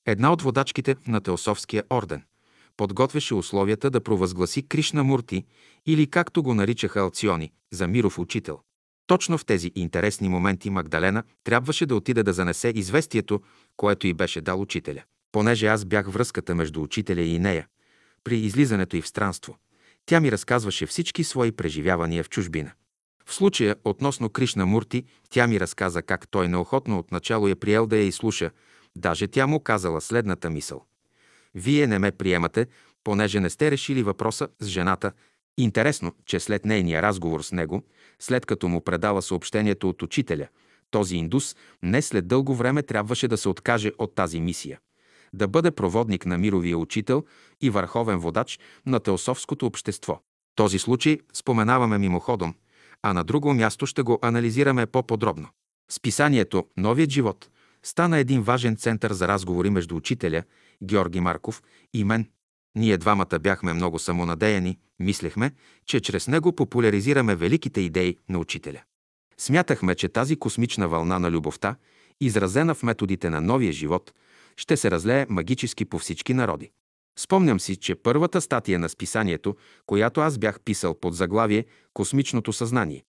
една от водачките на теософския орден, подготвяше условията да провъзгласи Кришна Мурти или както го наричаха алциони, за миров учител. Точно в тези интересни моменти Магдалена трябваше да отиде да занесе известието, което й беше дал учителя. Понеже аз бях връзката между учителя и нея, при излизането й в странство, тя ми разказваше всички свои преживявания в чужбина. В случая, относно Кришна Мурти, тя ми разказа как той неохотно отначало е приел да я изслуша, даже тя му казала следната мисъл. Вие не ме приемате, понеже не сте решили въпроса с жената. Интересно, че след нейния разговор с него, след като му предала съобщението от учителя, този индус не след дълго време трябваше да се откаже от тази мисия да бъде проводник на мировия учител и върховен водач на теософското общество. Този случай споменаваме мимоходом, а на друго място ще го анализираме по-подробно. Списанието «Новият живот» стана един важен център за разговори между учителя Георги Марков и мен. Ние двамата бяхме много самонадеяни, мислехме, че чрез него популяризираме великите идеи на учителя. Смятахме, че тази космична вълна на любовта, изразена в методите на новия живот, ще се разлее магически по всички народи. Спомням си, че първата статия на списанието, която аз бях писал под заглавие «Космичното съзнание»,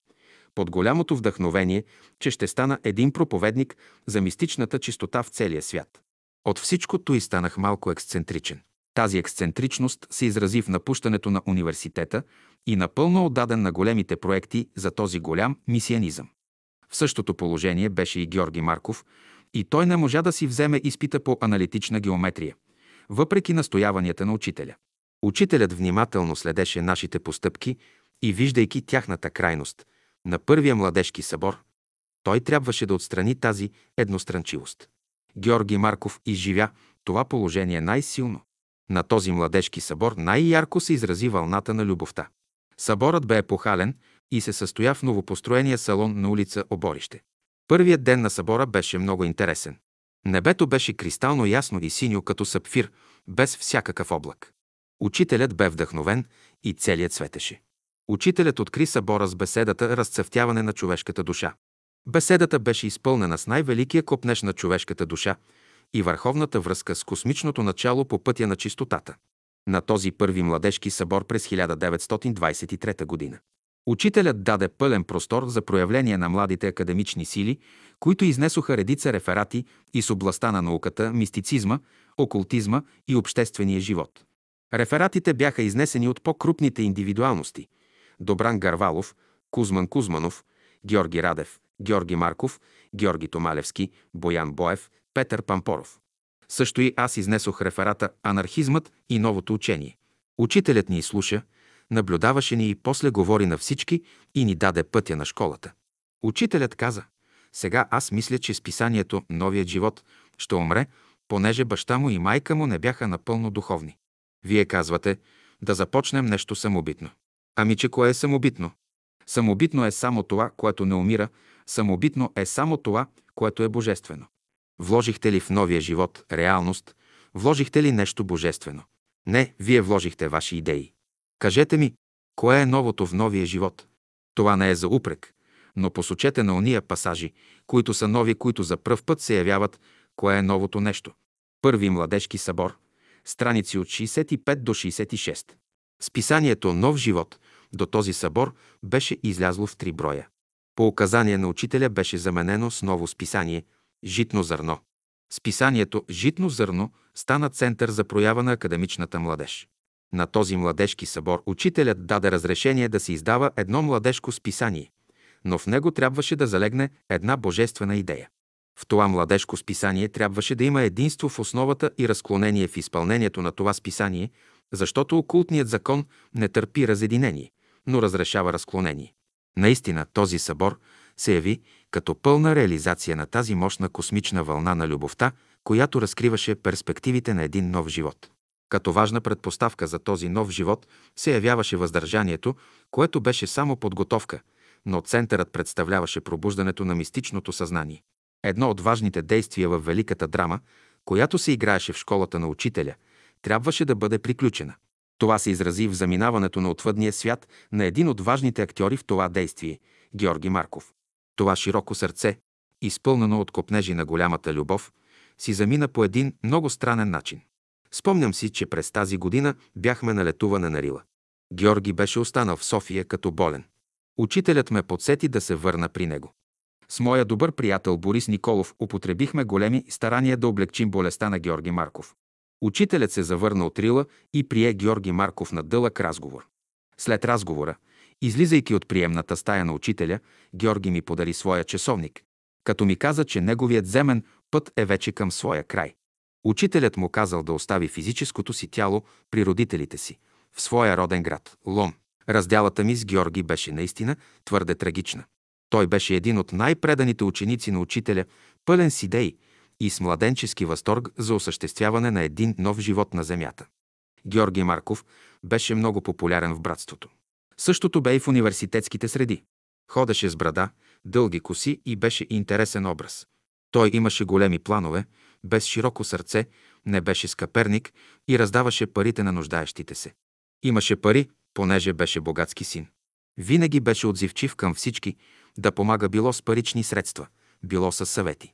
под голямото вдъхновение, че ще стана един проповедник за мистичната чистота в целия свят. От всичкото и станах малко ексцентричен. Тази ексцентричност се изрази в напущането на университета и напълно отдаден на големите проекти за този голям мисианизъм. В същото положение беше и Георги Марков, и той не можа да си вземе изпита по аналитична геометрия, въпреки настояванията на учителя. Учителят внимателно следеше нашите постъпки и виждайки тяхната крайност на първия младежки събор, той трябваше да отстрани тази едностранчивост. Георги Марков изживя това положение най-силно. На този младежки събор най-ярко се изрази вълната на любовта. Съборът бе епохален и се състоя в новопостроения салон на улица Оборище. Първият ден на събора беше много интересен. Небето беше кристално ясно и синьо като сапфир, без всякакъв облак. Учителят бе вдъхновен и целият светеше. Учителят откри събора с беседата «Разцъфтяване на човешката душа». Беседата беше изпълнена с най-великия копнеж на човешката душа и върховната връзка с космичното начало по пътя на чистотата. На този първи младежки събор през 1923 година. Учителят даде пълен простор за проявление на младите академични сили, които изнесоха редица реферати и с областта на науката, мистицизма, окултизма и обществения живот. Рефератите бяха изнесени от по-крупните индивидуалности – Добран Гарвалов, Кузман Кузманов, Георги Радев, Георги Марков, Георги Томалевски, Боян Боев, Петър Пампоров. Също и аз изнесох реферата «Анархизмът и новото учение». Учителят ни слуша – наблюдаваше ни и после говори на всички и ни даде пътя на школата. Учителят каза, сега аз мисля, че списанието «Новият живот» ще умре, понеже баща му и майка му не бяха напълно духовни. Вие казвате да започнем нещо самобитно. Ами че кое е самобитно? Самобитно е само това, което не умира, самобитно е само това, което е божествено. Вложихте ли в новия живот реалност, вложихте ли нещо божествено? Не, вие вложихте ваши идеи. Кажете ми, кое е новото в новия живот? Това не е за упрек, но посочете на ония пасажи, които са нови, които за пръв път се явяват, кое е новото нещо. Първи младежки събор, страници от 65 до 66. Списанието «Нов живот» до този събор беше излязло в три броя. По указание на учителя беше заменено с ново списание «Житно зърно». Списанието «Житно зърно» стана център за проява на академичната младеж. На този младежки събор учителят даде разрешение да се издава едно младежко списание, но в него трябваше да залегне една божествена идея. В това младежко списание трябваше да има единство в основата и разклонение в изпълнението на това списание, защото окултният закон не търпи разединение, но разрешава разклонение. Наистина този събор се яви като пълна реализация на тази мощна космична вълна на любовта, която разкриваше перспективите на един нов живот. Като важна предпоставка за този нов живот се явяваше въздържанието, което беше само подготовка, но центърът представляваше пробуждането на мистичното съзнание. Едно от важните действия в великата драма, която се играеше в школата на учителя, трябваше да бъде приключена. Това се изрази в заминаването на отвъдния свят на един от важните актьори в това действие – Георги Марков. Това широко сърце, изпълнено от копнежи на голямата любов, си замина по един много странен начин. Спомням си, че през тази година бяхме на летуване на Рила. Георги беше останал в София като болен. Учителят ме подсети да се върна при него. С моя добър приятел Борис Николов употребихме големи старания да облегчим болестта на Георги Марков. Учителят се завърна от Рила и прие Георги Марков на дълъг разговор. След разговора, излизайки от приемната стая на учителя, Георги ми подари своя часовник, като ми каза, че неговият земен път е вече към своя край. Учителят му казал да остави физическото си тяло при родителите си, в своя роден град, Лом. Разделата ми с Георги беше наистина твърде трагична. Той беше един от най-преданите ученици на учителя, пълен с идеи и с младенчески възторг за осъществяване на един нов живот на земята. Георги Марков беше много популярен в братството. Същото бе и в университетските среди. Ходеше с брада, дълги коси и беше интересен образ. Той имаше големи планове, без широко сърце, не беше скъперник и раздаваше парите на нуждаещите се. Имаше пари, понеже беше богатски син. Винаги беше отзивчив към всички, да помага било с парични средства, било с съвети.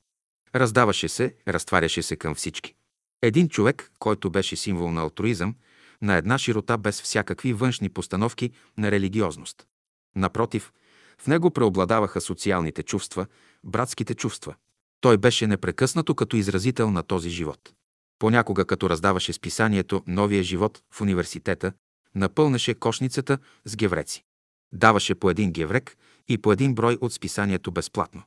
Раздаваше се, разтваряше се към всички. Един човек, който беше символ на алтруизъм, на една широта без всякакви външни постановки на религиозност. Напротив, в него преобладаваха социалните чувства, братските чувства. Той беше непрекъснато като изразител на този живот. Понякога, като раздаваше списанието «Новия живот» в университета, напълнеше кошницата с гевреци. Даваше по един геврек и по един брой от списанието безплатно.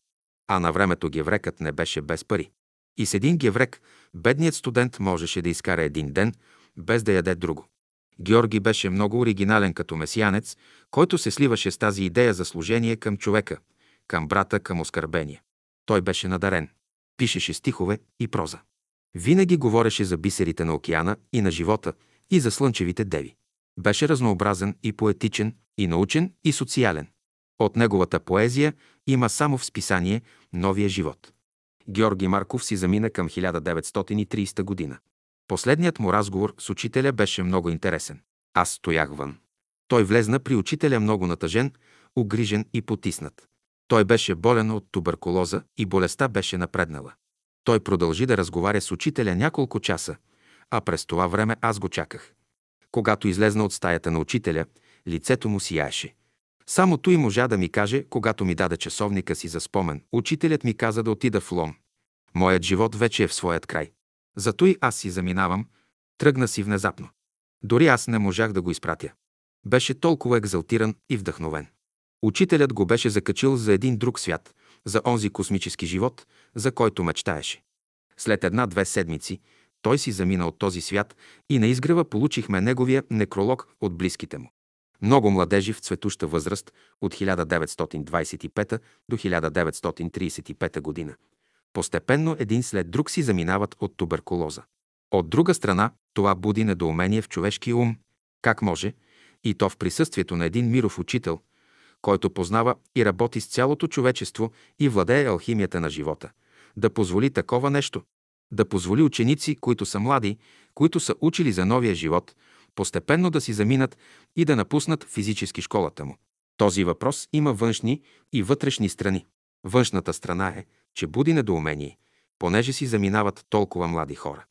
А на времето геврекът не беше без пари. И с един геврек бедният студент можеше да изкара един ден, без да яде друго. Георги беше много оригинален като месиянец, който се сливаше с тази идея за служение към човека, към брата, към оскърбения. Той беше надарен. Пишеше стихове и проза. Винаги говореше за бисерите на океана и на живота и за слънчевите деви. Беше разнообразен и поетичен, и научен, и социален. От неговата поезия има само в списание «Новия живот». Георги Марков си замина към 1930 година. Последният му разговор с учителя беше много интересен. Аз стоях вън. Той влезна при учителя много натъжен, угрижен и потиснат. Той беше болен от туберкулоза и болестта беше напреднала. Той продължи да разговаря с учителя няколко часа, а през това време аз го чаках. Когато излезна от стаята на учителя, лицето му сияеше. Само той можа да ми каже, когато ми даде часовника си за спомен. Учителят ми каза да отида в Лом. Моят живот вече е в своят край. Зато и аз си заминавам. Тръгна си внезапно. Дори аз не можах да го изпратя. Беше толкова екзалтиран и вдъхновен. Учителят го беше закачил за един друг свят, за онзи космически живот, за който мечтаеше. След една-две седмици той си замина от този свят и на изгрева получихме неговия некролог от близките му. Много младежи в цветуща възраст от 1925 до 1935 година. Постепенно един след друг си заминават от туберкулоза. От друга страна, това буди недоумение в човешки ум. Как може, и то в присъствието на един миров учител, който познава и работи с цялото човечество и владее алхимията на живота, да позволи такова нещо, да позволи ученици, които са млади, които са учили за новия живот, постепенно да си заминат и да напуснат физически школата му. Този въпрос има външни и вътрешни страни. Външната страна е, че буди недоумение, понеже си заминават толкова млади хора.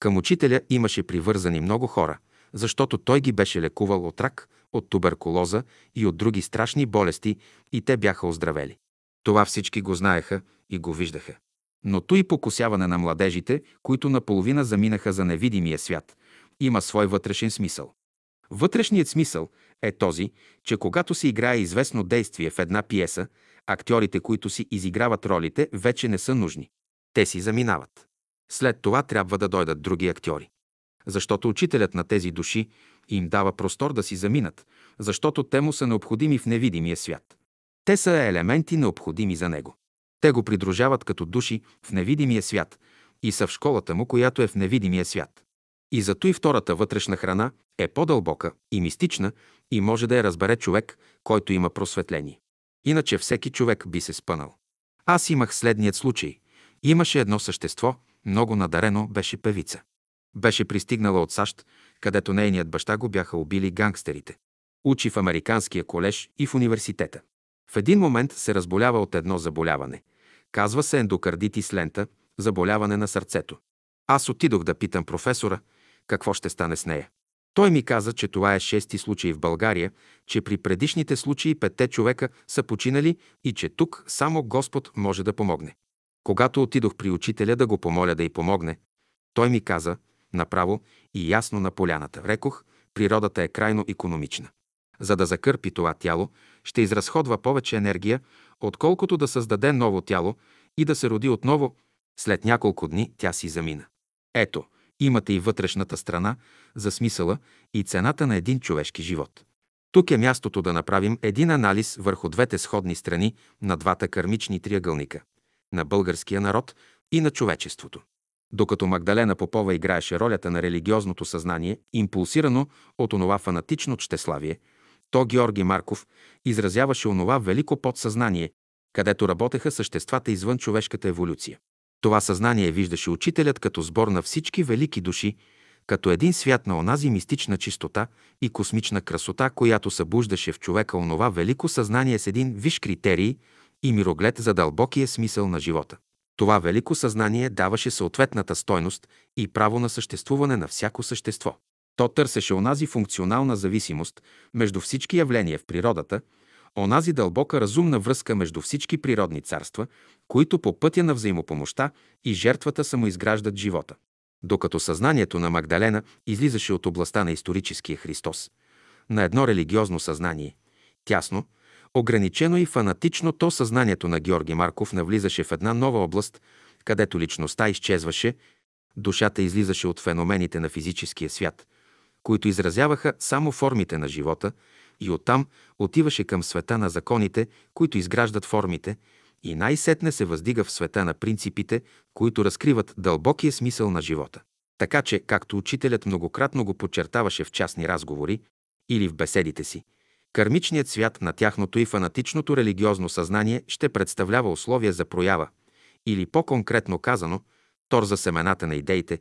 Към учителя имаше привързани много хора, защото той ги беше лекувал от рак, от туберкулоза и от други страшни болести и те бяха оздравели. Това всички го знаеха и го виждаха. Но той покосяване на младежите, които наполовина заминаха за невидимия свят, има свой вътрешен смисъл. Вътрешният смисъл е този, че когато се играе известно действие в една пиеса, актьорите, които си изиграват ролите, вече не са нужни. Те си заминават. След това трябва да дойдат други актьори. Защото учителят на тези души им дава простор да си заминат, защото те му са необходими в невидимия свят. Те са елементи необходими за него. Те го придружават като души в невидимия свят и са в школата му, която е в невидимия свят. И зато и втората вътрешна храна е по-дълбока и мистична и може да я разбере човек, който има просветление. Иначе всеки човек би се спънал. Аз имах следният случай. Имаше едно същество, много надарено, беше певица. Беше пристигнала от САЩ, където нейният баща го бяха убили гангстерите. Учи в Американския колеж и в университета. В един момент се разболява от едно заболяване. Казва се ендокардитис лента, заболяване на сърцето. Аз отидох да питам професора какво ще стане с нея. Той ми каза, че това е шести случай в България, че при предишните случаи петте човека са починали и че тук само Господ може да помогне. Когато отидох при учителя да го помоля да й помогне, той ми каза, направо и ясно на поляната. Рекох, природата е крайно економична. За да закърпи това тяло, ще изразходва повече енергия, отколкото да създаде ново тяло и да се роди отново. След няколко дни тя си замина. Ето, имате и вътрешната страна за смисъла и цената на един човешки живот. Тук е мястото да направим един анализ върху двете сходни страни на двата кармични триъгълника – на българския народ и на човечеството. Докато Магдалена Попова играеше ролята на религиозното съзнание, импулсирано от онова фанатично чтеславие, то Георги Марков изразяваше онова велико подсъзнание, където работеха съществата извън човешката еволюция. Това съзнание виждаше учителят като сбор на всички велики души, като един свят на онази мистична чистота и космична красота, която събуждаше в човека онова велико съзнание с един виш критерий и мироглед за дълбокия смисъл на живота. Това велико съзнание даваше съответната стойност и право на съществуване на всяко същество. То търсеше онази функционална зависимост между всички явления в природата, онази дълбока разумна връзка между всички природни царства, които по пътя на взаимопомощта и жертвата самоизграждат живота. Докато съзнанието на Магдалена излизаше от областта на историческия Христос, на едно религиозно съзнание, тясно, ограничено и фанатично, то съзнанието на Георги Марков навлизаше в една нова област, където личността изчезваше, душата излизаше от феномените на физическия свят, които изразяваха само формите на живота, и оттам отиваше към света на законите, които изграждат формите, и най-сетне се въздига в света на принципите, които разкриват дълбокия смисъл на живота. Така че, както учителят многократно го подчертаваше в частни разговори или в беседите си, Кармичният свят на тяхното и фанатичното религиозно съзнание ще представлява условия за проява, или по-конкретно казано, тор за семената на идеите,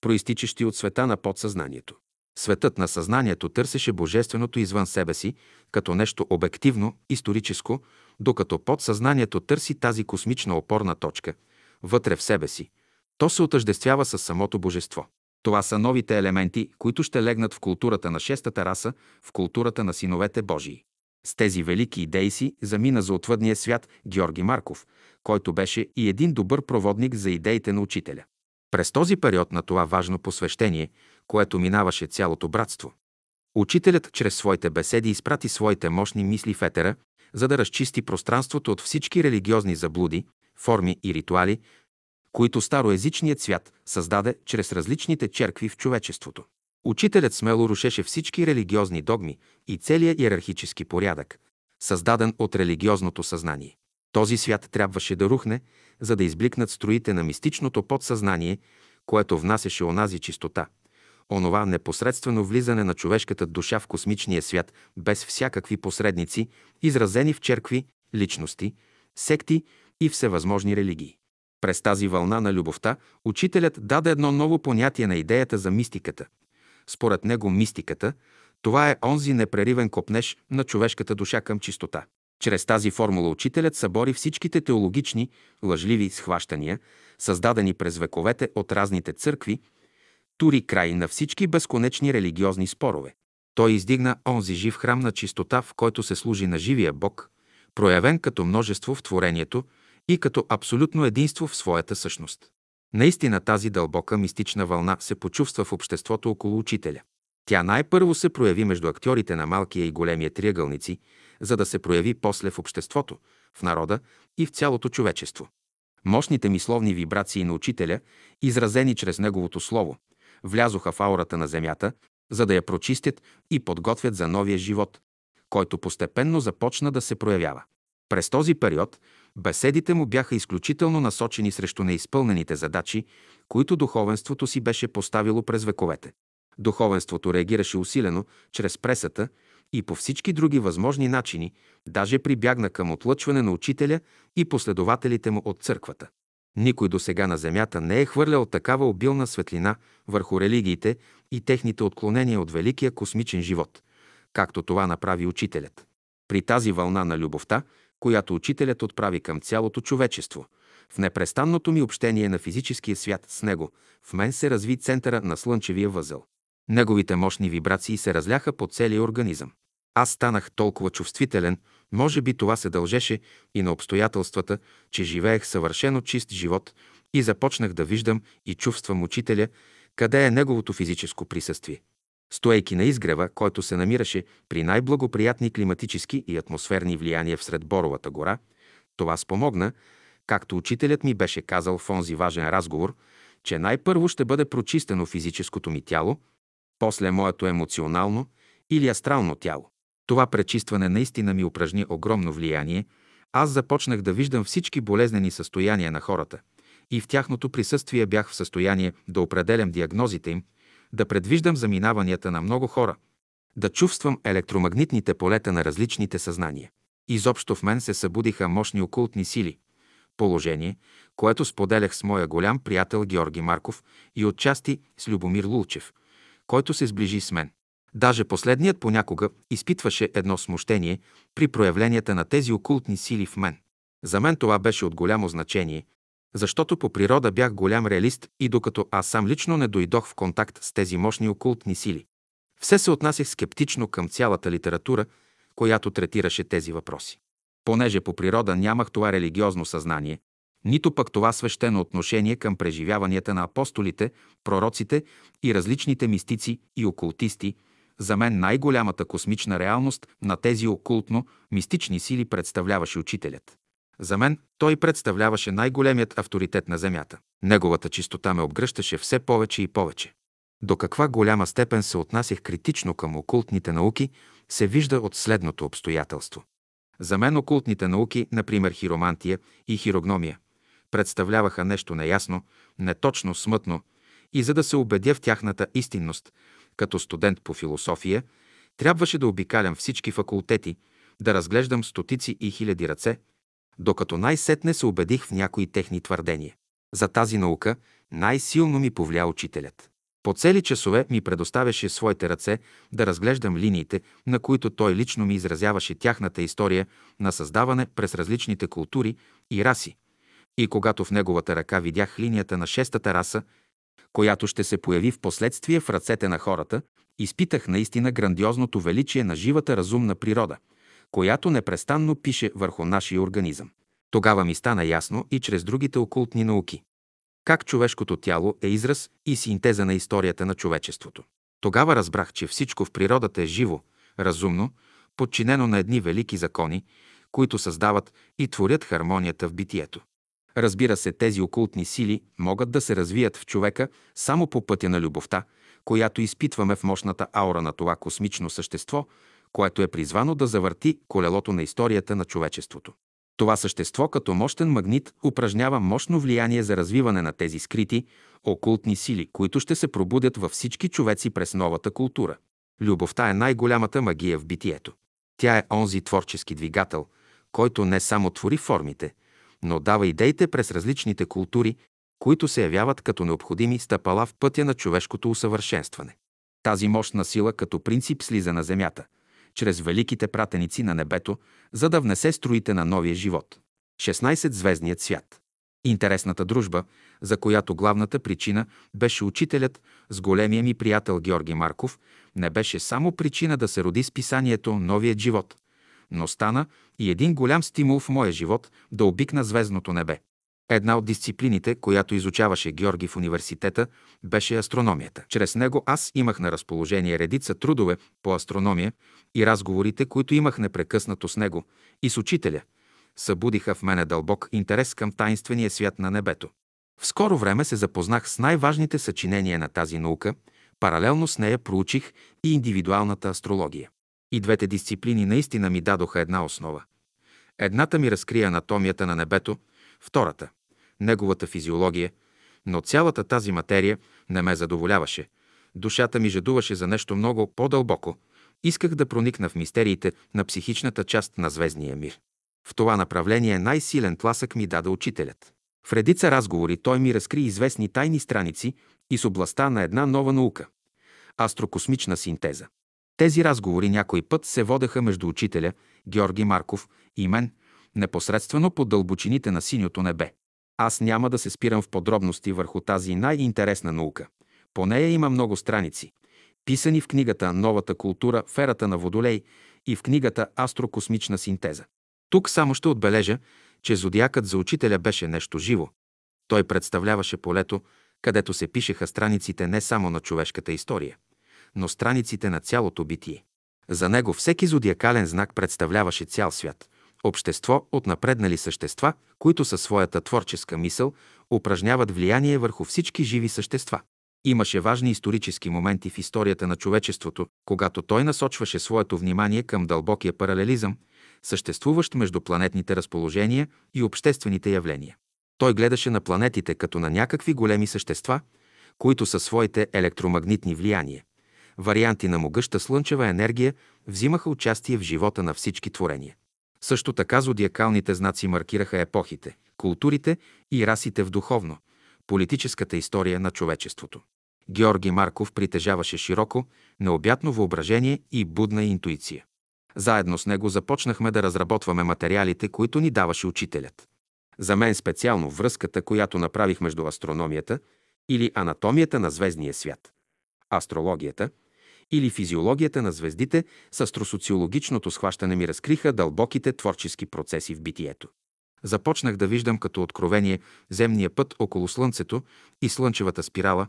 проистичащи от света на подсъзнанието. Светът на съзнанието търсеше божественото извън себе си, като нещо обективно, историческо, докато подсъзнанието търси тази космична опорна точка, вътре в себе си. То се отъждествява с самото божество. Това са новите елементи, които ще легнат в културата на шестата раса, в културата на синовете Божии. С тези велики идеи си замина за отвъдния свят Георги Марков, който беше и един добър проводник за идеите на учителя. През този период на това важно посвещение, което минаваше цялото братство, учителят чрез своите беседи изпрати своите мощни мисли в етера, за да разчисти пространството от всички религиозни заблуди, форми и ритуали, които староезичният свят създаде чрез различните черкви в човечеството. Учителят смело рушеше всички религиозни догми и целия иерархически порядък, създаден от религиозното съзнание. Този свят трябваше да рухне, за да избликнат строите на мистичното подсъзнание, което внасяше онази чистота, онова непосредствено влизане на човешката душа в космичния свят без всякакви посредници, изразени в черкви, личности, секти и всевъзможни религии. През тази вълна на любовта учителят даде едно ново понятие на идеята за мистиката. Според него мистиката – това е онзи непреривен копнеж на човешката душа към чистота. Чрез тази формула учителят събори всичките теологични, лъжливи схващания, създадени през вековете от разните църкви, тури край на всички безконечни религиозни спорове. Той издигна онзи жив храм на чистота, в който се служи на живия Бог, проявен като множество в творението – и като абсолютно единство в своята същност. Наистина тази дълбока мистична вълна се почувства в обществото около учителя. Тя най-първо се прояви между актьорите на малкия и големия триъгълници, за да се прояви после в обществото, в народа и в цялото човечество. Мощните мисловни вибрации на учителя, изразени чрез неговото слово, влязоха в аурата на земята за да я прочистят и подготвят за новия живот, който постепенно започна да се проявява. През този период беседите му бяха изключително насочени срещу неизпълнените задачи, които духовенството си беше поставило през вековете. Духовенството реагираше усилено чрез пресата и по всички други възможни начини, даже прибягна към отлъчване на учителя и последователите му от църквата. Никой до сега на Земята не е хвърлял такава обилна светлина върху религиите и техните отклонения от великия космичен живот, както това направи учителят. При тази вълна на любовта, която учителят отправи към цялото човечество, в непрестанното ми общение на физическия свят с него, в мен се разви центъра на слънчевия възел. Неговите мощни вибрации се разляха по целия организъм. Аз станах толкова чувствителен, може би това се дължеше и на обстоятелствата, че живеех съвършено чист живот и започнах да виждам и чувствам учителя, къде е неговото физическо присъствие. Стоейки на изгрева, който се намираше при най-благоприятни климатически и атмосферни влияния всред Боровата гора, това спомогна, както учителят ми беше казал в онзи важен разговор, че най-първо ще бъде прочистено физическото ми тяло, после моето емоционално или астрално тяло. Това пречистване наистина ми упражни огромно влияние. Аз започнах да виждам всички болезнени състояния на хората и в тяхното присъствие бях в състояние да определям диагнозите им, да предвиждам заминаванията на много хора, да чувствам електромагнитните полета на различните съзнания. Изобщо в мен се събудиха мощни окултни сили. Положение, което споделях с моя голям приятел Георги Марков и отчасти с Любомир Лулчев, който се сближи с мен. Даже последният понякога изпитваше едно смущение при проявленията на тези окултни сили в мен. За мен това беше от голямо значение, защото по природа бях голям реалист и докато аз сам лично не дойдох в контакт с тези мощни окултни сили. Все се отнасях скептично към цялата литература, която третираше тези въпроси. Понеже по природа нямах това религиозно съзнание, нито пък това свещено отношение към преживяванията на апостолите, пророците и различните мистици и окултисти, за мен най-голямата космична реалност на тези окултно-мистични сили представляваше учителят. За мен той представляваше най-големият авторитет на Земята. Неговата чистота ме обгръщаше все повече и повече. До каква голяма степен се отнасях критично към окултните науки, се вижда от следното обстоятелство. За мен окултните науки, например хиромантия и хирогномия, представляваха нещо неясно, неточно, смътно, и за да се убедя в тяхната истинност, като студент по философия, трябваше да обикалям всички факултети, да разглеждам стотици и хиляди ръце, докато най-сетне се убедих в някои техни твърдения. За тази наука най-силно ми повля учителят. По цели часове ми предоставяше своите ръце да разглеждам линиите, на които той лично ми изразяваше тяхната история на създаване през различните култури и раси. И когато в неговата ръка видях линията на шестата раса, която ще се появи в последствие в ръцете на хората, изпитах наистина грандиозното величие на живата разумна природа, която непрестанно пише върху нашия организъм. Тогава ми стана ясно и чрез другите окултни науки. Как човешкото тяло е израз и синтеза на историята на човечеството. Тогава разбрах, че всичко в природата е живо, разумно, подчинено на едни велики закони, които създават и творят хармонията в битието. Разбира се, тези окултни сили могат да се развият в човека само по пътя на любовта, която изпитваме в мощната аура на това космично същество, което е призвано да завърти колелото на историята на човечеството. Това същество като мощен магнит упражнява мощно влияние за развиване на тези скрити, окултни сили, които ще се пробудят във всички човеци през новата култура. Любовта е най-голямата магия в битието. Тя е онзи творчески двигател, който не само твори формите – но дава идеите през различните култури, които се явяват като необходими стъпала в пътя на човешкото усъвършенстване. Тази мощна сила като принцип слиза на земята, чрез великите пратеници на небето, за да внесе строите на новия живот. 16. Звездният свят. Интересната дружба, за която главната причина беше учителят с големия ми приятел Георги Марков, не беше само причина да се роди списанието «Новият живот», но стана и един голям стимул в моя живот да обикна звездното небе. Една от дисциплините, която изучаваше Георги в университета, беше астрономията. Чрез него аз имах на разположение редица трудове по астрономия и разговорите, които имах непрекъснато с него и с учителя, събудиха в мене дълбок интерес към таинствения свят на небето. В скоро време се запознах с най-важните съчинения на тази наука, Паралелно с нея проучих и индивидуалната астрология. И двете дисциплини наистина ми дадоха една основа. Едната ми разкрия анатомията на небето, втората – неговата физиология, но цялата тази материя не ме задоволяваше. Душата ми жадуваше за нещо много по-дълбоко. Исках да проникна в мистериите на психичната част на звездния мир. В това направление най-силен тласък ми даде учителят. В редица разговори той ми разкри известни тайни страници и с областта на една нова наука – астрокосмична синтеза. Тези разговори някой път се водеха между учителя, Георги Марков и мен, непосредствено по дълбочините на синьото небе. Аз няма да се спирам в подробности върху тази най-интересна наука. По нея има много страници, писани в книгата «Новата култура в ерата на Водолей» и в книгата «Астрокосмична синтеза». Тук само ще отбележа, че зодиакът за учителя беше нещо живо. Той представляваше полето, където се пишеха страниците не само на човешката история, но страниците на цялото битие. За него всеки зодиакален знак представляваше цял свят, общество от напреднали същества, които със своята творческа мисъл упражняват влияние върху всички живи същества. Имаше важни исторически моменти в историята на човечеството, когато той насочваше своето внимание към дълбокия паралелизъм, съществуващ между планетните разположения и обществените явления. Той гледаше на планетите като на някакви големи същества, които със своите електромагнитни влияния, варианти на могъща слънчева енергия, взимаха участие в живота на всички творения. Също така зодиакалните знаци маркираха епохите, културите и расите в духовно, политическата история на човечеството. Георги Марков притежаваше широко, необятно въображение и будна интуиция. Заедно с него започнахме да разработваме материалите, които ни даваше учителят. За мен специално връзката, която направих между астрономията или анатомията на звездния свят, астрологията или физиологията на звездите с астросоциологичното схващане ми разкриха дълбоките творчески процеси в битието. Започнах да виждам като откровение земния път около Слънцето и Слънчевата спирала,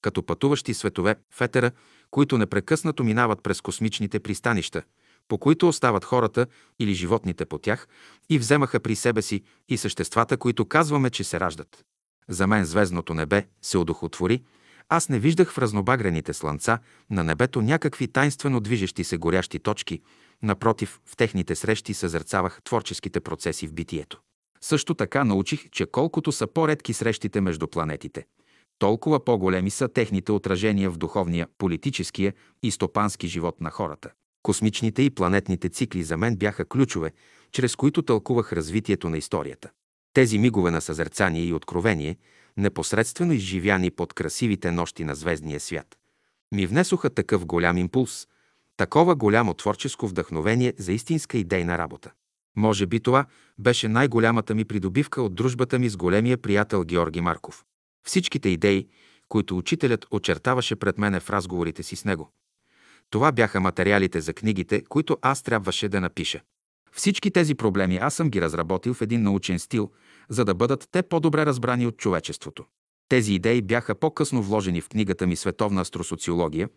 като пътуващи светове в етера, които непрекъснато минават през космичните пристанища – по които остават хората или животните по тях и вземаха при себе си и съществата, които казваме, че се раждат. За мен звездното небе се одухотвори, аз не виждах в разнобагрените слънца на небето някакви тайнствено движещи се горящи точки, напротив, в техните срещи съзерцавах творческите процеси в битието. Също така научих, че колкото са по-редки срещите между планетите, толкова по-големи са техните отражения в духовния, политическия и стопански живот на хората. Космичните и планетните цикли за мен бяха ключове, чрез които тълкувах развитието на историята. Тези мигове на съзерцание и откровение, непосредствено изживяни под красивите нощи на звездния свят, ми внесоха такъв голям импулс, такова голямо творческо вдъхновение за истинска идейна работа. Може би това беше най-голямата ми придобивка от дружбата ми с големия приятел Георги Марков. Всичките идеи, които учителят очертаваше пред мене в разговорите си с него, това бяха материалите за книгите, които аз трябваше да напиша. Всички тези проблеми аз съм ги разработил в един научен стил, за да бъдат те по-добре разбрани от човечеството. Тези идеи бяха по-късно вложени в книгата ми Световна астросоциология,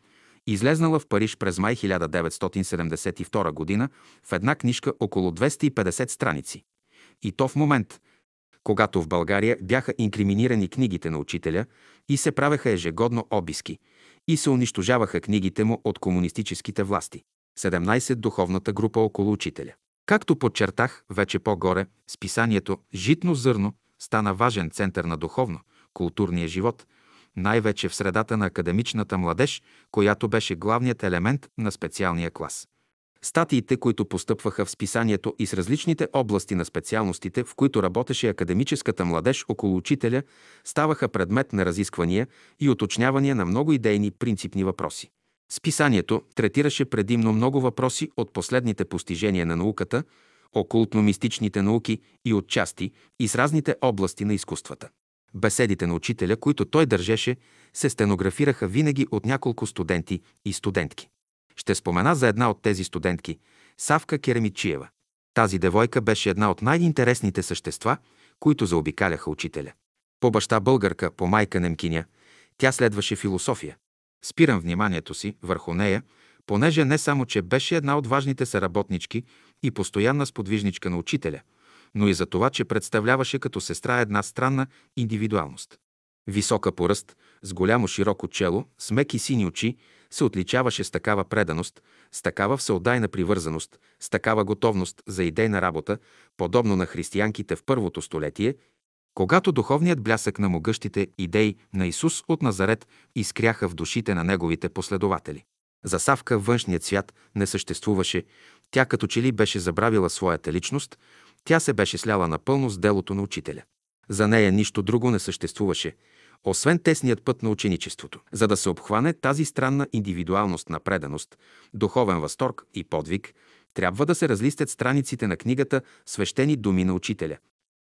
излезнала в Париж през май 1972 г. в една книжка около 250 страници. И то в момент, когато в България бяха инкриминирани книгите на учителя и се правеха ежегодно обиски – и се унищожаваха книгите му от комунистическите власти. 17. Духовната група около учителя. Както подчертах вече по-горе, списанието «Житно зърно» стана важен център на духовно, културния живот, най-вече в средата на академичната младеж, която беше главният елемент на специалния клас. Статиите, които постъпваха в списанието и с различните области на специалностите, в които работеше академическата младеж около учителя, ставаха предмет на разисквания и уточнявания на много идейни принципни въпроси. Списанието третираше предимно много въпроси от последните постижения на науката, окултно-мистичните науки и отчасти и с разните области на изкуствата. Беседите на учителя, които той държеше, се стенографираха винаги от няколко студенти и студентки. Ще спомена за една от тези студентки – Савка Керемичиева. Тази девойка беше една от най-интересните същества, които заобикаляха учителя. По баща българка, по майка немкиня, тя следваше философия. Спирам вниманието си върху нея, понеже не само, че беше една от важните съработнички и постоянна сподвижничка на учителя, но и за това, че представляваше като сестра една странна индивидуалност. Висока по ръст, с голямо широко чело, с меки сини очи, се отличаваше с такава преданост, с такава всеотдайна привързаност, с такава готовност за идейна работа, подобно на християнките в първото столетие, когато духовният блясък на могъщите идеи на Исус от Назарет изкряха в душите на неговите последователи. За Савка външният свят не съществуваше, тя като че ли беше забравила своята личност, тя се беше сляла напълно с делото на учителя. За нея нищо друго не съществуваше, освен тесният път на ученичеството. За да се обхване тази странна индивидуалност на преданост, духовен възторг и подвиг, трябва да се разлистят страниците на книгата «Свещени думи на учителя».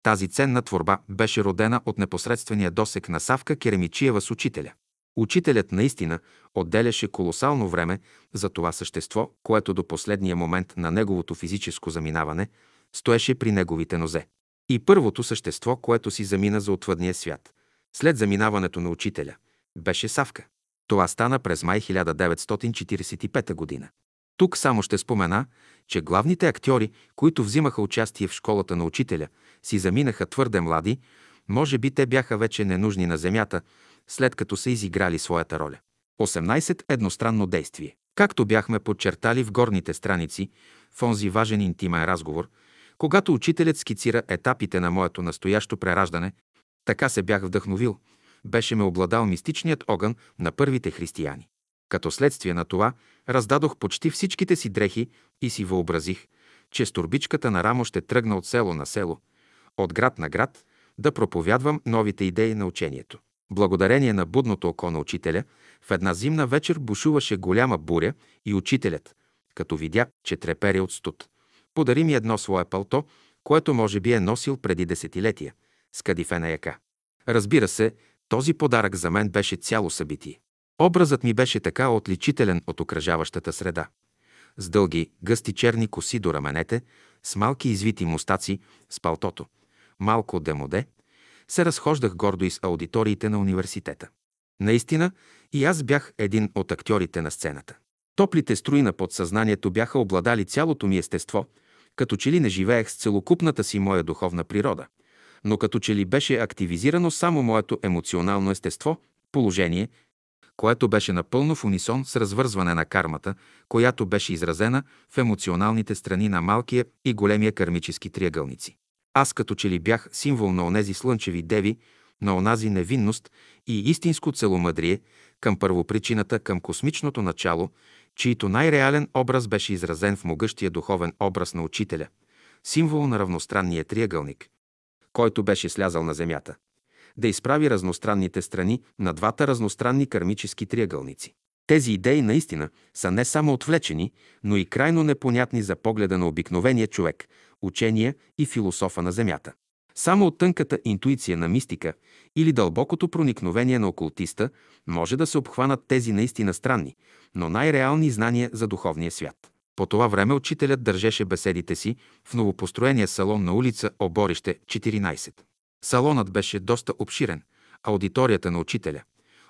Тази ценна творба беше родена от непосредствения досек на Савка Керемичиева с учителя. Учителят наистина отделяше колосално време за това същество, което до последния момент на неговото физическо заминаване стоеше при неговите нозе. И първото същество, което си замина за отвъдния свят, след заминаването на учителя, беше Савка. Това стана през май 1945 година. Тук само ще спомена, че главните актьори, които взимаха участие в школата на учителя, си заминаха твърде млади, може би те бяха вече ненужни на земята, след като са изиграли своята роля. 18. Едностранно действие. Както бяхме подчертали в горните страници, в онзи важен интимен разговор, когато учителят скицира етапите на моето настоящо прераждане, така се бях вдъхновил, беше ме обладал мистичният огън на първите християни. Като следствие на това, раздадох почти всичките си дрехи и си въобразих, че с турбичката на рамо ще тръгна от село на село, от град на град, да проповядвам новите идеи на учението. Благодарение на будното око на учителя, в една зимна вечер бушуваше голяма буря и учителят, като видя, че треперя от студ, подари ми едно свое пълто, което може би е носил преди десетилетия, с кадифена яка. Разбира се, този подарък за мен беше цяло събитие. Образът ми беше така отличителен от окръжаващата среда. С дълги, гъсти черни коси до раменете, с малки извити мустаци, с палтото, малко демоде, се разхождах гордо из аудиториите на университета. Наистина, и аз бях един от актьорите на сцената. Топлите струи на подсъзнанието бяха обладали цялото ми естество, като че ли не живеех с целокупната си моя духовна природа, но като че ли беше активизирано само моето емоционално естество, положение, което беше напълно в унисон с развързване на кармата, която беше изразена в емоционалните страни на малкия и големия кармически триъгълници. Аз като че ли бях символ на онези слънчеви деви, на онази невинност и истинско целомъдрие към първопричината, към космичното начало, чието най-реален образ беше изразен в могъщия духовен образ на учителя, символ на равностранния триъгълник, който беше слязал на земята, да изправи разностранните страни на двата разностранни кармически триъгълници. Тези идеи наистина са не само отвлечени, но и крайно непонятни за погледа на обикновения човек, учения и философа на Земята. Само от тънката интуиция на мистика или дълбокото проникновение на окултиста може да се обхванат тези наистина странни, но най-реални знания за духовния свят. По това време учителят държеше беседите си в новопостроения салон на улица Оборище 14. Салонът беше доста обширен, аудиторията на учителя,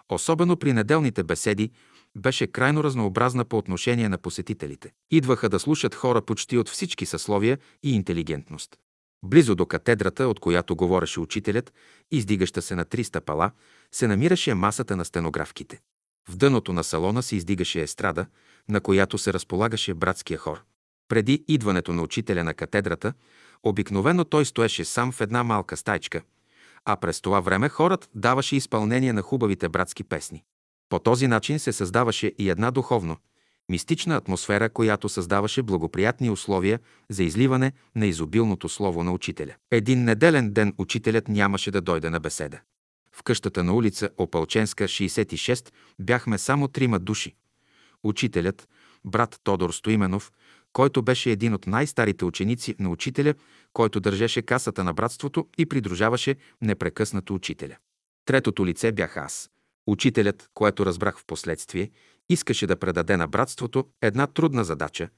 особено при неделните беседи, беше крайно разнообразна по отношение на посетителите. Идваха да слушат хора почти от всички съсловия и интелигентност. Близо до катедрата, от която говореше учителят, издигаща се на три стъпала, се намираше масата на стенографките. В дъното на салона се издигаше естрада, на която се разполагаше братския хор. Преди идването на учителя на катедрата, обикновено той стоеше сам в една малка стайчка, а през това време хорът даваше изпълнение на хубавите братски песни. По този начин се създаваше и една духовно, мистична атмосфера, която създаваше благоприятни условия за изливане на изобилното слово на учителя. Един неделен ден учителят нямаше да дойде на беседа. В къщата на улица Опалченска, 66, бяхме само трима души. Учителят, брат Тодор Стоименов, който беше един от най-старите ученици на учителя, който държеше касата на братството и придружаваше непрекъснато учителя. Третото лице бях аз. Учителят, което разбрах в последствие, искаше да предаде на братството една трудна задача,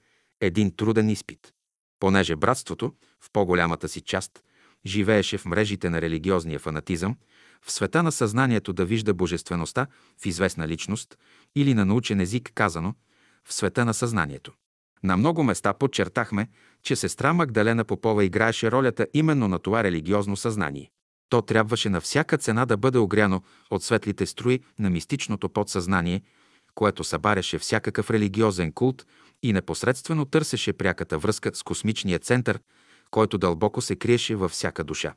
един труден изпит. Понеже братството, в по-голямата си част, живееше в мрежите на религиозния фанатизъм, в света на съзнанието да вижда божествеността в известна личност или на научен език казано в света на съзнанието. На много места подчертахме, че сестра Магдалена Попова играеше ролята именно на това религиозно съзнание. То трябваше на всяка цена да бъде огряно от светлите струи на мистичното подсъзнание, което събаряше всякакъв религиозен култ и непосредствено търсеше пряката връзка с космичния център, който дълбоко се криеше във всяка душа.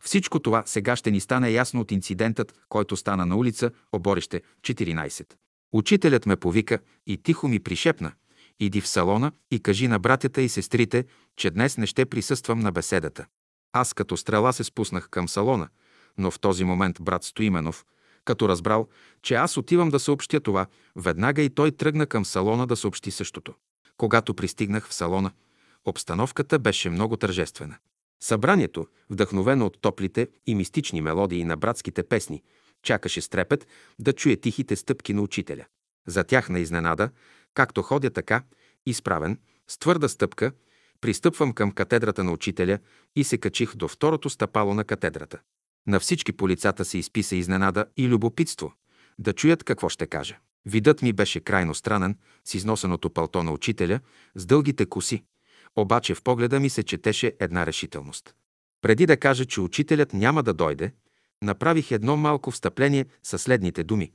Всичко това сега ще ни стане ясно от инцидентът, който стана на улица Оборище 14. Учителят ме повика и тихо ми пришепна. Иди в салона и кажи на братята и сестрите, че днес не ще присъствам на беседата. Аз като стрела се спуснах към салона, но в този момент брат Стоименов, като разбрал, че аз отивам да съобщя това, веднага и той тръгна към салона да съобщи същото. Когато пристигнах в салона, обстановката беше много тържествена. Събранието, вдъхновено от топлите и мистични мелодии на братските песни, чакаше с трепет да чуе тихите стъпки на учителя. За тях на изненада, както ходя така, изправен, с твърда стъпка, пристъпвам към катедрата на учителя и се качих до второто стъпало на катедрата. На всички по лицата се изписа изненада и любопитство, да чуят какво ще кажа. Видът ми беше крайно странен, с износеното пълто на учителя, с дългите коси, обаче в погледа ми се четеше една решителност. Преди да кажа, че учителят няма да дойде, направих едно малко встъпление със следните думи.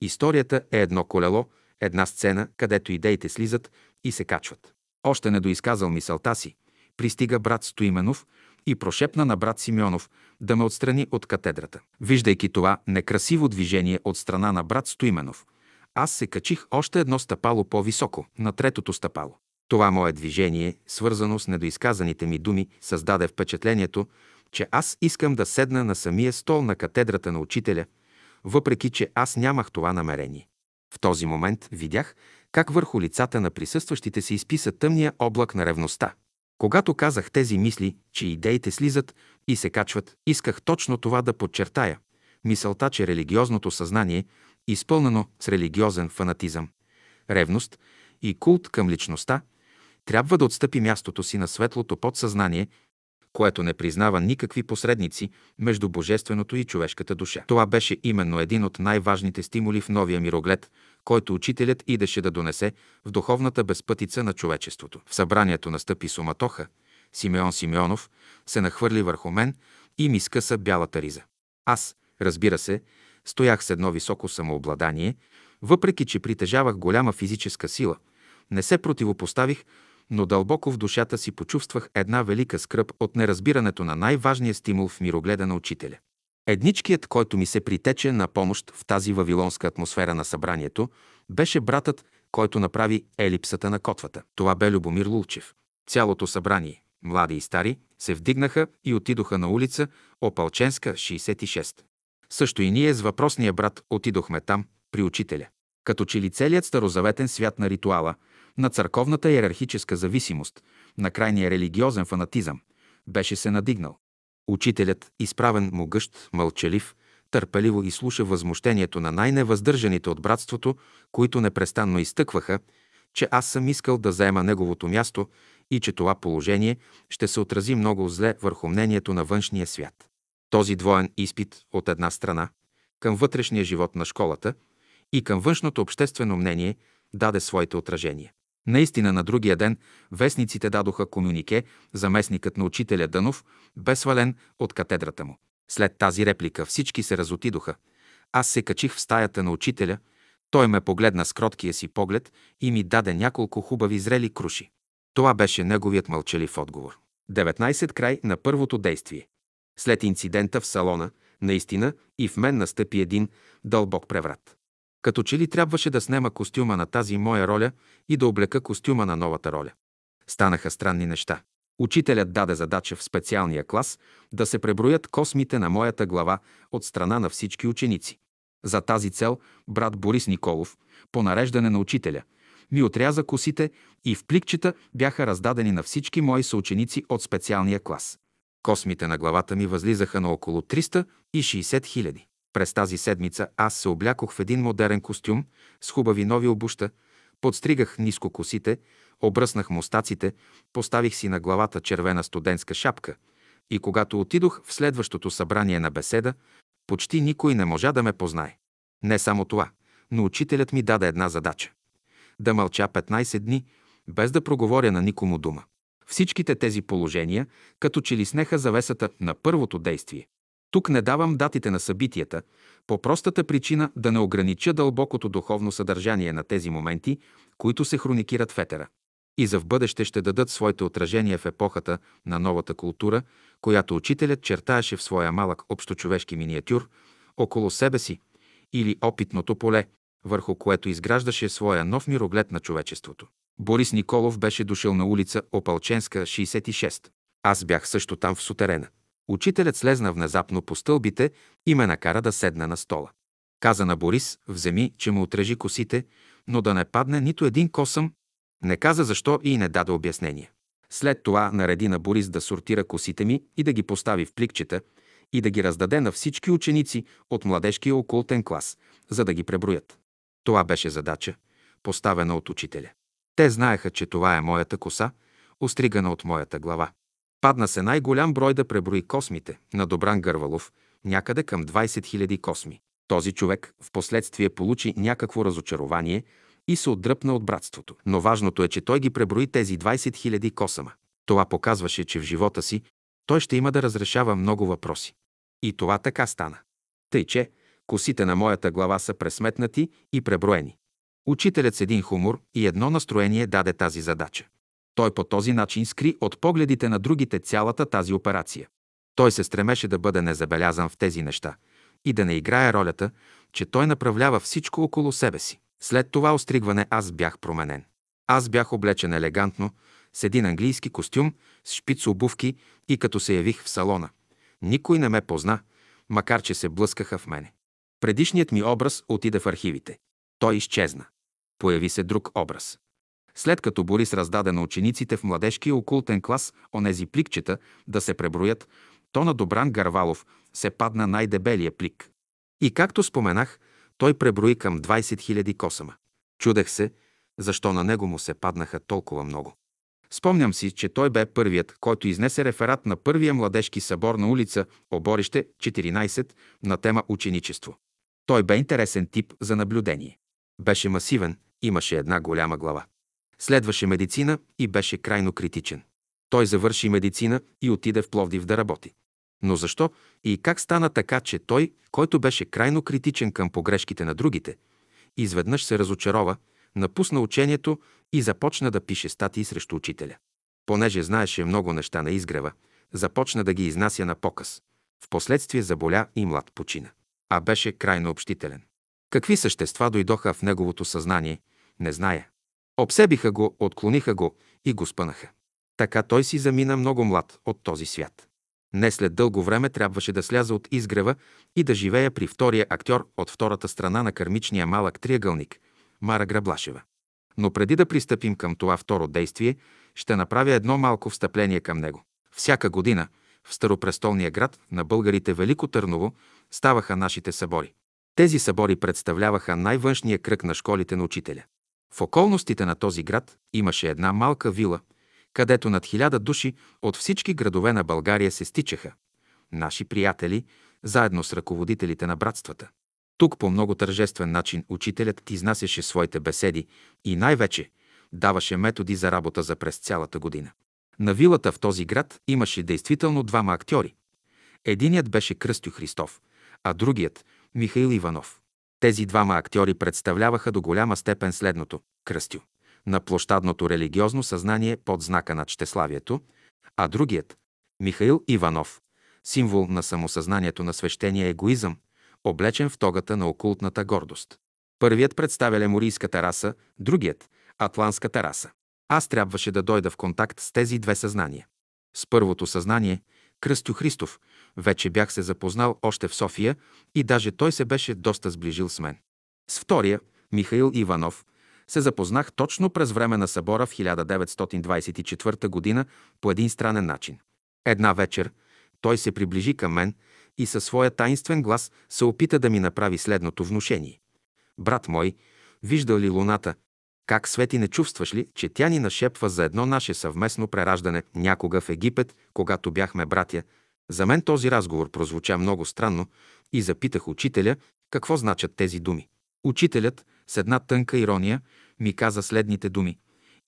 Историята е едно колело, една сцена, където идеите слизат и се качват. Още не доизказал мисълта си, пристига брат Стоименов и прошепна на брат Симеонов да ме отстрани от катедрата. Виждайки това некрасиво движение от страна на брат Стоименов, аз се качих още едно стъпало по-високо, на третото стъпало. Това мое движение, свързано с недоизказаните ми думи, създаде впечатлението, че аз искам да седна на самия стол на катедрата на учителя, въпреки че аз нямах това намерение. В този момент видях как върху лицата на присъстващите се изписа тъмния облак на ревността. Когато казах тези мисли, че идеите слизат и се качват, исках точно това да подчертая. Мисълта, че религиозното съзнание, изпълнено с религиозен фанатизъм, ревност и култ към личността, трябва да отстъпи мястото си на светлото подсъзнание, което не признава никакви посредници между божественото и човешката душа. Това беше именно един от най-важните стимули в новия мироглед, който учителят идеше да донесе в духовната безпътица на човечеството. В събранието настъпи суматоха. Симеон Симеонов се нахвърли върху мен и ми скъса бялата риза. Аз, разбира се, стоях с едно високо самообладание, въпреки че притежавах голяма физическа сила, не се противопоставих, но дълбоко в душата си почувствах една велика скръп от неразбирането на най-важния стимул в мирогледа на учителя. Едничкият, който ми се притече на помощ в тази вавилонска атмосфера на събранието, беше братът, който направи елипсата на котвата. Това бе Любомир Лулчев. Цялото събрание, млади и стари, се вдигнаха и отидоха на улица Опалченска, 66. Също и ние с въпросния брат отидохме там, при учителя. Като че ли целият старозаветен свят на ритуала – на църковната иерархическа зависимост, на крайния религиозен фанатизъм, беше се надигнал. Учителят, изправен могъщ, мълчалив, търпеливо изслуша възмущението на най-невъздържаните от братството, които непрестанно изтъкваха, че аз съм искал да заема неговото място и че това положение ще се отрази много зле върху мнението на външния свят. Този двоен изпит от една страна към вътрешния живот на школата и към външното обществено мнение даде своите отражения. Наистина на другия ден вестниците дадоха комюнике заместникът на учителя Дънов бе свален от катедрата му. След тази реплика всички се разотидоха. Аз се качих в стаята на учителя, той ме погледна с кроткия си поглед и ми даде няколко хубави зрели круши. Това беше неговият мълчалив отговор. 19 край на първото действие. След инцидента в салона, наистина и в мен настъпи един дълбок преврат. Като че ли трябваше да снема костюма на тази моя роля и да облека костюма на новата роля. Станаха странни неща. Учителят даде задача в специалния клас да се преброят космите на моята глава от страна на всички ученици. За тази цел брат Борис Николов, по нареждане на учителя, ми отряза косите и в пликчета бяха раздадени на всички мои съученици от специалния клас. Космите на главата ми възлизаха на около 360 хиляди. През тази седмица аз се облякох в един модерен костюм с хубави нови обуща, подстригах ниско косите, обръснах мустаците, поставих си на главата червена студентска шапка и когато отидох в следващото събрание на беседа, почти никой не можа да ме познае. Не само това, но учителят ми даде една задача – да мълча 15 дни, без да проговоря на никому дума. Всичките тези положения като че ли снеха завесата на първото действие. Тук не давам датите на събитията, по простата причина да не огранича дълбокото духовно съдържание на тези моменти, които се хроникират в етера. И за в бъдеще ще дадат своите отражения в епохата на новата култура, която учителят чертаеше в своя малък общочовешки миниатюр около себе си или опитното поле, върху което изграждаше своя нов мироглед на човечеството. Борис Николов беше дошъл на улица Опалченска, 66. Аз бях също там в сутерена. Учителят слезна внезапно по стълбите и ме накара да седна на стола. Каза на Борис, вземи, че му отрежи косите, но да не падне нито един косъм. Не каза защо и не даде обяснение. След това нареди на Борис да сортира косите ми и да ги постави в пликчета и да ги раздаде на всички ученици от младежкия окултен клас, за да ги преброят. Това беше задача, поставена от учителя. Те знаеха, че това е моята коса, остригана от моята глава. Падна се най-голям брой да преброи космите на Добран Гървалов, някъде към 20 000 косми. Този човек в последствие получи някакво разочарование и се отдръпна от братството. Но важното е, че той ги преброи тези 20 000 косама. Това показваше, че в живота си той ще има да разрешава много въпроси. И това така стана. Тъй, че косите на моята глава са пресметнати и преброени. Учителят с един хумор и едно настроение даде тази задача. Той по този начин скри от погледите на другите цялата тази операция. Той се стремеше да бъде незабелязан в тези неща и да не играе ролята, че той направлява всичко около себе си. След това остригване аз бях променен. Аз бях облечен елегантно, с един английски костюм, с шпиц обувки и като се явих в салона. Никой не ме позна, макар че се блъскаха в мене. Предишният ми образ отиде в архивите. Той изчезна. Появи се друг образ. След като Борис раздаде на учениците в младежкия окултен клас онези пликчета да се преброят, то на Добран Гарвалов се падна най-дебелия плик. И както споменах, той преброи към 20 000 косама. Чудех се, защо на него му се паднаха толкова много. Спомням си, че той бе първият, който изнесе реферат на първия младежки събор на улица Оборище 14 на тема ученичество. Той бе интересен тип за наблюдение. Беше масивен, имаше една голяма глава. Следваше медицина и беше крайно критичен. Той завърши медицина и отиде в Пловдив да работи. Но защо и как стана така, че той, който беше крайно критичен към погрешките на другите, изведнъж се разочарова, напусна учението и започна да пише статии срещу учителя. Понеже знаеше много неща на изгрева, започна да ги изнася на показ. Впоследствие заболя и млад почина. А беше крайно общителен. Какви същества дойдоха в неговото съзнание, не зная. Обсебиха го, отклониха го и го спънаха. Така той си замина много млад от този свят. Не след дълго време трябваше да сляза от изгрева и да живея при втория актьор от втората страна на кърмичния малък триъгълник – Мара Граблашева. Но преди да пристъпим към това второ действие, ще направя едно малко встъпление към него. Всяка година в Старопрестолния град на българите Велико Търново ставаха нашите събори. Тези събори представляваха най-външния кръг на школите на учителя. В околностите на този град имаше една малка вила, където над хиляда души от всички градове на България се стичаха. Наши приятели, заедно с ръководителите на братствата. Тук по много тържествен начин учителят изнасяше своите беседи и най-вече даваше методи за работа за през цялата година. На вилата в този град имаше действително двама актьори. Единият беше Кръстю Христов, а другият – Михаил Иванов. Тези двама актьори представляваха до голяма степен следното – Кръстю на площадното религиозно съзнание под знака на чтеславието, а другият – Михаил Иванов, символ на самосъзнанието на свещения егоизъм, облечен в тогата на окултната гордост. Първият представя леморийската раса, другият – атлантската раса. Аз трябваше да дойда в контакт с тези две съзнания. С първото съзнание, Кръстю Христов, вече бях се запознал още в София и даже той се беше доста сближил с мен. С втория, Михаил Иванов, се запознах точно през време на събора в 1924 г. по един странен начин. Една вечер той се приближи към мен и със своя таинствен глас се опита да ми направи следното внушение. Брат мой, виждал ли луната? Как свети не чувстваш ли, че тя ни нашепва за едно наше съвместно прераждане някога в Египет, когато бяхме братя? За мен този разговор прозвуча много странно и запитах учителя какво значат тези думи. Учителят, с една тънка ирония, ми каза следните думи.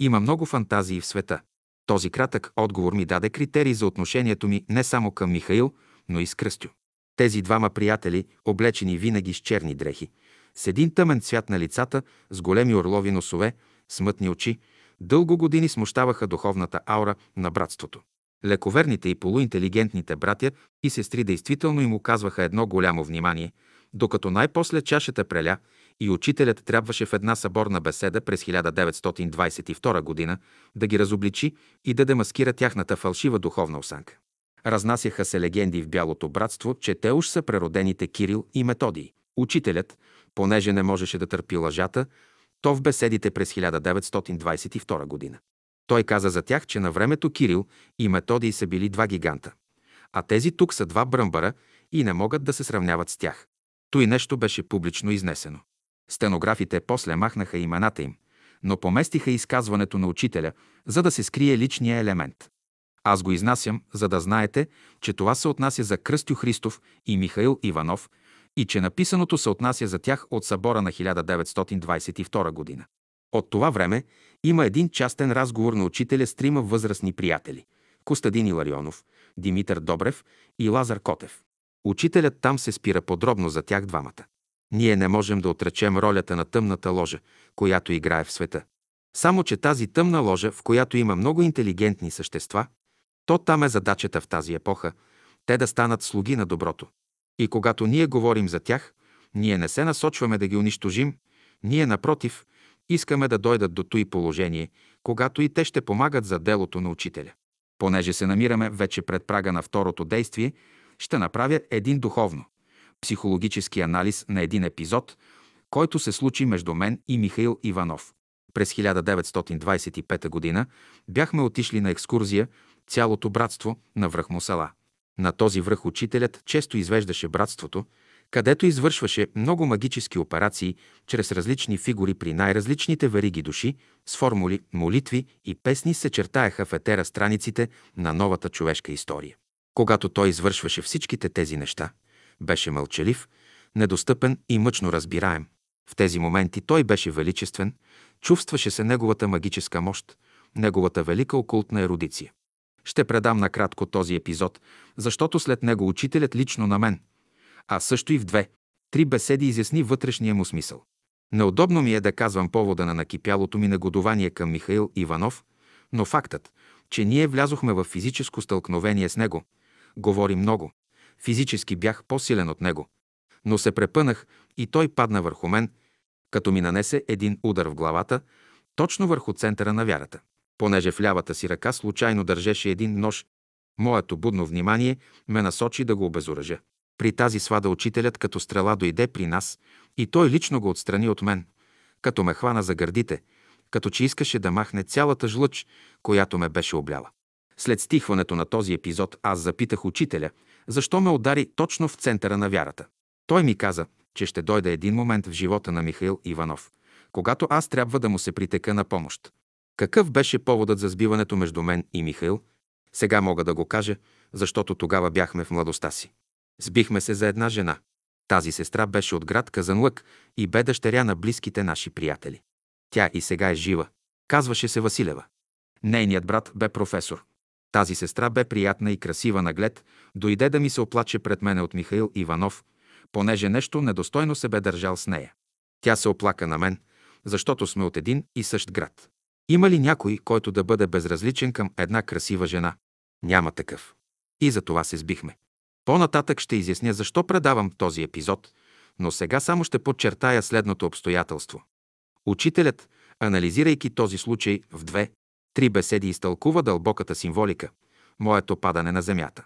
Има много фантазии в света. Този кратък отговор ми даде критерий за отношението ми не само към Михаил, но и с Кръстю. Тези двама приятели, облечени винаги с черни дрехи, с един тъмен цвят на лицата, с големи орлови носове, смътни очи, дълго години смущаваха духовната аура на братството. Лековерните и полуинтелигентните братя и сестри действително им оказваха едно голямо внимание, докато най-после чашата преля и учителят трябваше в една съборна беседа през 1922 година да ги разобличи и да демаскира тяхната фалшива духовна осанка. Разнасяха се легенди в Бялото братство, че те уж са преродените Кирил и Методий. Учителят, понеже не можеше да търпи лъжата, то в беседите през 1922 година. Той каза за тях, че на времето Кирил и Методий са били два гиганта, а тези тук са два бръмбара и не могат да се сравняват с тях. Той нещо беше публично изнесено. Стенографите после махнаха имената им, но поместиха изказването на учителя, за да се скрие личния елемент. Аз го изнасям, за да знаете, че това се отнася за Кръстю Христов и Михаил Иванов и че написаното се отнася за тях от събора на 1922 година. От това време има един частен разговор на учителя с трима възрастни приятели – Костадин Иларионов, Димитър Добрев и Лазар Котев. Учителят там се спира подробно за тях двамата. Ние не можем да отречем ролята на тъмната ложа, която играе в света. Само, че тази тъмна ложа, в която има много интелигентни същества, то там е задачата в тази епоха – те да станат слуги на доброто. И когато ние говорим за тях, ние не се насочваме да ги унищожим, ние напротив, искаме да дойдат до той положение, когато и те ще помагат за делото на учителя. Понеже се намираме вече пред прага на второто действие, ще направя един духовно, психологически анализ на един епизод, който се случи между мен и Михаил Иванов. През 1925 г. бяхме отишли на екскурзия цялото братство на връх Мусала. На този връх учителят често извеждаше братството, където извършваше много магически операции чрез различни фигури при най-различните вериги души, с формули, молитви и песни се чертаеха в етера страниците на новата човешка история. Когато той извършваше всичките тези неща, беше мълчалив, недостъпен и мъчно разбираем. В тези моменти той беше величествен, чувстваше се неговата магическа мощ, неговата велика окултна ерудиция. Ще предам накратко този епизод, защото след него учителят лично на мен, а също и в две, три беседи изясни вътрешния му смисъл. Неудобно ми е да казвам повода на накипялото ми негодование към Михаил Иванов, но фактът, че ние влязохме в физическо стълкновение с него, говори много. Физически бях по-силен от него. Но се препънах и той падна върху мен, като ми нанесе един удар в главата, точно върху центъра на вярата. Понеже в лявата си ръка случайно държеше един нож, моето будно внимание ме насочи да го обезоръжа. При тази свада учителят като стрела дойде при нас и той лично го отстрани от мен, като ме хвана за гърдите, като че искаше да махне цялата жлъч, която ме беше обляла. След стихването на този епизод аз запитах учителя, защо ме удари точно в центъра на вярата. Той ми каза, че ще дойде един момент в живота на Михаил Иванов, когато аз трябва да му се притека на помощ. Какъв беше поводът за сбиването между мен и Михаил? Сега мога да го кажа, защото тогава бяхме в младостта си. Сбихме се за една жена. Тази сестра беше от град Казанлък и бе дъщеря на близките наши приятели. Тя и сега е жива. Казваше се Василева. Нейният брат бе професор. Тази сестра бе приятна и красива наглед, дойде да ми се оплаче пред мене от Михаил Иванов, понеже нещо недостойно се бе държал с нея. Тя се оплака на мен, защото сме от един и същ град. Има ли някой, който да бъде безразличен към една красива жена? Няма такъв. И за това се сбихме. По-нататък ще изясня защо предавам този епизод, но сега само ще подчертая следното обстоятелство. Учителят, анализирайки този случай в две, три беседи изтълкува дълбоката символика – моето падане на земята.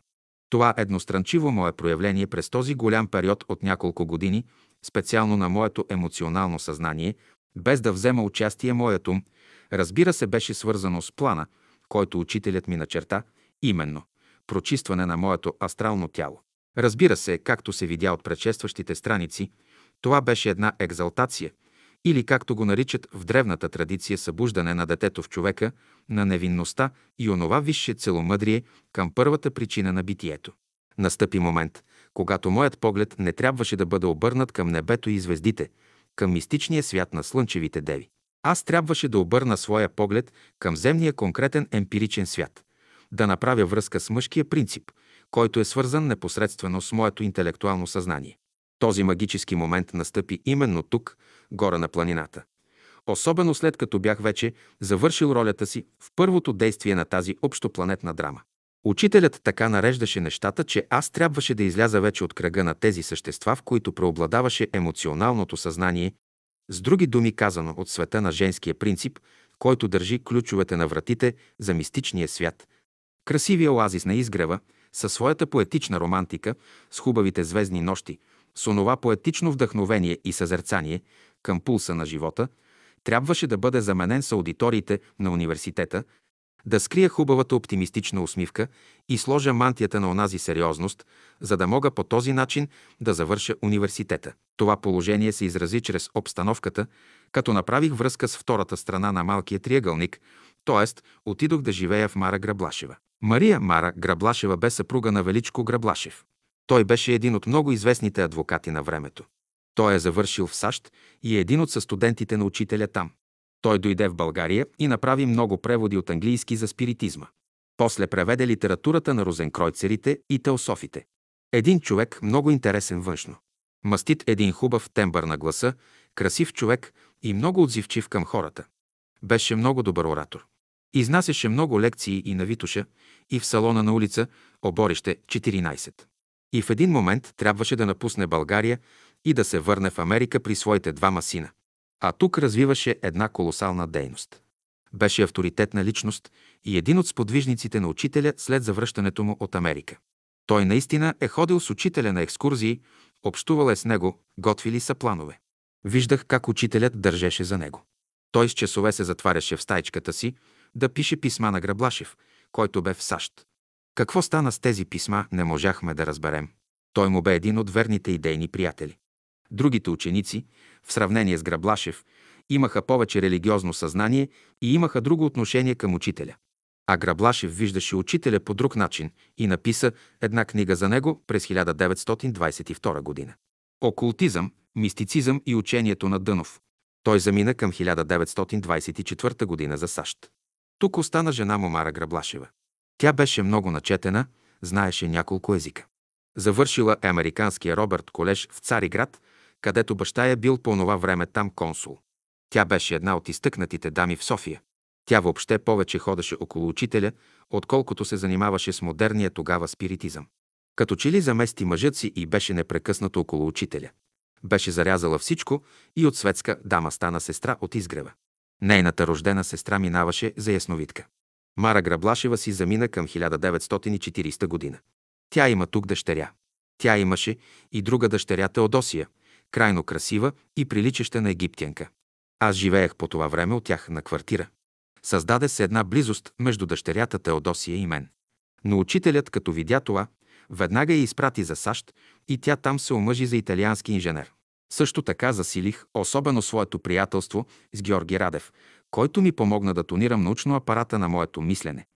Това едностранчиво мое проявление през този голям период от няколко години, специално на моето емоционално съзнание, без да взема участие моят ум, разбира се, беше свързано с плана, който учителят ми начерта, именно прочистване на моето астрално тяло. Разбира се, както се видя от предшестващите страници, това беше една екзалтация – или както го наричат в древната традиция събуждане на детето в човека, на невинността и онова висше целомъдрие към първата причина на битието. Настъпи момент, когато моят поглед не трябваше да бъде обърнат към небето и звездите, към мистичния свят на слънчевите деви. Аз трябваше да обърна своя поглед към земния конкретен емпиричен свят, да направя връзка с мъжкия принцип, който е свързан непосредствено с моето интелектуално съзнание. Този магически момент настъпи именно тук, горе на планината. Особено след като бях вече завършил ролята си в първото действие на тази общопланетна драма. Учителят така нареждаше нещата, че аз трябваше да изляза вече от кръга на тези същества, в които преобладаваше емоционалното съзнание, с други думи казано от света на женския принцип, който държи ключовете на вратите за мистичния свят. Красивия оазис на изгрева, със своята поетична романтика, с хубавите звездни нощи, с онова поетично вдъхновение и съзерцание към пулса на живота, трябваше да бъде заменен с аудиториите на университета, да скрия хубавата оптимистична усмивка и сложа мантията на онази сериозност, за да мога по този начин да завърша университета. Това положение се изрази чрез обстановката, като направих връзка с втората страна на малкия триъгълник, т.е. отидох да живея в Мара Граблашева. Мария Мара Граблашева бе съпруга на Величко Граблашев. Той беше един от много известните адвокати на времето. Той е завършил в САЩ и е един от състудентите на учителя там. Той дойде в България и направи много преводи от английски за спиритизма. После преведе литературата на розенкройцерите и теософите. Един човек много интересен външно. Мастит един хубав тембър на гласа, красив човек и много отзивчив към хората. Беше много добър оратор. Изнасяше много лекции и на Витуша, и в салона на улица Оборище 14. И в един момент трябваше да напусне България и да се върне в Америка при своите двама сина. А тук развиваше една колосална дейност. Беше авторитетна личност и един от сподвижниците на учителя след завръщането му от Америка. Той наистина е ходил с учителя на екскурзии, общувал е с него, готвили са планове. Виждах как учителят държеше за него. Той с часове се затваряше в стайчката си да пише писма на Граблашев, който бе в САЩ. Какво стана с тези писма, не можахме да разберем. Той му бе един от верните идейни приятели. Другите ученици, в сравнение с Граблашев, имаха повече религиозно съзнание и имаха друго отношение към учителя. А Граблашев виждаше учителя по друг начин и написа една книга за него през 1922 година. Окултизъм, мистицизъм и учението на Дънов. Той замина към 1924 година за САЩ. Тук остана жена му Мара Граблашева. Тя беше много начетена, знаеше няколко езика. Завършила е американския Робърт колеж в Цариград, където баща е бил по това време там консул. Тя беше една от изтъкнатите дами в София. Тя въобще повече ходеше около учителя, отколкото се занимаваше с модерния тогава спиритизъм. Като че ли замести мъжът си и беше непрекъснато около учителя. Беше зарязала всичко и от светска дама стана сестра от изгрева. Нейната рождена сестра минаваше за ясновидка. Мара Граблашева си замина към 1940 година. Тя има тук дъщеря. Тя имаше и друга дъщеря Теодосия, крайно красива и приличаща на египтянка. Аз живеех по това време от тях на квартира. Създаде се една близост между дъщерята Теодосия и мен. Но учителят, като видя това, веднага я изпрати за САЩ и тя там се омъжи за италиански инженер. Също така засилих особено своето приятелство с Георги Радев, който ми помогна да тонирам научно апарата на моето мислене.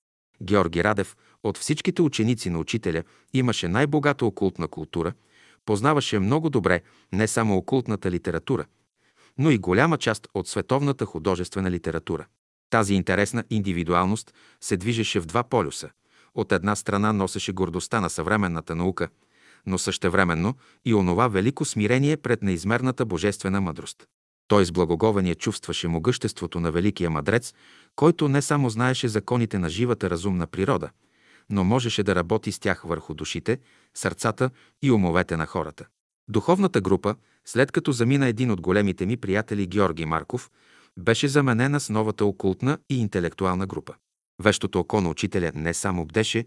Георги Радев от всичките ученици на учителя имаше най-богата окултна култура, познаваше много добре не само окултната литература, но и голяма част от световната художествена литература. Тази интересна индивидуалност се движеше в два полюса. От една страна носеше гордостта на съвременната наука, но същевременно и онова велико смирение пред неизмерната божествена мъдрост. Той с благоговение чувстваше могъществото на великия мъдрец, който не само знаеше законите на живата разумна природа, но можеше да работи с тях върху душите, сърцата и умовете на хората. Духовната група, след като замина един от големите ми приятели Георги Марков, беше заменена с новата окултна и интелектуална група. Вещото око на учителя не само бдеше,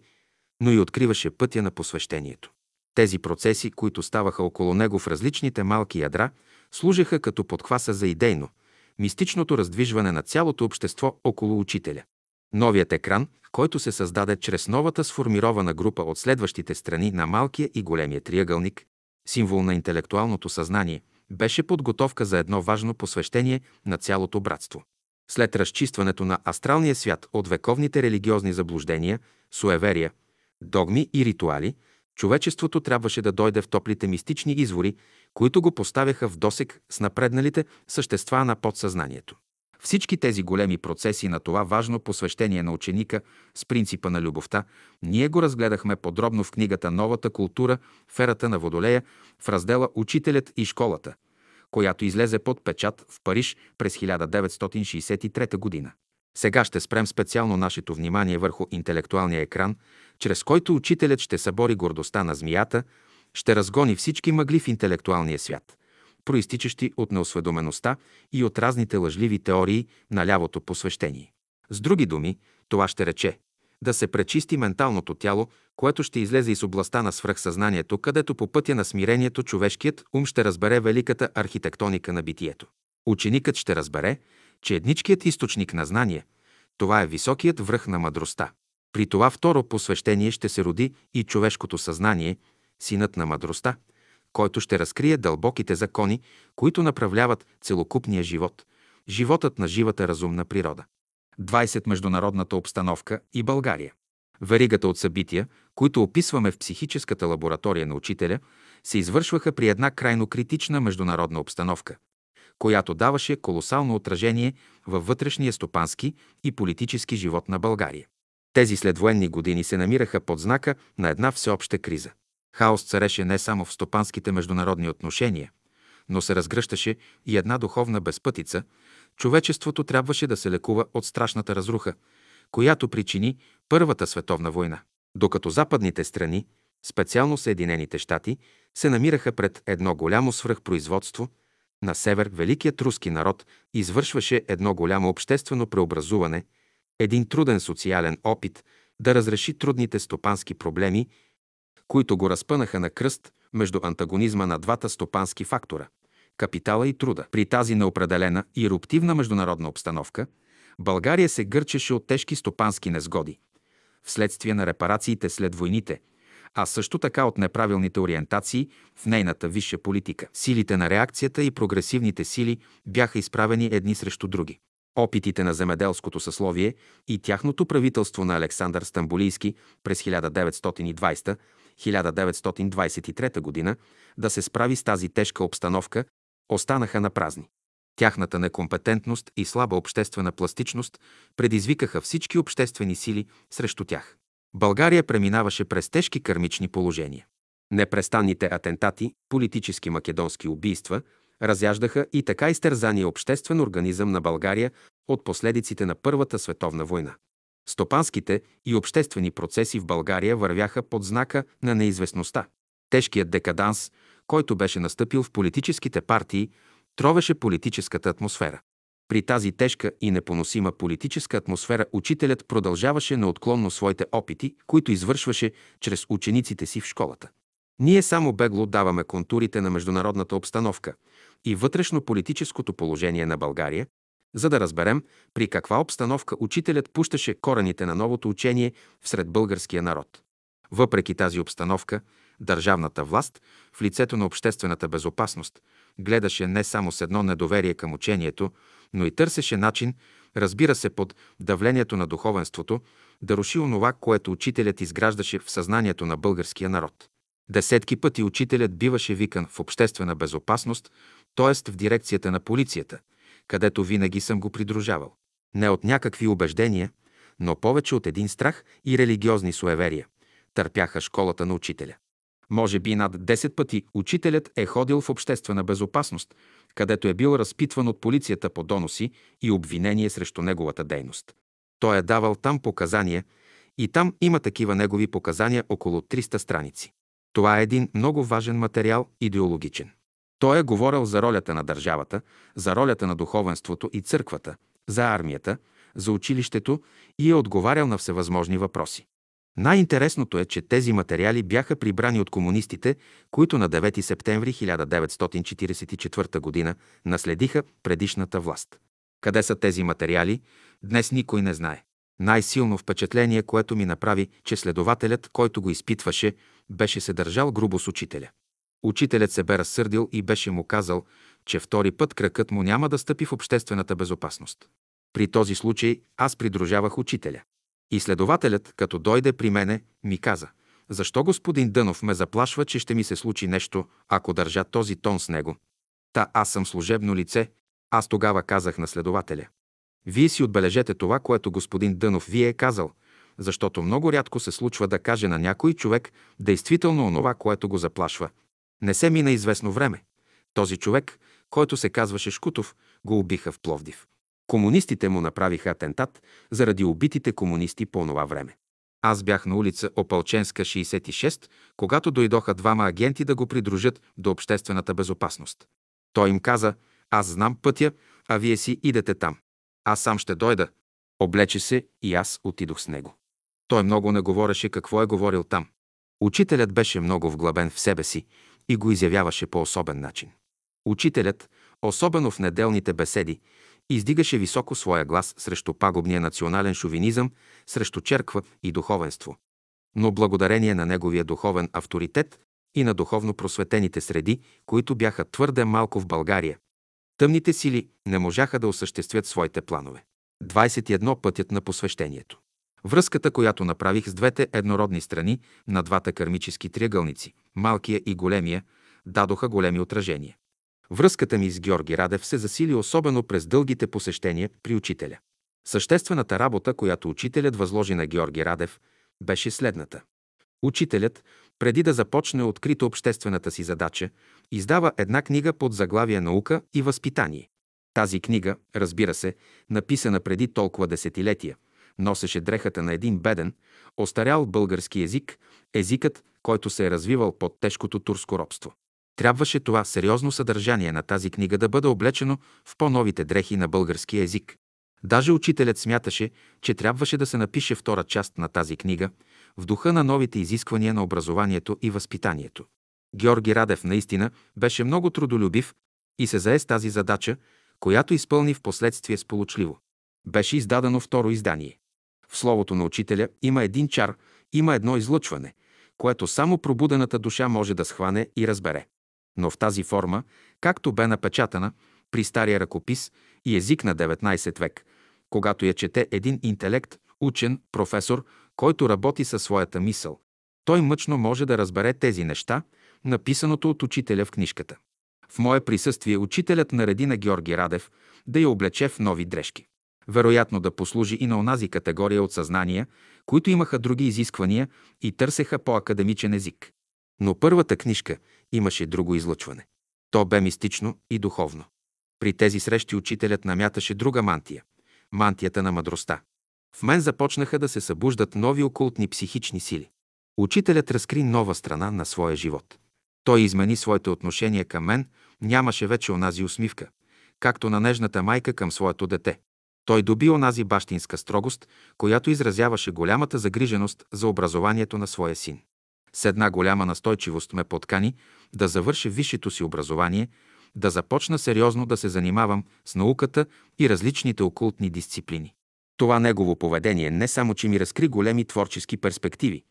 но и откриваше пътя на посвещението. Тези процеси, които ставаха около него в различните малки ядра, служеха като подхваса за идейно, мистичното раздвижване на цялото общество около учителя. Новият екран, който се създаде чрез новата сформирована група от следващите страни на малкия и големия триъгълник, символ на интелектуалното съзнание, беше подготовка за едно важно посвещение на цялото братство. След разчистването на астралния свят от вековните религиозни заблуждения, суеверия, догми и ритуали, човечеството трябваше да дойде в топлите мистични извори, които го поставяха в досек с напредналите същества на подсъзнанието. Всички тези големи процеси на това важно посвещение на ученика с принципа на любовта, ние го разгледахме подробно в книгата Новата култура в ерата на Водолея в раздела Учителят и школата, която излезе под печат в Париж през 1963 година. Сега ще спрем специално нашето внимание върху интелектуалния екран, чрез който учителят ще събори гордостта на змията, ще разгони всички мъгли в интелектуалния свят, проистичащи от неосведомеността и от разните лъжливи теории на лявото посвещение. С други думи, това ще рече да се пречисти менталното тяло, което ще излезе из областта на свръхсъзнанието, където по пътя на смирението човешкият ум ще разбере великата архитектоника на битието. Ученикът ще разбере, че едничкият източник на знание, това е високият връх на мъдростта. При това второ посвещение ще се роди и човешкото съзнание, синът на мъдростта, който ще разкрие дълбоките закони, които направляват целокупния живот, животът на живата разумна природа. 20. Международната обстановка и България. Веригата от събития, които описваме в психическата лаборатория на учителя, се извършваха при една крайно критична международна обстановка, която даваше колосално отражение във вътрешния стопански и политически живот на България. Тези следвоенни години се намираха под знака на една всеобща криза. Хаос цареше не само в стопанските международни отношения, но се разгръщаше и една духовна безпътица. Човечеството трябваше да се лекува от страшната разруха, която причини Първата световна война. Докато западните страни, специално Съединените щати, се намираха пред едно голямо свръхпроизводство, на север великият руски народ извършваше едно голямо обществено преобразуване, един труден социален опит да разреши трудните стопански проблеми които го разпънаха на кръст между антагонизма на двата стопански фактора – капитала и труда. При тази неопределена и еруптивна международна обстановка България се гърчеше от тежки стопански незгоди, вследствие на репарациите след войните, а също така от неправилните ориентации в нейната висша политика. Силите на реакцията и прогресивните сили бяха изправени едни срещу други. Опитите на земеделското съсловие и тяхното правителство на Александър Стамбулийски през 1920 1923 година да се справи с тази тежка обстановка, останаха на празни. Тяхната некомпетентност и слаба обществена пластичност предизвикаха всички обществени сили срещу тях. България преминаваше през тежки кърмични положения. Непрестанните атентати, политически македонски убийства, разяждаха и така изтерзания обществен организъм на България от последиците на Първата световна война. Стопанските и обществени процеси в България вървяха под знака на неизвестността. Тежкият декаданс, който беше настъпил в политическите партии, тровеше политическата атмосфера. При тази тежка и непоносима политическа атмосфера учителят продължаваше неотклонно своите опити, които извършваше чрез учениците си в школата. Ние само бегло даваме контурите на международната обстановка и вътрешно-политическото положение на България, за да разберем при каква обстановка учителят пущаше корените на новото учение всред българския народ. Въпреки тази обстановка, държавната власт, в лицето на обществената безопасност, гледаше не само с едно недоверие към учението, но и търсеше начин, разбира се под давлението на духовенството, да руши онова, което учителят изграждаше в съзнанието на българския народ. Десетки пъти учителят биваше викан в обществена безопасност, т.е. в дирекцията на полицията – където винаги съм го придружавал. Не от някакви убеждения, но повече от един страх и религиозни суеверия. Търпяха школата на учителя. Може би над 10 пъти учителят е ходил в обществена безопасност, където е бил разпитван от полицията по доноси и обвинение срещу неговата дейност. Той е давал там показания и там има такива негови показания около 300 страници. Това е един много важен материал, идеологичен. Той е говорил за ролята на държавата, за ролята на духовенството и църквата, за армията, за училището и е отговарял на всевъзможни въпроси. Най-интересното е, че тези материали бяха прибрани от комунистите, които на 9 септември 1944 г. наследиха предишната власт. Къде са тези материали, днес никой не знае. Най-силно впечатление, което ми направи, че следователят, който го изпитваше, беше се държал грубо с учителя. Учителят се бе разсърдил и беше му казал, че втори път кракът му няма да стъпи в обществената безопасност. При този случай аз придружавах учителя. И следователят, като дойде при мене, ми каза, защо господин Дънов ме заплашва, че ще ми се случи нещо, ако държа този тон с него? Та аз съм служебно лице, аз тогава казах на следователя. Вие си отбележете това, което господин Дънов ви е казал, защото много рядко се случва да каже на някой човек действително онова, което го заплашва. Не се мина известно време. Този човек, който се казваше Шкутов, го убиха в Пловдив. Комунистите му направиха атентат заради убитите комунисти по това време. Аз бях на улица Опалченска, 66, когато дойдоха двама агенти да го придружат до обществената безопасност. Той им каза, аз знам пътя, а вие си идете там. Аз сам ще дойда. Облече се и аз отидох с него. Той много не говореше какво е говорил там. Учителят беше много вглъбен в себе си и го изявяваше по особен начин. Учителят, особено в неделните беседи, издигаше високо своя глас срещу пагубния национален шовинизъм, срещу черква и духовенство. Но благодарение на неговия духовен авторитет и на духовно просветените среди, които бяха твърде малко в България, тъмните сили не можаха да осъществят своите планове. 21 пътят на посвещението. Връзката, която направих с двете еднородни страни на двата кармически триъгълници, малкия и големия, дадоха големи отражения. Връзката ми с Георги Радев се засили особено през дългите посещения при учителя. Съществената работа, която учителят възложи на Георги Радев, беше следната. Учителят, преди да започне открито обществената си задача, издава една книга под заглавие «Наука и възпитание». Тази книга, разбира се, написана преди толкова десетилетия, носеше дрехата на един беден, остарял български език, езикът, който се е развивал под тежкото турско робство. Трябваше това сериозно съдържание на тази книга да бъде облечено в по-новите дрехи на българския език. Даже учителят смяташе, че трябваше да се напише втора част на тази книга в духа на новите изисквания на образованието и възпитанието. Георги Радев наистина беше много трудолюбив и се зае с тази задача, която изпълни в последствие сполучливо. Беше издадено второ издание. В словото на учителя има един чар, има едно излъчване, което само пробудената душа може да схване и разбере но в тази форма, както бе напечатана при стария ръкопис и език на 19 век, когато я чете един интелект, учен, професор, който работи със своята мисъл. Той мъчно може да разбере тези неща, написаното от учителя в книжката. В мое присъствие учителят нареди на Георги Радев да я облече в нови дрежки. Вероятно да послужи и на онази категория от съзнания, които имаха други изисквания и търсеха по-академичен език. Но първата книжка имаше друго излъчване. То бе мистично и духовно. При тези срещи учителят намяташе друга мантия – мантията на мъдростта. В мен започнаха да се събуждат нови окултни психични сили. Учителят разкри нова страна на своя живот. Той измени своите отношения към мен, нямаше вече онази усмивка, както на нежната майка към своето дете. Той доби онази бащинска строгост, която изразяваше голямата загриженост за образованието на своя син с една голяма настойчивост ме подкани да завърша висшето си образование, да започна сериозно да се занимавам с науката и различните окултни дисциплини. Това негово поведение не само, че ми разкри големи творчески перспективи,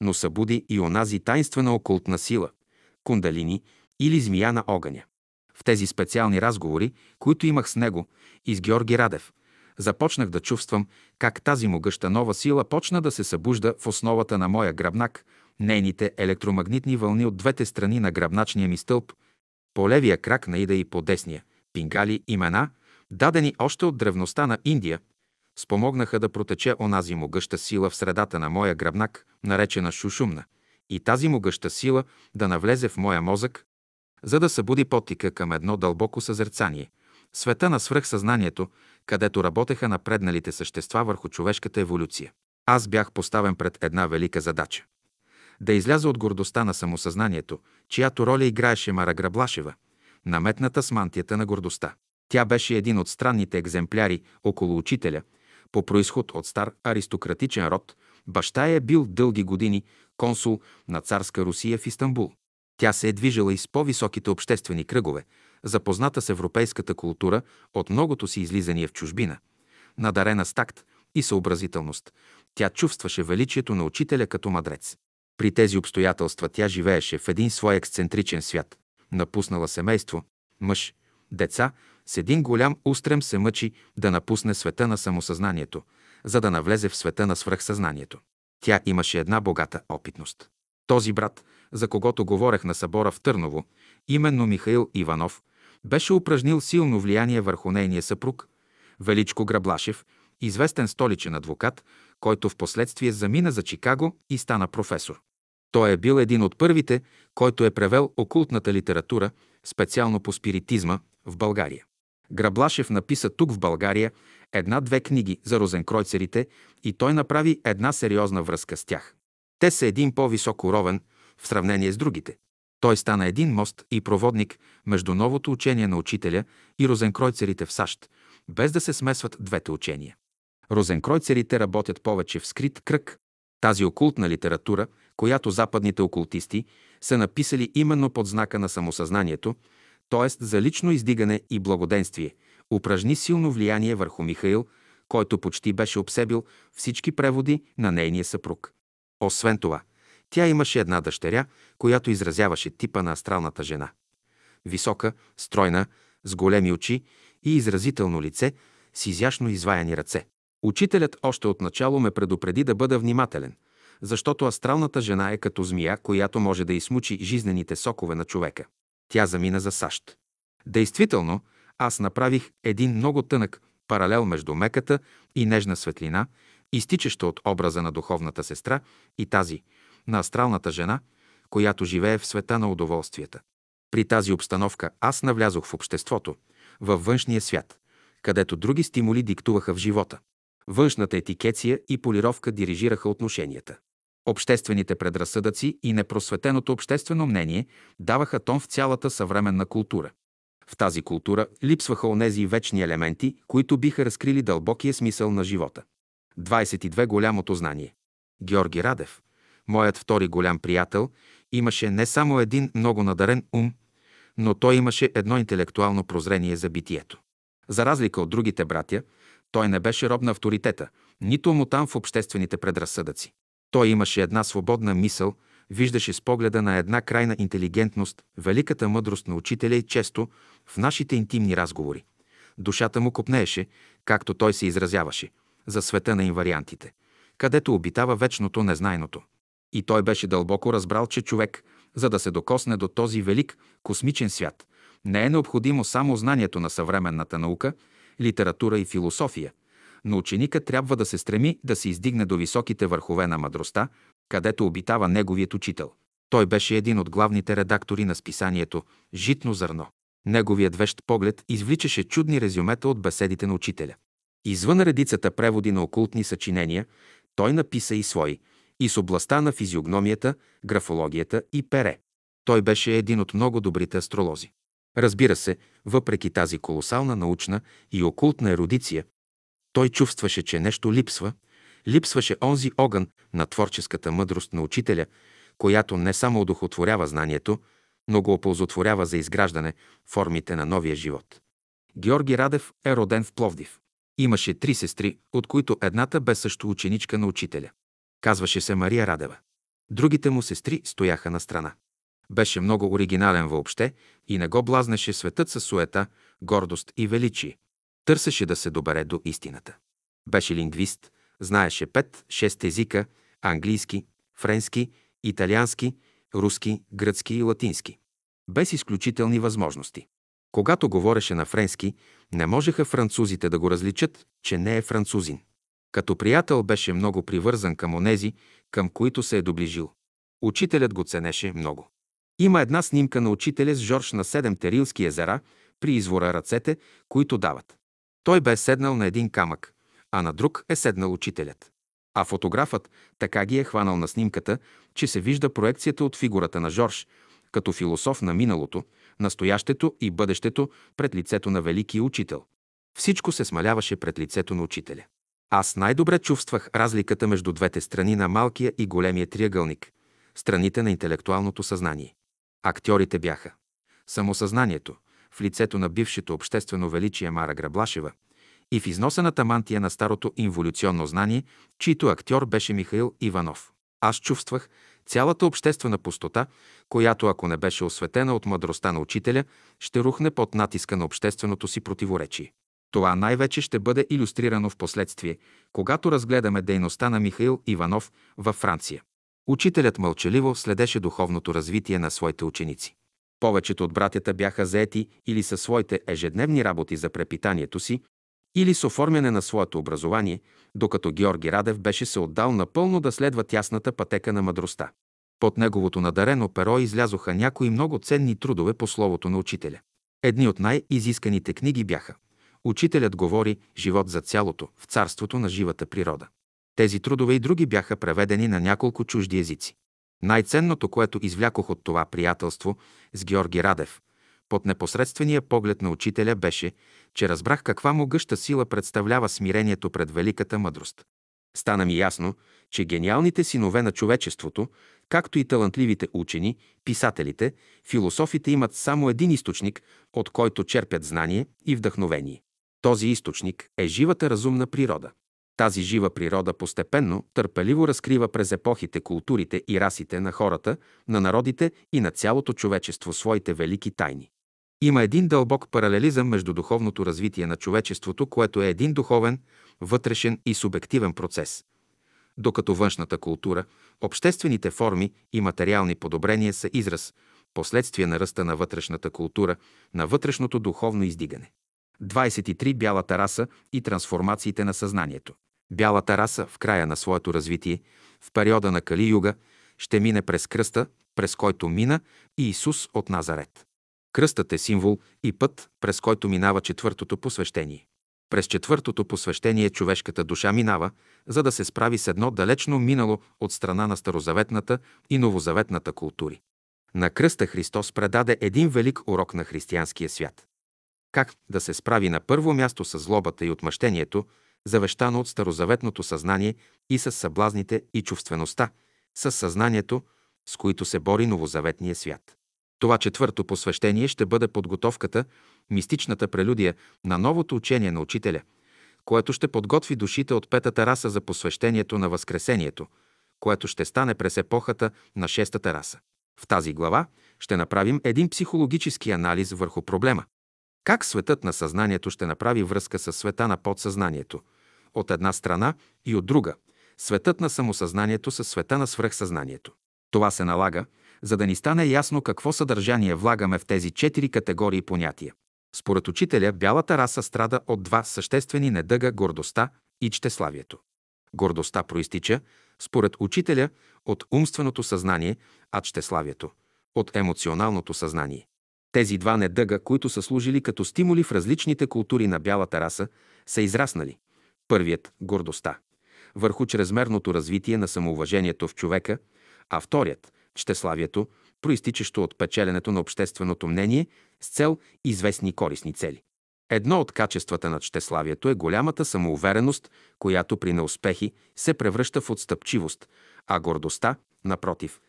но събуди и онази тайнствена окултна сила – кундалини или змия на огъня. В тези специални разговори, които имах с него и с Георги Радев, започнах да чувствам как тази могъща нова сила почна да се събужда в основата на моя гръбнак – нейните електромагнитни вълни от двете страни на гръбначния ми стълб, по левия крак на Ида и по десния, пингали имена, дадени още от древността на Индия, спомогнаха да протече онази могъща сила в средата на моя гръбнак, наречена Шушумна, и тази могъща сила да навлезе в моя мозък, за да събуди потика към едно дълбоко съзерцание, света на свръхсъзнанието, където работеха напредналите същества върху човешката еволюция. Аз бях поставен пред една велика задача да изляза от гордостта на самосъзнанието, чиято роля играеше Мара Граблашева, наметната с мантията на гордостта. Тя беше един от странните екземпляри около учителя, по происход от стар аристократичен род, баща е бил дълги години консул на царска Русия в Истанбул. Тя се е движила из по-високите обществени кръгове, запозната с европейската култура от многото си излизания в чужбина. Надарена с такт и съобразителност, тя чувстваше величието на учителя като мадрец. При тези обстоятелства тя живееше в един свой ексцентричен свят. Напуснала семейство, мъж, деца, с един голям устрем се мъчи да напусне света на самосъзнанието, за да навлезе в света на свръхсъзнанието. Тя имаше една богата опитност. Този брат, за когото говорех на събора в Търново, именно Михаил Иванов, беше упражнил силно влияние върху нейния съпруг, Величко Граблашев, известен столичен адвокат, който в последствие замина за Чикаго и стана професор. Той е бил един от първите, който е превел окултната литература, специално по спиритизма, в България. Граблашев написа тук в България една-две книги за розенкройцерите и той направи една сериозна връзка с тях. Те са един по-висок уровен в сравнение с другите. Той стана един мост и проводник между новото учение на учителя и розенкройцерите в САЩ, без да се смесват двете учения. Розенкройцерите работят повече в скрит кръг. Тази окултна литература, която западните окултисти са написали именно под знака на самосъзнанието, т.е. за лично издигане и благоденствие, упражни силно влияние върху Михаил, който почти беше обсебил всички преводи на нейния съпруг. Освен това, тя имаше една дъщеря, която изразяваше типа на астралната жена. Висока, стройна, с големи очи и изразително лице, с изящно изваяни ръце. Учителят още от начало ме предупреди да бъда внимателен, защото астралната жена е като змия, която може да измучи жизнените сокове на човека. Тя замина за САЩ. Действително, аз направих един много тънък паралел между меката и нежна светлина, изтичаща от образа на духовната сестра и тази, на астралната жена, която живее в света на удоволствията. При тази обстановка аз навлязох в обществото, във външния свят, където други стимули диктуваха в живота. Външната етикеция и полировка дирижираха отношенията. Обществените предразсъдъци и непросветеното обществено мнение даваха тон в цялата съвременна култура. В тази култура липсваха онези вечни елементи, които биха разкрили дълбокия смисъл на живота. 22 голямото знание. Георги Радев, моят втори голям приятел, имаше не само един много надарен ум, но той имаше едно интелектуално прозрение за битието. За разлика от другите братя, той не беше роб на авторитета, нито му там в обществените предразсъдъци. Той имаше една свободна мисъл, виждаше с погледа на една крайна интелигентност, великата мъдрост на учителя и често в нашите интимни разговори. Душата му копнееше, както той се изразяваше, за света на инвариантите, където обитава вечното незнайното. И той беше дълбоко разбрал, че човек, за да се докосне до този велик космичен свят, не е необходимо само знанието на съвременната наука, литература и философия, но ученика трябва да се стреми да се издигне до високите върхове на мъдростта, където обитава неговият учител. Той беше един от главните редактори на списанието «Житно зърно». Неговият вещ поглед извличаше чудни резюмета от беседите на учителя. Извън редицата преводи на окултни съчинения, той написа и свои, и с областта на физиогномията, графологията и пере. Той беше един от много добрите астролози. Разбира се, въпреки тази колосална научна и окултна ерудиция, той чувстваше, че нещо липсва, липсваше онзи огън на творческата мъдрост на учителя, която не само удохотворява знанието, но го оползотворява за изграждане формите на новия живот. Георги Радев е роден в Пловдив. Имаше три сестри, от които едната бе също ученичка на учителя. Казваше се Мария Радева. Другите му сестри стояха на страна. Беше много оригинален въобще и не го блазнеше светът със суета, гордост и величие. Търсеше да се добере до истината. Беше лингвист, знаеше пет-шест езика – английски, френски, италиански, руски, гръцки и латински. Без изключителни възможности. Когато говореше на френски, не можеха французите да го различат, че не е французин. Като приятел беше много привързан към онези, към които се е доближил. Учителят го ценеше много. Има една снимка на учителя с Жорж на седем Терилски езера при извора ръцете, които дават. Той бе седнал на един камък, а на друг е седнал учителят. А фотографът така ги е хванал на снимката, че се вижда проекцията от фигурата на Жорж, като философ на миналото, настоящето и бъдещето пред лицето на великия учител. Всичко се смаляваше пред лицето на учителя. Аз най-добре чувствах разликата между двете страни на малкия и големия триъгълник, страните на интелектуалното съзнание. Актьорите бяха самосъзнанието, в лицето на бившето обществено величие Мара Граблашева и в износената мантия на старото инволюционно знание, чийто актьор беше Михаил Иванов. Аз чувствах цялата обществена пустота, която, ако не беше осветена от мъдростта на учителя, ще рухне под натиска на общественото си противоречие. Това най-вече ще бъде иллюстрирано в последствие, когато разгледаме дейността на Михаил Иванов във Франция. Учителят мълчаливо следеше духовното развитие на своите ученици. Повечето от братята бяха заети или със своите ежедневни работи за препитанието си, или с оформяне на своето образование, докато Георги Радев беше се отдал напълно да следва тясната пътека на мъдростта. Под неговото надарено перо излязоха някои много ценни трудове по словото на учителя. Едни от най-изисканите книги бяха Учителят говори живот за цялото в царството на живата природа. Тези трудове и други бяха преведени на няколко чужди езици. Най-ценното, което извлякох от това приятелство с Георги Радев, под непосредствения поглед на учителя беше, че разбрах каква могъща сила представлява смирението пред великата мъдрост. Стана ми ясно, че гениалните синове на човечеството, както и талантливите учени, писателите, философите имат само един източник, от който черпят знание и вдъхновение. Този източник е живата разумна природа. Тази жива природа постепенно, търпеливо разкрива през епохите, културите и расите на хората, на народите и на цялото човечество своите велики тайни. Има един дълбок паралелизъм между духовното развитие на човечеството, което е един духовен, вътрешен и субективен процес. Докато външната култура, обществените форми и материални подобрения са израз, последствие на ръста на вътрешната култура, на вътрешното духовно издигане. 23. Бялата раса и трансформациите на съзнанието. Бялата раса в края на своето развитие, в периода на Кали-юга, ще мине през кръста, през който мина и Исус от Назарет. Кръстът е символ и път, през който минава четвъртото посвещение. През четвъртото посвещение човешката душа минава, за да се справи с едно далечно минало от страна на старозаветната и новозаветната култури. На кръста Христос предаде един велик урок на християнския свят. Как да се справи на първо място с злобата и отмъщението, завещано от старозаветното съзнание и с съблазните и чувствеността, с съзнанието, с които се бори новозаветния свят. Това четвърто посвещение ще бъде подготовката, мистичната прелюдия на новото учение на учителя, което ще подготви душите от петата раса за посвещението на Възкресението, което ще стане през епохата на шестата раса. В тази глава ще направим един психологически анализ върху проблема. Как светът на съзнанието ще направи връзка с света на подсъзнанието? От една страна и от друга – светът на самосъзнанието с света на свръхсъзнанието. Това се налага, за да ни стане ясно какво съдържание влагаме в тези четири категории понятия. Според учителя, бялата раса страда от два съществени недъга – гордостта и чтеславието. Гордостта проистича, според учителя, от умственото съзнание, а чтеславието – от емоционалното съзнание. Тези два недъга, които са служили като стимули в различните култури на бялата раса, са израснали. Първият – гордостта, върху чрезмерното развитие на самоуважението в човека, а вторият – щеславието, проистичащо от печеленето на общественото мнение с цел известни корисни цели. Едно от качествата на щеславието е голямата самоувереност, която при неуспехи се превръща в отстъпчивост, а гордостта, напротив,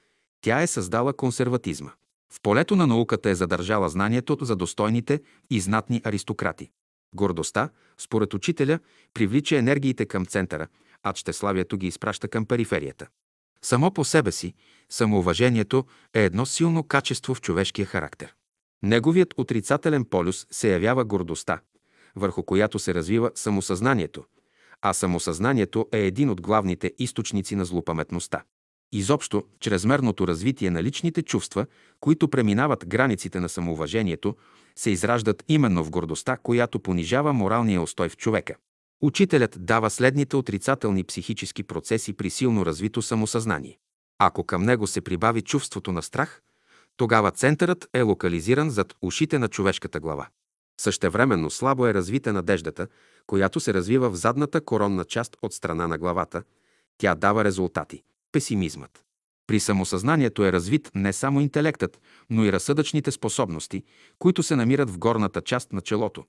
тя е създала консерватизма. В полето на науката е задържала знанието за достойните и знатни аристократи. Гордостта, според учителя, привлича енергиите към центъра, а щеславието ги изпраща към периферията. Само по себе си, самоуважението е едно силно качество в човешкия характер. Неговият отрицателен полюс се явява гордостта, върху която се развива самосъзнанието, а самосъзнанието е един от главните източници на злопаметността. Изобщо, чрезмерното развитие на личните чувства, които преминават границите на самоуважението, се израждат именно в гордостта, която понижава моралния устой в човека. Учителят дава следните отрицателни психически процеси при силно развито самосъзнание. Ако към него се прибави чувството на страх, тогава центърът е локализиран зад ушите на човешката глава. Същевременно слабо е развита надеждата, която се развива в задната коронна част от страна на главата. Тя дава резултати – песимизмът. При самосъзнанието е развит не само интелектът, но и разсъдъчните способности, които се намират в горната част на челото,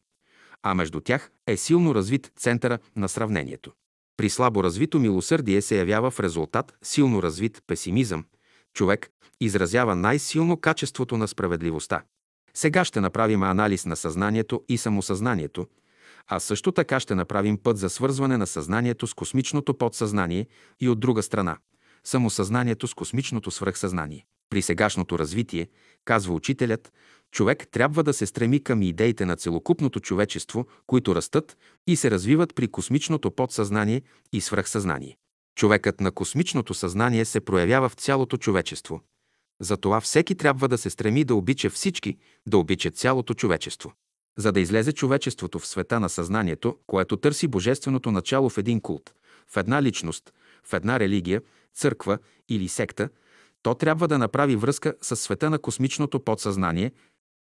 а между тях е силно развит центъра на сравнението. При слабо развито милосърдие се явява в резултат силно развит песимизъм. Човек изразява най-силно качеството на справедливостта. Сега ще направим анализ на съзнанието и самосъзнанието, а също така ще направим път за свързване на съзнанието с космичното подсъзнание и от друга страна – самосъзнанието с космичното свръхсъзнание. При сегашното развитие, казва учителят, човек трябва да се стреми към идеите на целокупното човечество, които растат и се развиват при космичното подсъзнание и свръхсъзнание. Човекът на космичното съзнание се проявява в цялото човечество. Затова всеки трябва да се стреми да обича всички, да обича цялото човечество. За да излезе човечеството в света на съзнанието, което търси божественото начало в един култ, в една личност, в една религия, църква или секта, то трябва да направи връзка с света на космичното подсъзнание,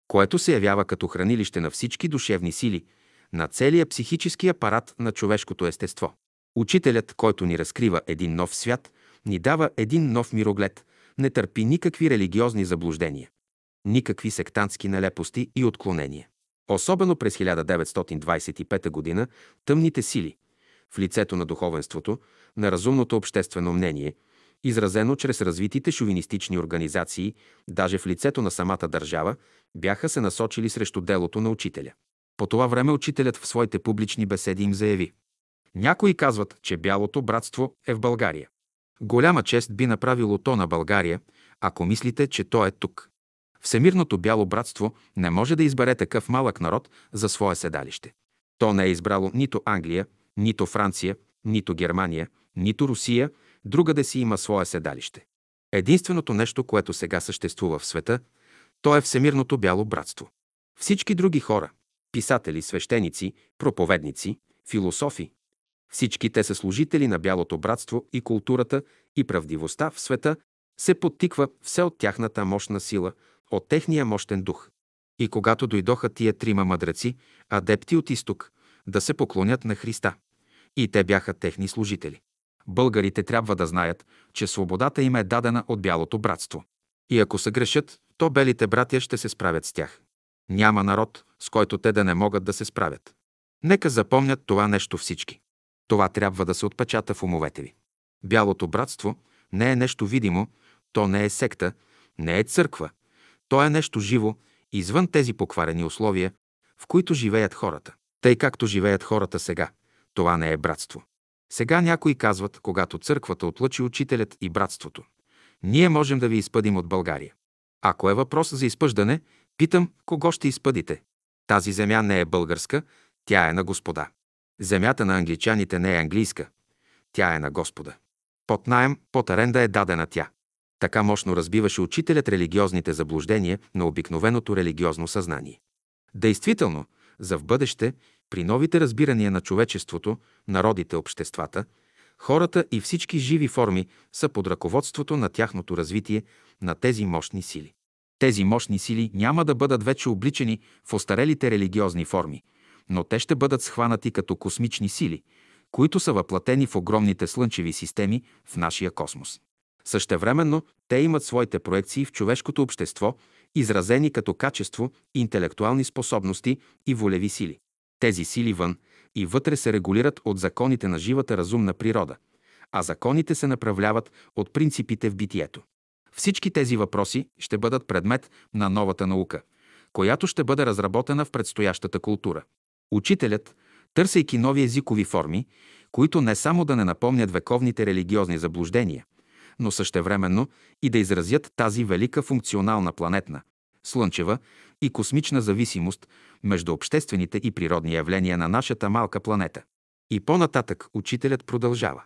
което се явява като хранилище на всички душевни сили, на целия психически апарат на човешкото естество. Учителят, който ни разкрива един нов свят, ни дава един нов мироглед, не търпи никакви религиозни заблуждения, никакви сектантски нелепости и отклонения. Особено през 1925 г. тъмните сили, в лицето на духовенството, на разумното обществено мнение, изразено чрез развитите шовинистични организации, даже в лицето на самата държава, бяха се насочили срещу делото на учителя. По това време учителят в своите публични беседи им заяви. Някои казват, че бялото братство е в България. Голяма чест би направило то на България, ако мислите, че то е тук. Всемирното бяло братство не може да избере такъв малък народ за свое седалище. То не е избрало нито Англия, нито Франция, нито Германия, нито Русия, друга да си има свое седалище. Единственото нещо, което сега съществува в света, то е Всемирното бяло братство. Всички други хора, писатели, свещеници, проповедници, философи, всички те са служители на бялото братство и културата и правдивостта в света се подтиква все от тяхната мощна сила, от техния мощен дух. И когато дойдоха тия трима мъдреци, адепти от изток, да се поклонят на Христа, и те бяха техни служители. Българите трябва да знаят, че свободата им е дадена от бялото братство. И ако се грешат, то белите братя ще се справят с тях. Няма народ, с който те да не могат да се справят. Нека запомнят това нещо всички. Това трябва да се отпечата в умовете ви. Бялото братство не е нещо видимо, то не е секта, не е църква. То е нещо живо, извън тези покварени условия, в които живеят хората. Тъй както живеят хората сега, това не е братство. Сега някои казват, когато църквата отлъчи учителят и братството. Ние можем да ви изпъдим от България. Ако е въпрос за изпъждане, питам, кого ще изпъдите? Тази земя не е българска, тя е на Господа. Земята на англичаните не е английска, тя е на Господа. Под найем, под аренда е дадена тя. Така мощно разбиваше учителят религиозните заблуждения на обикновеното религиозно съзнание. Действително, за в бъдеще, при новите разбирания на човечеството, народите, обществата, хората и всички живи форми са под ръководството на тяхното развитие на тези мощни сили. Тези мощни сили няма да бъдат вече обличени в остарелите религиозни форми, но те ще бъдат схванати като космични сили, които са въплатени в огромните слънчеви системи в нашия космос. Същевременно те имат своите проекции в човешкото общество, изразени като качество, интелектуални способности и волеви сили. Тези сили вън и вътре се регулират от законите на живата разумна природа, а законите се направляват от принципите в битието. Всички тези въпроси ще бъдат предмет на новата наука, която ще бъде разработена в предстоящата култура. Учителят, търсейки нови езикови форми, които не само да не напомнят вековните религиозни заблуждения, но същевременно и да изразят тази велика функционална планетна, слънчева и космична зависимост между обществените и природни явления на нашата малка планета. И по-нататък учителят продължава.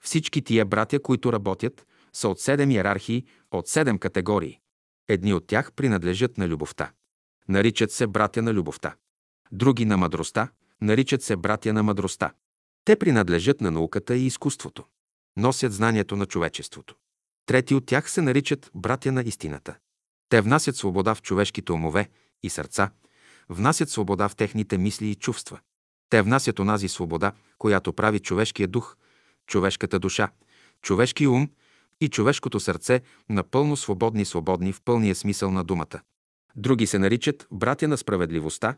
Всички тия братя, които работят, са от седем иерархии, от седем категории. Едни от тях принадлежат на любовта. Наричат се братя на любовта. Други на мъдростта, наричат се братя на мъдростта. Те принадлежат на науката и изкуството. Носят знанието на човечеството. Трети от тях се наричат братя на истината. Те внасят свобода в човешките умове и сърца, внасят свобода в техните мисли и чувства. Те внасят онази свобода, която прави човешкия дух, човешката душа, човешки ум и човешкото сърце напълно свободни, свободни в пълния смисъл на думата. Други се наричат братя на справедливостта,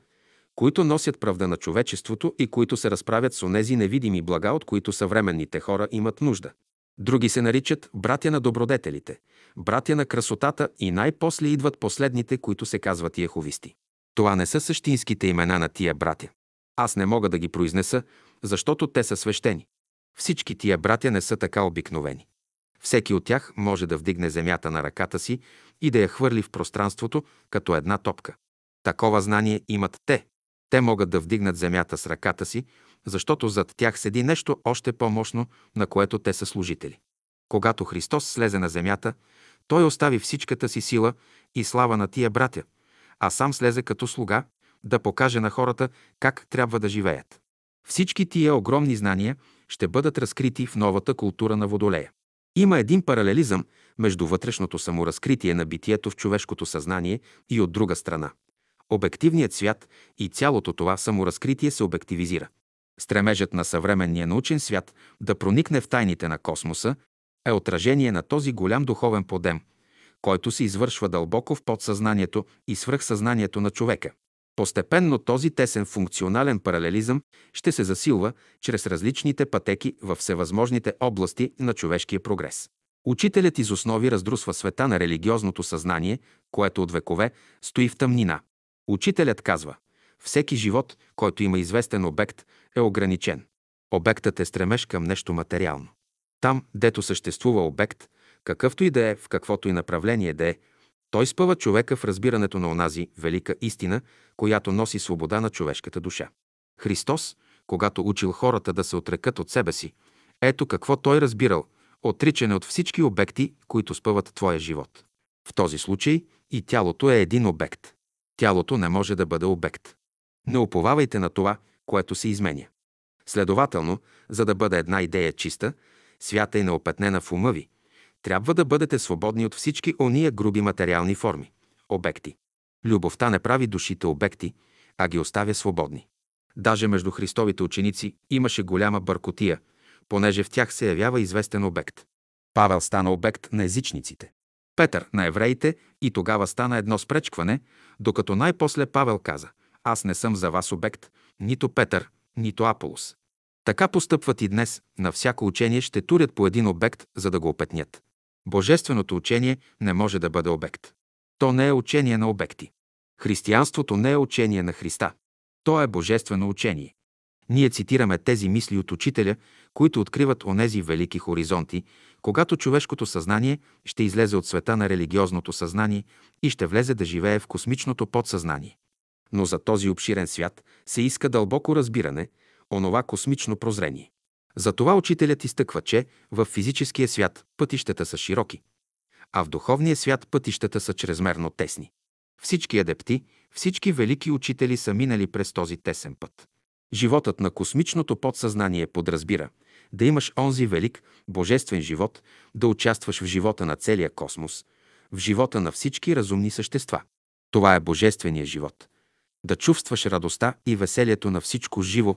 които носят правда на човечеството и които се разправят с онези невидими блага, от които съвременните хора имат нужда. Други се наричат братя на добродетелите, братя на красотата и най-после идват последните, които се казват яховисти. Това не са същинските имена на тия братя. Аз не мога да ги произнеса, защото те са свещени. Всички тия братя не са така обикновени. Всеки от тях може да вдигне земята на ръката си и да я хвърли в пространството като една топка. Такова знание имат те. Те могат да вдигнат земята с ръката си, защото зад тях седи нещо още по-мощно, на което те са служители. Когато Христос слезе на земята, Той остави всичката си сила и слава на тия братя, а сам слезе като слуга да покаже на хората как трябва да живеят. Всички тия огромни знания ще бъдат разкрити в новата култура на Водолея. Има един паралелизъм между вътрешното саморазкритие на битието в човешкото съзнание и от друга страна. Обективният свят и цялото това саморазкритие се обективизира. Стремежът на съвременния научен свят да проникне в тайните на космоса е отражение на този голям духовен подем, който се извършва дълбоко в подсъзнанието и свръхсъзнанието на човека. Постепенно този тесен функционален паралелизъм ще се засилва чрез различните пътеки в всевъзможните области на човешкия прогрес. Учителят из основи раздрусва света на религиозното съзнание, което от векове стои в тъмнина. Учителят казва, всеки живот, който има известен обект, е ограничен. Обектът е стремеж към нещо материално. Там, дето съществува обект, какъвто и да е, в каквото и направление да е, той спъва човека в разбирането на онази велика истина, която носи свобода на човешката душа. Христос, когато учил хората да се отрекат от себе си, ето какво той разбирал – отричане от всички обекти, които спъват твоя живот. В този случай и тялото е един обект. Тялото не може да бъде обект. Не уповавайте на това, което се изменя. Следователно, за да бъде една идея чиста, свята и неопетнена в ума ви, трябва да бъдете свободни от всички ония груби материални форми – обекти. Любовта не прави душите обекти, а ги оставя свободни. Даже между Христовите ученици имаше голяма бъркотия, понеже в тях се явява известен обект. Павел стана обект на езичниците. Петър на евреите и тогава стана едно спречкване, докато най-после Павел каза «Аз не съм за вас обект, нито Петър, нито Аполос». Така постъпват и днес, на всяко учение ще турят по един обект, за да го опетнят. Божественото учение не може да бъде обект. То не е учение на обекти. Християнството не е учение на Христа. То е божествено учение. Ние цитираме тези мисли от учителя, които откриват онези велики хоризонти, когато човешкото съзнание ще излезе от света на религиозното съзнание и ще влезе да живее в космичното подсъзнание. Но за този обширен свят се иска дълбоко разбиране, онова космично прозрение. Затова учителят изтъква, че в физическия свят пътищата са широки, а в духовния свят пътищата са чрезмерно тесни. Всички адепти, всички велики учители са минали през този тесен път. Животът на космичното подсъзнание подразбира да имаш онзи велик, божествен живот, да участваш в живота на целия космос, в живота на всички разумни същества. Това е божествения живот. Да чувстваш радостта и веселието на всичко живо,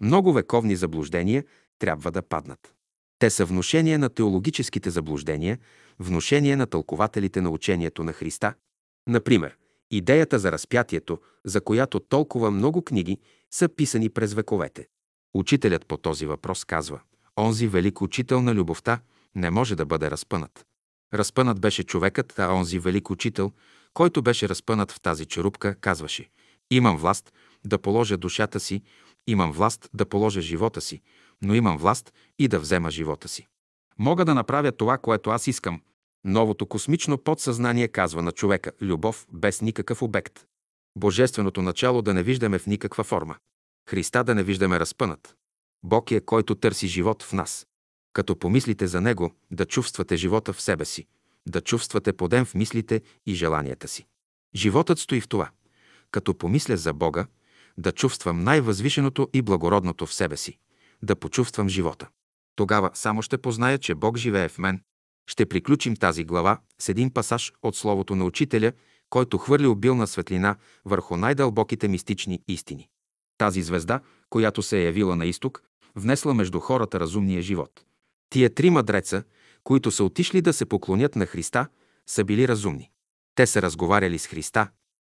много вековни заблуждения трябва да паднат. Те са внушение на теологическите заблуждения, внушение на тълкователите на учението на Христа. Например, идеята за разпятието, за която толкова много книги са писани през вековете. Учителят по този въпрос казва, онзи велик учител на любовта не може да бъде разпънат. Разпънат беше човекът, а онзи велик учител, който беше разпънат в тази черупка, казваше, имам власт да положа душата си, имам власт да положа живота си, но имам власт и да взема живота си. Мога да направя това, което аз искам. Новото космично подсъзнание казва на човека любов без никакъв обект. Божественото начало да не виждаме в никаква форма. Христа да не виждаме разпънат. Бог е, който търси живот в нас. Като помислите за Него, да чувствате живота в себе си, да чувствате подем в мислите и желанията си. Животът стои в това. Като помисля за Бога, да чувствам най-възвишеното и благородното в себе си да почувствам живота. Тогава само ще позная, че Бог живее в мен. Ще приключим тази глава с един пасаж от Словото на Учителя, който хвърли обилна светлина върху най-дълбоките мистични истини. Тази звезда, която се е явила на изток, внесла между хората разумния живот. Тия три мъдреца, които са отишли да се поклонят на Христа, са били разумни. Те са разговаряли с Христа.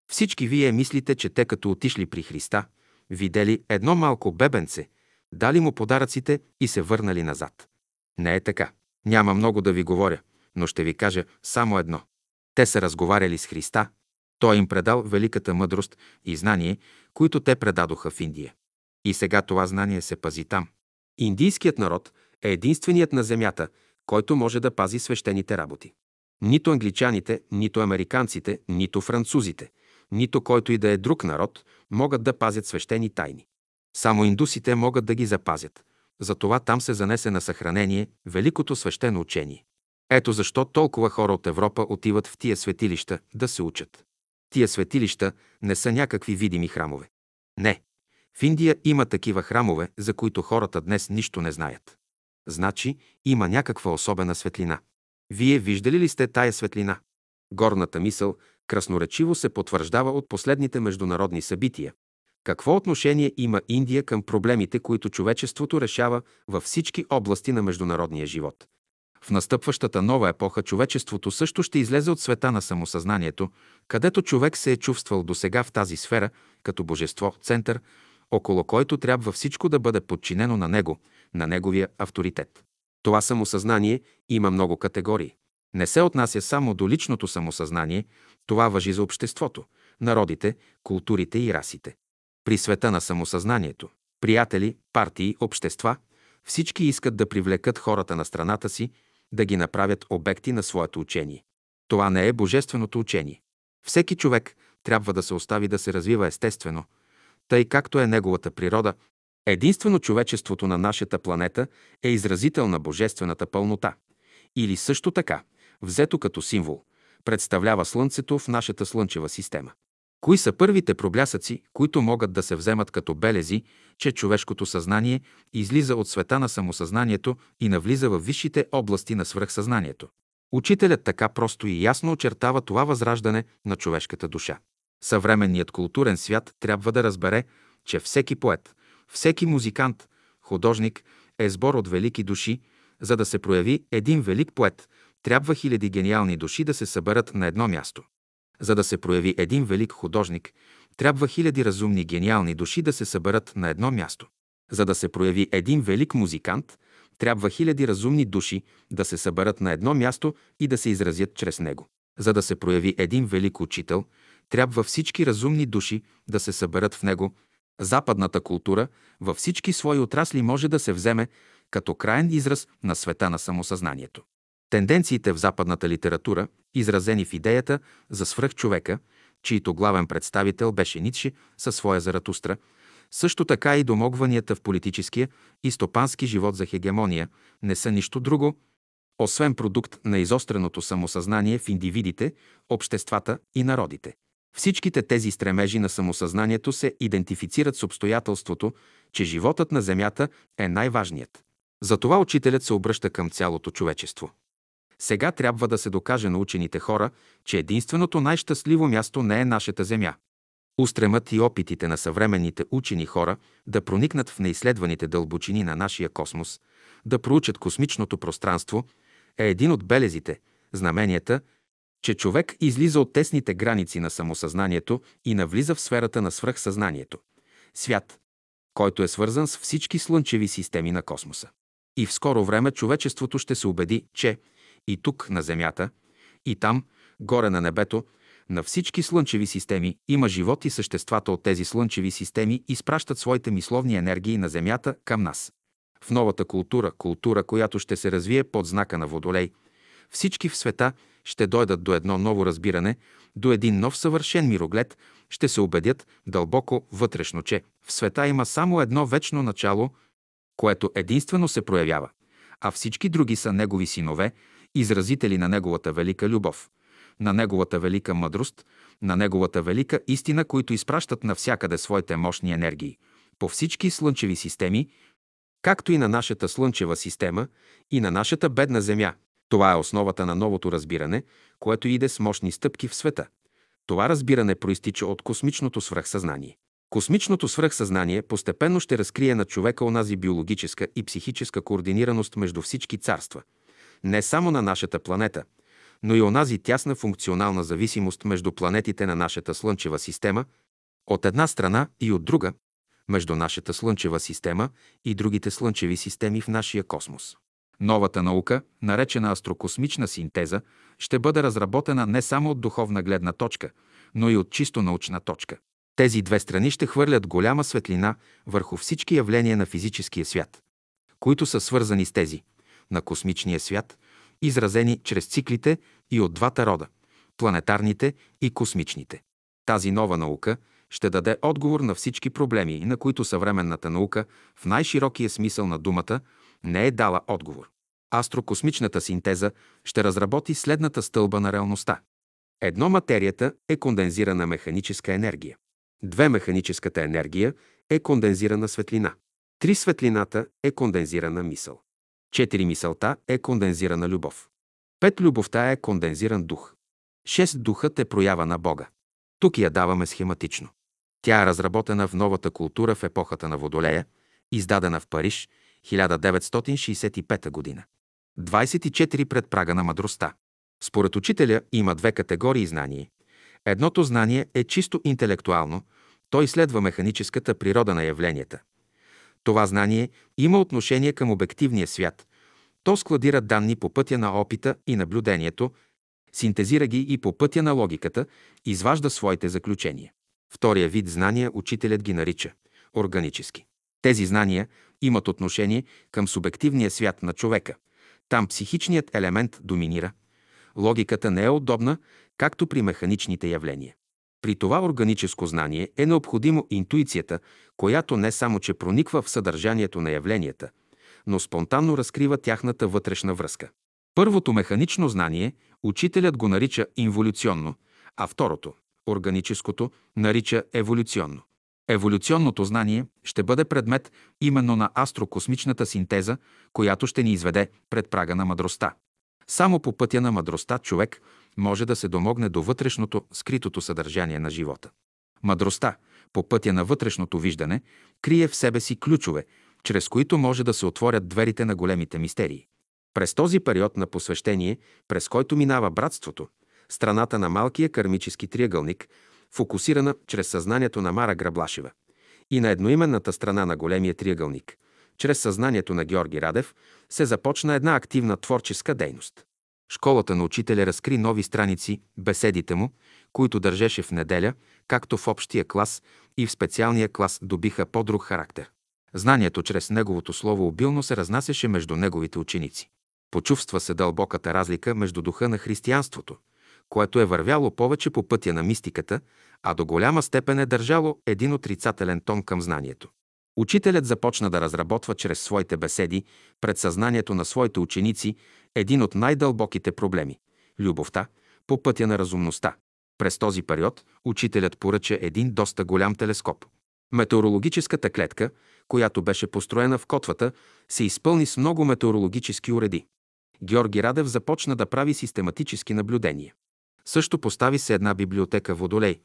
Всички вие мислите, че те като отишли при Христа, видели едно малко бебенце, дали му подаръците и се върнали назад. Не е така. Няма много да ви говоря, но ще ви кажа само едно. Те са разговаряли с Христа. Той им предал великата мъдрост и знание, които те предадоха в Индия. И сега това знание се пази там. Индийският народ е единственият на земята, който може да пази свещените работи. Нито англичаните, нито американците, нито французите, нито който и да е друг народ могат да пазят свещени тайни. Само индусите могат да ги запазят. Затова там се занесе на съхранение великото свещено учение. Ето защо толкова хора от Европа отиват в тия светилища да се учат. Тия светилища не са някакви видими храмове. Не. В Индия има такива храмове, за които хората днес нищо не знаят. Значи има някаква особена светлина. Вие виждали ли сте тая светлина? Горната мисъл красноречиво се потвърждава от последните международни събития. Какво отношение има Индия към проблемите, които човечеството решава във всички области на международния живот? В настъпващата нова епоха човечеството също ще излезе от света на самосъзнанието, където човек се е чувствал досега в тази сфера като божество, център, около който трябва всичко да бъде подчинено на него, на неговия авторитет. Това самосъзнание има много категории. Не се отнася само до личното самосъзнание, това въжи за обществото, народите, културите и расите. При света на самосъзнанието, приятели, партии, общества, всички искат да привлекат хората на страната си, да ги направят обекти на своето учение. Това не е божественото учение. Всеки човек трябва да се остави да се развива естествено, тъй както е неговата природа. Единствено човечеството на нашата планета е изразител на божествената пълнота. Или също така, взето като символ, представлява Слънцето в нашата Слънчева система. Кои са първите проблясъци, които могат да се вземат като белези, че човешкото съзнание излиза от света на самосъзнанието и навлиза в висшите области на свръхсъзнанието? Учителят така просто и ясно очертава това възраждане на човешката душа. Съвременният културен свят трябва да разбере, че всеки поет, всеки музикант, художник е сбор от велики души, за да се прояви един велик поет, трябва хиляди гениални души да се съберат на едно място. За да се прояви един велик художник, трябва хиляди разумни гениални души да се съберат на едно място. За да се прояви един велик музикант, трябва хиляди разумни души да се съберат на едно място и да се изразят чрез него. За да се прояви един велик учител, трябва всички разумни души да се съберат в него. Западната култура във всички свои отрасли може да се вземе като крайен израз на света на самосъзнанието. Тенденциите в западната литература, изразени в идеята за свръхчовека, чийто главен представител беше Ницше със своя Заратустра, също така и домогванията в политическия и стопански живот за хегемония не са нищо друго, освен продукт на изостреното самосъзнание в индивидите, обществата и народите. Всичките тези стремежи на самосъзнанието се идентифицират с обстоятелството, че животът на Земята е най-важният. Затова учителят се обръща към цялото човечество. Сега трябва да се докаже на учените хора, че единственото най-щастливо място не е нашата Земя. Устремът и опитите на съвременните учени хора да проникнат в неизследваните дълбочини на нашия космос, да проучат космичното пространство, е един от белезите, знаменията, че човек излиза от тесните граници на самосъзнанието и навлиза в сферата на свръхсъзнанието. Свят, който е свързан с всички слънчеви системи на космоса. И в скоро време човечеството ще се убеди, че и тук на Земята, и там, горе на небето, на всички слънчеви системи има живот и съществата от тези слънчеви системи изпращат своите мисловни енергии на Земята към нас. В новата култура, култура, която ще се развие под знака на Водолей, всички в света ще дойдат до едно ново разбиране, до един нов съвършен мироглед, ще се убедят дълбоко вътрешно, че в света има само едно вечно начало, което единствено се проявява, а всички други са негови синове, изразители на неговата велика любов, на неговата велика мъдрост, на неговата велика истина, които изпращат навсякъде своите мощни енергии, по всички слънчеви системи, както и на нашата слънчева система и на нашата бедна Земя. Това е основата на новото разбиране, което иде с мощни стъпки в света. Това разбиране проистича от космичното свръхсъзнание. Космичното свръхсъзнание постепенно ще разкрие на човека онази биологическа и психическа координираност между всички царства, не само на нашата планета, но и онази тясна функционална зависимост между планетите на нашата Слънчева система, от една страна и от друга, между нашата Слънчева система и другите Слънчеви системи в нашия космос. Новата наука, наречена астрокосмична синтеза, ще бъде разработена не само от духовна гледна точка, но и от чисто научна точка. Тези две страни ще хвърлят голяма светлина върху всички явления на физическия свят, които са свързани с тези на космичния свят, изразени чрез циклите и от двата рода – планетарните и космичните. Тази нова наука ще даде отговор на всички проблеми, на които съвременната наука в най-широкия смисъл на думата не е дала отговор. Астрокосмичната синтеза ще разработи следната стълба на реалността. Едно материята е кондензирана механическа енергия. Две механическата енергия е кондензирана светлина. Три светлината е кондензирана мисъл. Четири мисълта е кондензирана любов. Пет любовта е кондензиран дух. Шест духът е проява на Бога. Тук я даваме схематично. Тя е разработена в новата култура в епохата на Водолея, издадена в Париж, 1965 година. 24 пред прага на мъдростта. Според учителя има две категории знание. Едното знание е чисто интелектуално, то изследва механическата природа на явленията. Това знание има отношение към обективния свят. То складира данни по пътя на опита и наблюдението, синтезира ги и по пътя на логиката, изважда своите заключения. Втория вид знания учителят ги нарича органически. Тези знания имат отношение към субективния свят на човека. Там психичният елемент доминира. Логиката не е удобна, както при механичните явления. При това органическо знание е необходимо интуицията, която не само, че прониква в съдържанието на явленията, но спонтанно разкрива тяхната вътрешна връзка. Първото механично знание учителят го нарича инволюционно, а второто, органическото, нарича еволюционно. Еволюционното знание ще бъде предмет именно на астрокосмичната синтеза, която ще ни изведе пред прага на мъдростта. Само по пътя на мъдростта човек може да се домогне до вътрешното, скритото съдържание на живота. Мъдростта, по пътя на вътрешното виждане, крие в себе си ключове, чрез които може да се отворят дверите на големите мистерии. През този период на посвещение, през който минава братството, страната на малкия кармически триъгълник, фокусирана чрез съзнанието на Мара Граблашева, и на едноименната страна на големия триъгълник, чрез съзнанието на Георги Радев, се започна една активна творческа дейност. Школата на учителя разкри нови страници, беседите му, които държеше в неделя, както в общия клас и в специалния клас добиха по-друг характер. Знанието чрез неговото слово обилно се разнасяше между неговите ученици. Почувства се дълбоката разлика между духа на християнството, което е вървяло повече по пътя на мистиката, а до голяма степен е държало един отрицателен тон към знанието. Учителят започна да разработва чрез своите беседи пред съзнанието на своите ученици един от най-дълбоките проблеми – любовта по пътя на разумността. През този период учителят поръча един доста голям телескоп. Метеорологическата клетка, която беше построена в котвата, се изпълни с много метеорологически уреди. Георги Радев започна да прави систематически наблюдения. Също постави се една библиотека Водолей,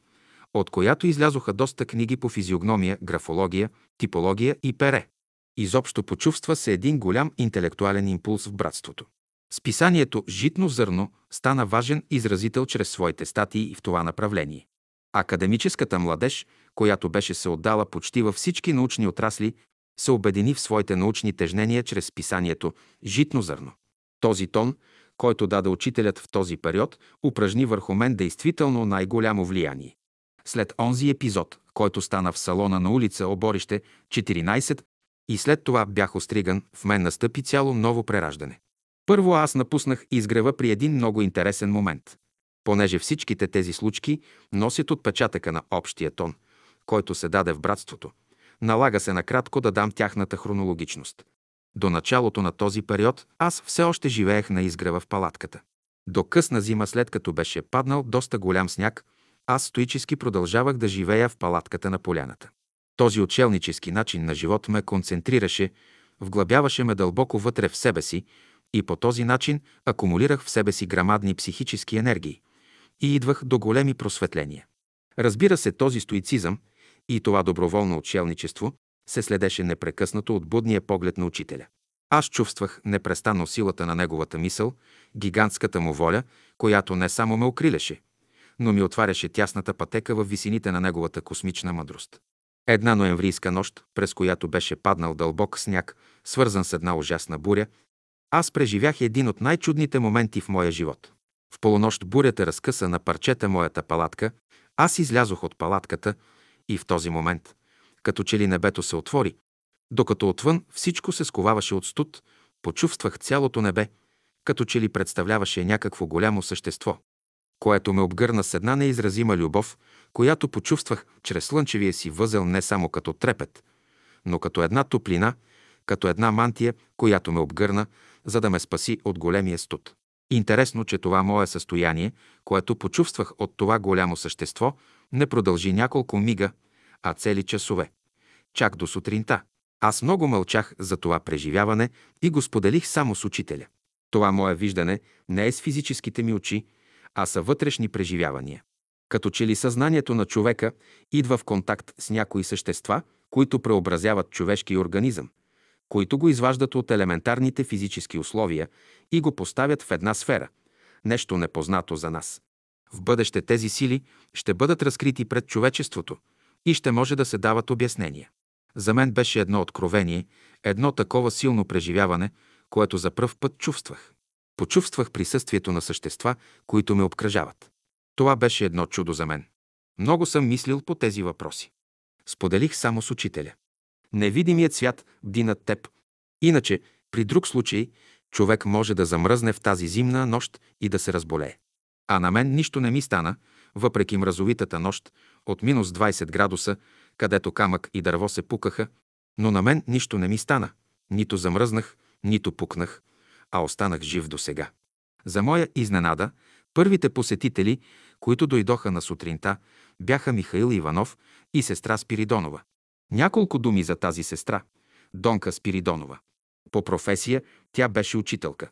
от която излязоха доста книги по физиогномия, графология, типология и пере. Изобщо почувства се един голям интелектуален импулс в братството. Списанието «Житно зърно» стана важен изразител чрез своите статии в това направление. Академическата младеж, която беше се отдала почти във всички научни отрасли, се обедини в своите научни тежнения чрез списанието «Житно зърно». Този тон, който даде учителят в този период, упражни върху мен действително най-голямо влияние. След онзи епизод, който стана в салона на улица Оборище 14 и след това бях остриган, в мен настъпи цяло ново прераждане. Първо аз напуснах изгрева при един много интересен момент. Понеже всичките тези случки носят отпечатъка на общия тон, който се даде в братството, налага се накратко да дам тяхната хронологичност. До началото на този период аз все още живеех на изгрева в палатката. До късна зима, след като беше паднал доста голям сняг, аз стоически продължавах да живея в палатката на поляната. Този отшелнически начин на живот ме концентрираше, вглъбяваше ме дълбоко вътре в себе си и по този начин акумулирах в себе си грамадни психически енергии и идвах до големи просветления. Разбира се, този стоицизъм и това доброволно отшелничество се следеше непрекъснато от будния поглед на учителя. Аз чувствах непрестанно силата на неговата мисъл, гигантската му воля, която не само ме окриляше, но ми отваряше тясната пътека в висините на неговата космична мъдрост. Една ноемврийска нощ, през която беше паднал дълбок сняг, свързан с една ужасна буря, аз преживях един от най-чудните моменти в моя живот. В полунощ бурята разкъса на парчета моята палатка, аз излязох от палатката и в този момент, като че ли небето се отвори, докато отвън всичко се сковаваше от студ, почувствах цялото небе, като че ли представляваше някакво голямо същество което ме обгърна с една неизразима любов, която почувствах чрез слънчевия си възел не само като трепет, но като една топлина, като една мантия, която ме обгърна, за да ме спаси от големия студ. Интересно, че това мое състояние, което почувствах от това голямо същество, не продължи няколко мига, а цели часове. Чак до сутринта. Аз много мълчах за това преживяване и го споделих само с учителя. Това мое виждане не е с физическите ми очи, а са вътрешни преживявания. Като че ли съзнанието на човека идва в контакт с някои същества, които преобразяват човешкия организъм, които го изваждат от елементарните физически условия и го поставят в една сфера, нещо непознато за нас. В бъдеще тези сили ще бъдат разкрити пред човечеството и ще може да се дават обяснения. За мен беше едно откровение, едно такова силно преживяване, което за пръв път чувствах. Почувствах присъствието на същества, които ме обкръжават. Това беше едно чудо за мен. Много съм мислил по тези въпроси. Споделих само с учителя. Невидимият свят бди над теб. Иначе, при друг случай, човек може да замръзне в тази зимна нощ и да се разболее. А на мен нищо не ми стана, въпреки мразовитата нощ от минус 20 градуса, където камък и дърво се пукаха, но на мен нищо не ми стана. Нито замръзнах, нито пукнах, а останах жив до сега. За моя изненада, първите посетители, които дойдоха на сутринта, бяха Михаил Иванов и сестра Спиридонова. Няколко думи за тази сестра – Донка Спиридонова. По професия тя беше учителка.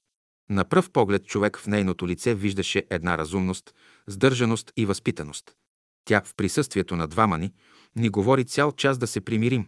На пръв поглед човек в нейното лице виждаше една разумност, сдържаност и възпитаност. Тя в присъствието на двама ни ни говори цял час да се примирим,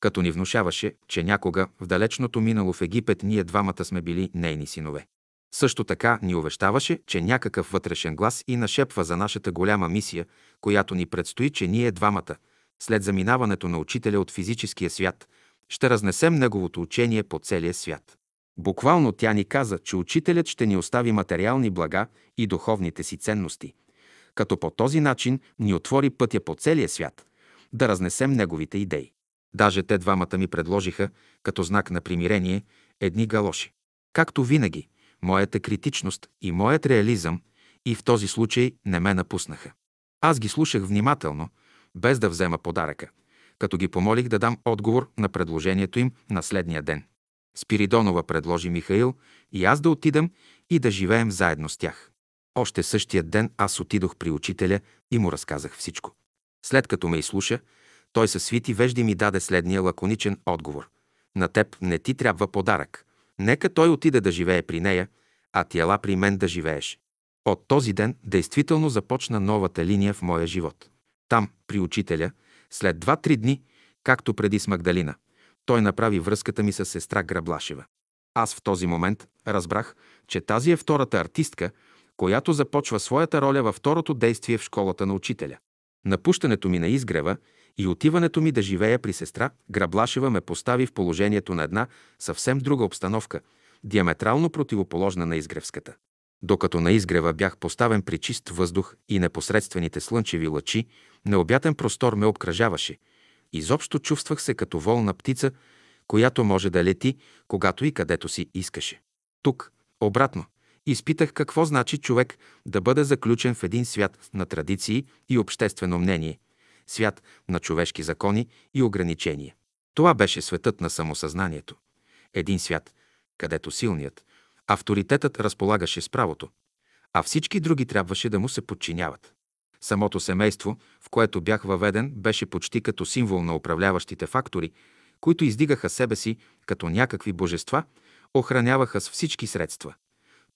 като ни внушаваше, че някога в далечното минало в Египет ние двамата сме били нейни синове. Също така ни увещаваше, че някакъв вътрешен глас и нашепва за нашата голяма мисия, която ни предстои, че ние двамата, след заминаването на учителя от физическия свят, ще разнесем неговото учение по целия свят. Буквално тя ни каза, че учителят ще ни остави материални блага и духовните си ценности, като по този начин ни отвори пътя по целия свят, да разнесем неговите идеи. Даже те двамата ми предложиха, като знак на примирение, едни галоши. Както винаги, моята критичност и моят реализъм и в този случай не ме напуснаха. Аз ги слушах внимателно, без да взема подаръка, като ги помолих да дам отговор на предложението им на следния ден. Спиридонова предложи Михаил и аз да отидам и да живеем заедно с тях. Още същия ден аз отидох при учителя и му разказах всичко. След като ме изслуша, той със свити вежди ми даде следния лаконичен отговор. На теб не ти трябва подарък. Нека той отиде да живее при нея, а ти ела при мен да живееш. От този ден действително започна новата линия в моя живот. Там, при учителя, след два-три дни, както преди с Магдалина, той направи връзката ми с сестра Граблашева. Аз в този момент разбрах, че тази е втората артистка, която започва своята роля във второто действие в школата на учителя. Напущането ми на изгрева и отиването ми да живея при сестра Граблашева ме постави в положението на една съвсем друга обстановка, диаметрално противоположна на изгревската. Докато на изгрева бях поставен при чист въздух и непосредствените слънчеви лъчи, необятен простор ме обкръжаваше. Изобщо чувствах се като волна птица, която може да лети, когато и където си искаше. Тук, обратно, изпитах какво значи човек да бъде заключен в един свят на традиции и обществено мнение, свят на човешки закони и ограничения. Това беше светът на самосъзнанието. Един свят, където силният, авторитетът разполагаше с правото, а всички други трябваше да му се подчиняват. Самото семейство, в което бях въведен, беше почти като символ на управляващите фактори, които издигаха себе си като някакви божества, охраняваха с всички средства.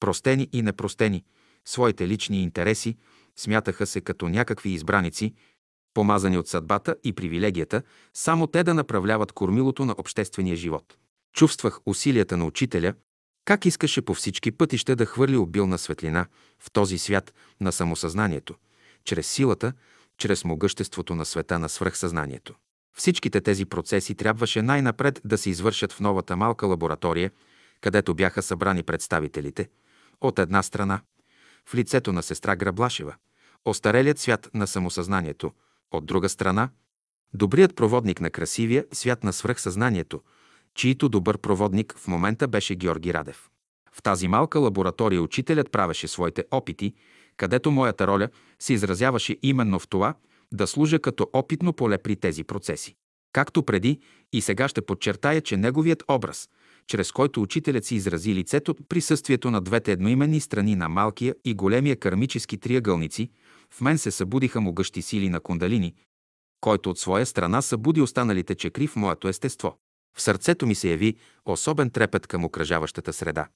Простени и непростени, своите лични интереси, смятаха се като някакви избраници, помазани от съдбата и привилегията, само те да направляват кормилото на обществения живот. Чувствах усилията на учителя, как искаше по всички пътища да хвърли обилна светлина в този свят на самосъзнанието, чрез силата, чрез могъществото на света на свръхсъзнанието. Всичките тези процеси трябваше най-напред да се извършат в новата малка лаборатория, където бяха събрани представителите, от една страна, в лицето на сестра Граблашева, остарелият свят на самосъзнанието, от друга страна, добрият проводник на красивия свят на свръхсъзнанието, чието добър проводник в момента беше Георги Радев. В тази малка лаборатория учителят правеше своите опити, където моята роля се изразяваше именно в това да служа като опитно поле при тези процеси. Както преди и сега ще подчертая, че неговият образ, чрез който учителят си изрази лицето, присъствието на двете едноименни страни на малкия и големия кармически триъгълници, в мен се събудиха могъщи сили на кундалини, който от своя страна събуди останалите чекри в моето естество. В сърцето ми се яви особен трепет към окръжаващата среда,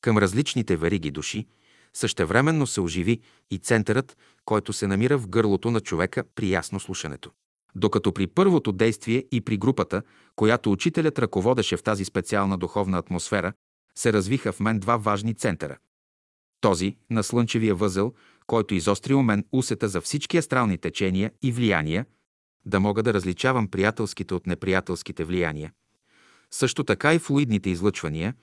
към различните вериги души, същевременно се оживи и центърът, който се намира в гърлото на човека при ясно слушането. Докато при първото действие и при групата, която учителят ръководеше в тази специална духовна атмосфера, се развиха в мен два важни центъра. Този на слънчевия възел, който изостри у мен усета за всички астрални течения и влияния, да мога да различавам приятелските от неприятелските влияния. Също така и флуидните излъчвания,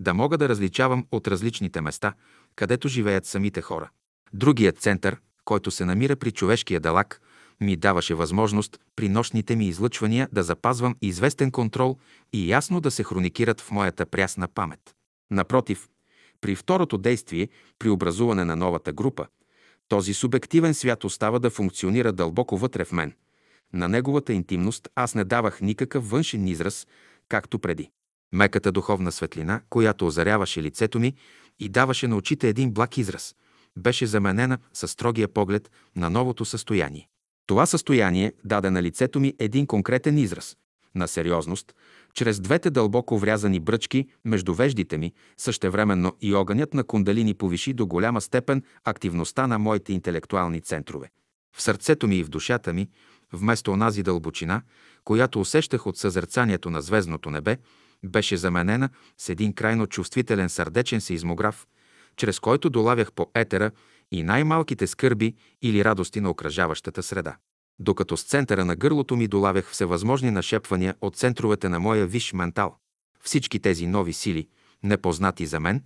да мога да различавам от различните места, където живеят самите хора. Другият център, който се намира при човешкия далак, ми даваше възможност при нощните ми излъчвания да запазвам известен контрол и ясно да се хроникират в моята прясна памет. Напротив, при второто действие, при образуване на новата група, този субективен свят остава да функционира дълбоко вътре в мен. На неговата интимност аз не давах никакъв външен израз, както преди. Меката духовна светлина, която озаряваше лицето ми и даваше на очите един благ израз, беше заменена със строгия поглед на новото състояние. Това състояние даде на лицето ми един конкретен израз на сериозност, чрез двете дълбоко врязани бръчки между веждите ми, същевременно и огънят на кундалини повиши до голяма степен активността на моите интелектуални центрове. В сърцето ми и в душата ми, вместо онази дълбочина, която усещах от съзерцанието на звездното небе, беше заменена с един крайно чувствителен сърдечен сеизмограф, чрез който долавях по етера и най-малките скърби или радости на окръжаващата среда. Докато с центъра на гърлото ми долавях всевъзможни нашепвания от центровете на моя виш ментал. Всички тези нови сили, непознати за мен,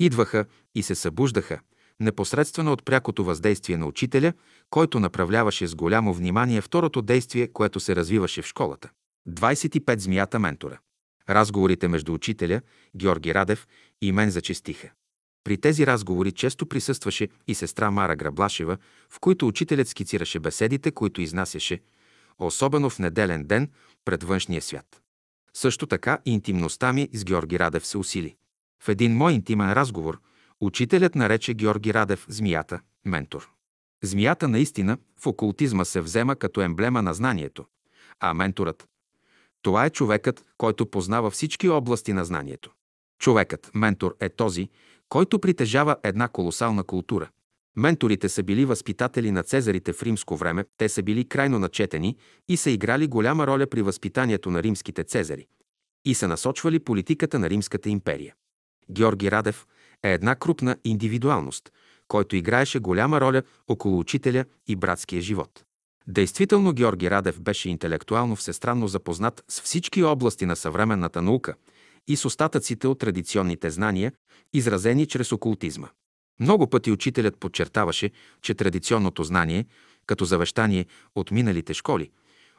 идваха и се събуждаха, непосредствено от прякото въздействие на учителя, който направляваше с голямо внимание второто действие, което се развиваше в школата. 25 змията ментора. Разговорите между учителя, Георги Радев и мен зачестиха. При тези разговори често присъстваше и сестра Мара Граблашева, в които учителят скицираше беседите, които изнасяше, особено в неделен ден пред външния свят. Също така интимността ми с Георги Радев се усили. В един мой интимен разговор учителят нарече Георги Радев змията, ментор. Змията наистина в окултизма се взема като емблема на знанието, а менторът – това е човекът, който познава всички области на знанието. Човекът, ментор, е този, който притежава една колосална култура. Менторите са били възпитатели на цезарите в римско време, те са били крайно начетени и са играли голяма роля при възпитанието на римските цезари и са насочвали политиката на Римската империя. Георги Радев е една крупна индивидуалност, който играеше голяма роля около учителя и братския живот. Действително Георги Радев беше интелектуално всестранно запознат с всички области на съвременната наука – и с остатъците от традиционните знания, изразени чрез окултизма. Много пъти учителят подчертаваше, че традиционното знание, като завещание от миналите школи,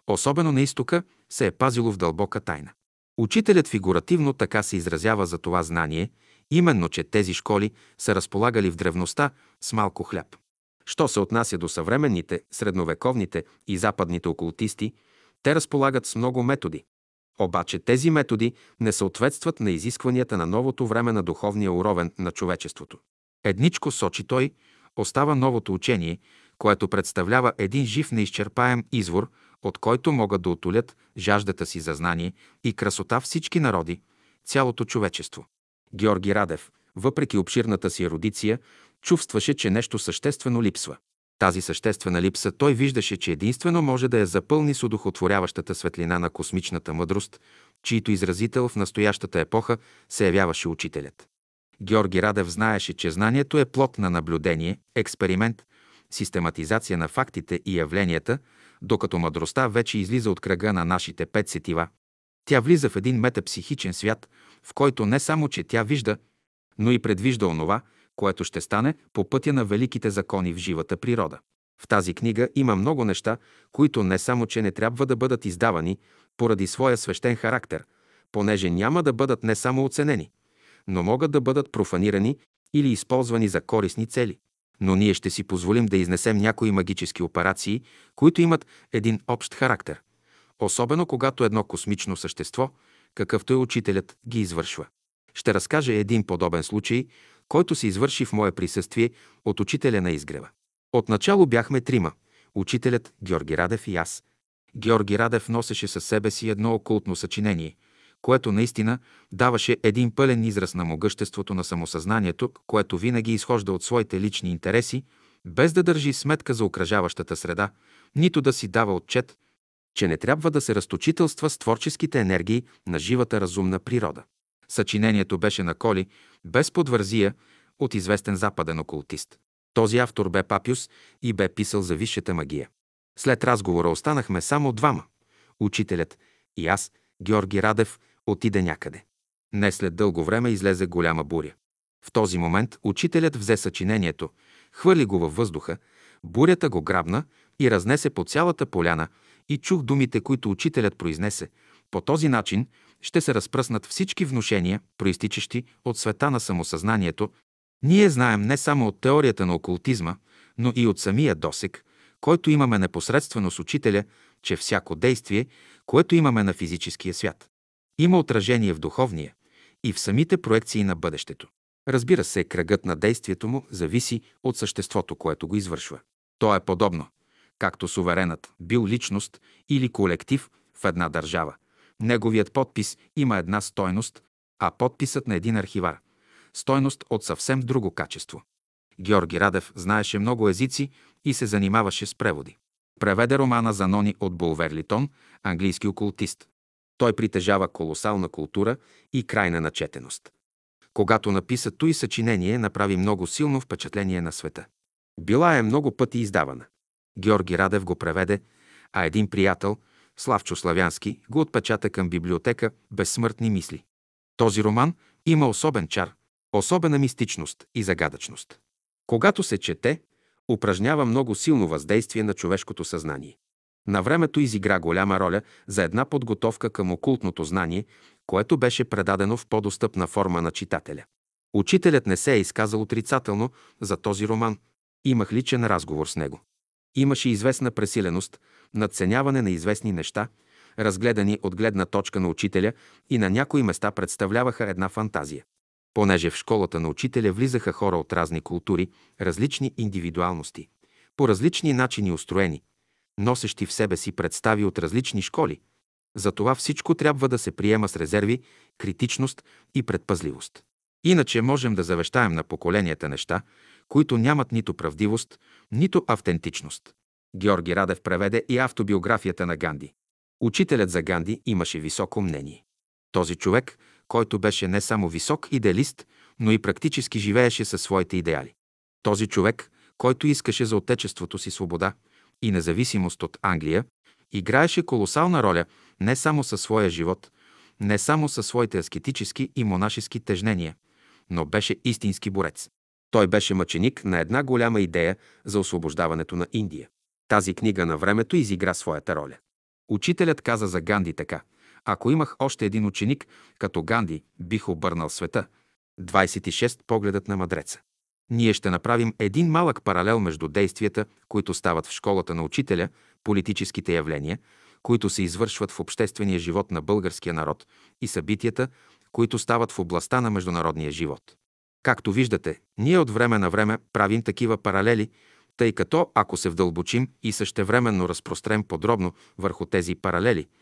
особено на изтока, се е пазило в дълбока тайна. Учителят фигуративно така се изразява за това знание, именно, че тези школи са разполагали в древността с малко хляб. Що се отнася до съвременните, средновековните и западните окултисти, те разполагат с много методи, обаче тези методи не съответстват на изискванията на новото време на духовния уровен на човечеството. Едничко сочи той, остава новото учение, което представлява един жив неизчерпаем извор, от който могат да отолят жаждата си за знание и красота всички народи, цялото човечество. Георги Радев, въпреки обширната си ерудиция, чувстваше, че нещо съществено липсва. Тази съществена липса той виждаше, че единствено може да я запълни с удохотворяващата светлина на космичната мъдрост, чието изразител в настоящата епоха се явяваше учителят. Георги Радев знаеше, че знанието е плод на наблюдение, експеримент, систематизация на фактите и явленията, докато мъдростта вече излиза от кръга на нашите пет сетива. Тя влиза в един метапсихичен свят, в който не само, че тя вижда, но и предвижда онова, което ще стане по пътя на великите закони в живата природа. В тази книга има много неща, които не само, че не трябва да бъдат издавани поради своя свещен характер, понеже няма да бъдат не само оценени, но могат да бъдат профанирани или използвани за корисни цели. Но ние ще си позволим да изнесем някои магически операции, които имат един общ характер. Особено когато едно космично същество, какъвто е учителят, ги извършва. Ще разкажа един подобен случай, който се извърши в мое присъствие от учителя на изгрева. Отначало бяхме трима – учителят Георги Радев и аз. Георги Радев носеше със себе си едно окултно съчинение, което наистина даваше един пълен израз на могъществото на самосъзнанието, което винаги изхожда от своите лични интереси, без да държи сметка за окръжаващата среда, нито да си дава отчет, че не трябва да се разточителства с творческите енергии на живата разумна природа. Съчинението беше на Коли, без подвързия, от известен западен окултист. Този автор бе Папюс и бе писал за висшата магия. След разговора останахме само двама. Учителят и аз, Георги Радев, отиде някъде. Не след дълго време излезе голяма буря. В този момент учителят взе съчинението, хвърли го във въздуха, бурята го грабна и разнесе по цялата поляна и чух думите, които учителят произнесе. По този начин ще се разпръснат всички внушения, проистичащи от света на самосъзнанието. Ние знаем не само от теорията на окултизма, но и от самия досек, който имаме непосредствено с учителя, че всяко действие, което имаме на физическия свят, има отражение в духовния и в самите проекции на бъдещето. Разбира се, кръгът на действието му зависи от съществото, което го извършва. То е подобно, както суверенът бил личност или колектив в една държава. Неговият подпис има една стойност, а подписът на един архивар – стойност от съвсем друго качество. Георги Радев знаеше много езици и се занимаваше с преводи. Преведе романа Занони от Булверлитон, английски окултист. Той притежава колосална култура и крайна начетеност. Когато написа той съчинение, направи много силно впечатление на света. Била е много пъти издавана. Георги Радев го преведе, а един приятел, Славчо Славянски, го отпечата към библиотека Безсмъртни мисли. Този роман има особен чар, особена мистичност и загадъчност. Когато се чете, упражнява много силно въздействие на човешкото съзнание. На времето изигра голяма роля за една подготовка към окултното знание, което беше предадено в по-достъпна форма на читателя. Учителят не се е изказал отрицателно за този роман. Имах личен разговор с него. Имаше известна пресиленост, надценяване на известни неща, разгледани от гледна точка на учителя и на някои места представляваха една фантазия. Понеже в школата на учителя влизаха хора от разни култури, различни индивидуалности, по различни начини устроени, носещи в себе си представи от различни школи. Затова всичко трябва да се приема с резерви, критичност и предпазливост. Иначе можем да завещаем на поколенията неща, които нямат нито правдивост, нито автентичност. Георги Радев преведе и автобиографията на Ганди. Учителят за Ганди имаше високо мнение. Този човек, който беше не само висок идеалист, но и практически живееше със своите идеали. Този човек, който искаше за отечеството си свобода и независимост от Англия, играеше колосална роля не само със своя живот, не само със своите аскетически и монашески тежнения, но беше истински борец. Той беше мъченик на една голяма идея за освобождаването на Индия. Тази книга на времето изигра своята роля. Учителят каза за Ганди така – ако имах още един ученик, като Ганди, бих обърнал света. 26. Погледът на мъдреца. Ние ще направим един малък паралел между действията, които стават в школата на учителя, политическите явления, които се извършват в обществения живот на българския народ и събитията, които стават в областта на международния живот. Както виждате, ние от време на време правим такива паралели, тъй като ако се вдълбочим и същевременно разпрострем подробно върху тези паралели –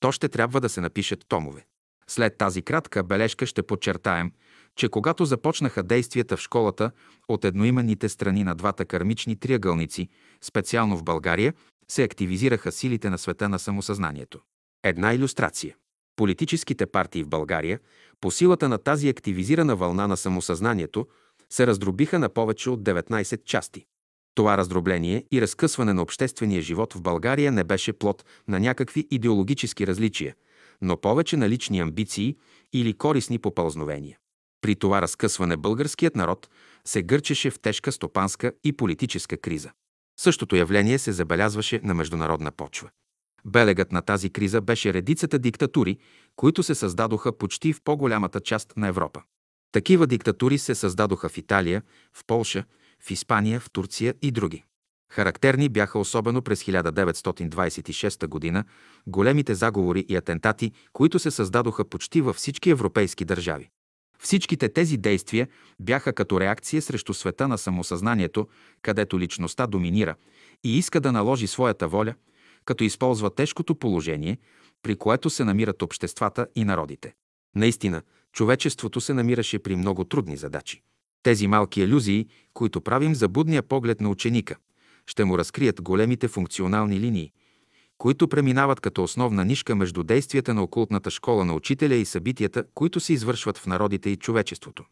то ще трябва да се напишат томове. След тази кратка бележка ще подчертаем, че когато започнаха действията в школата от едноименните страни на двата кармични триъгълници, специално в България, се активизираха силите на света на самосъзнанието. Една иллюстрация. Политическите партии в България, по силата на тази активизирана вълна на самосъзнанието, се раздробиха на повече от 19 части. Това раздробление и разкъсване на обществения живот в България не беше плод на някакви идеологически различия, но повече на лични амбиции или корисни попълзновения. При това разкъсване българският народ се гърчеше в тежка стопанска и политическа криза. Същото явление се забелязваше на международна почва. Белегът на тази криза беше редицата диктатури, които се създадоха почти в по-голямата част на Европа. Такива диктатури се създадоха в Италия, в Полша, в Испания, в Турция и други. Характерни бяха особено през 1926 година големите заговори и атентати, които се създадоха почти във всички европейски държави. Всичките тези действия бяха като реакция срещу света на самосъзнанието, където личността доминира и иска да наложи своята воля, като използва тежкото положение, при което се намират обществата и народите. Наистина, човечеството се намираше при много трудни задачи. Тези малки алюзии, които правим за будния поглед на ученика, ще му разкрият големите функционални линии, които преминават като основна нишка между действията на окултната школа на учителя и събитията, които се извършват в народите и човечеството.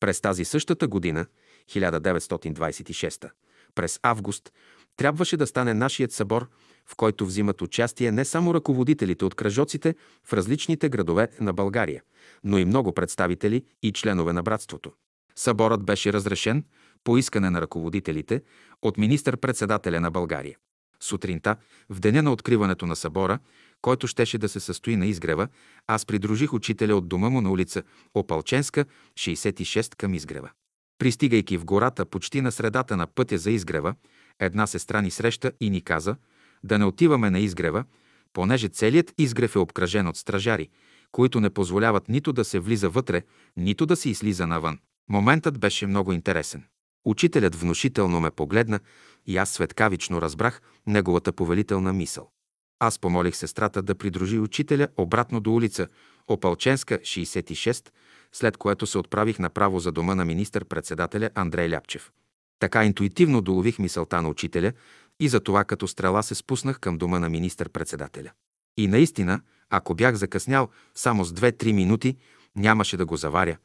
През тази същата година, 1926, през август, трябваше да стане нашият събор, в който взимат участие не само ръководителите от кръжоците в различните градове на България, но и много представители и членове на братството. Съборът беше разрешен по искане на ръководителите от министър-председателя на България. Сутринта, в деня на откриването на събора, който щеше да се състои на изгрева, аз придружих учителя от дома му на улица Опалченска, 66 към изгрева. Пристигайки в гората почти на средата на пътя за изгрева, една сестра ни среща и ни каза да не отиваме на изгрева, понеже целият изгрев е обкръжен от стражари, които не позволяват нито да се влиза вътре, нито да се излиза навън. Моментът беше много интересен. Учителят внушително ме погледна и аз светкавично разбрах неговата повелителна мисъл. Аз помолих сестрата да придружи учителя обратно до улица Опалченска, 66, след което се отправих направо за дома на министър-председателя Андрей Ляпчев. Така интуитивно долових мисълта на учителя и за това като стрела се спуснах към дома на министър-председателя. И наистина, ако бях закъснял само с 2-3 минути, нямаше да го заваря,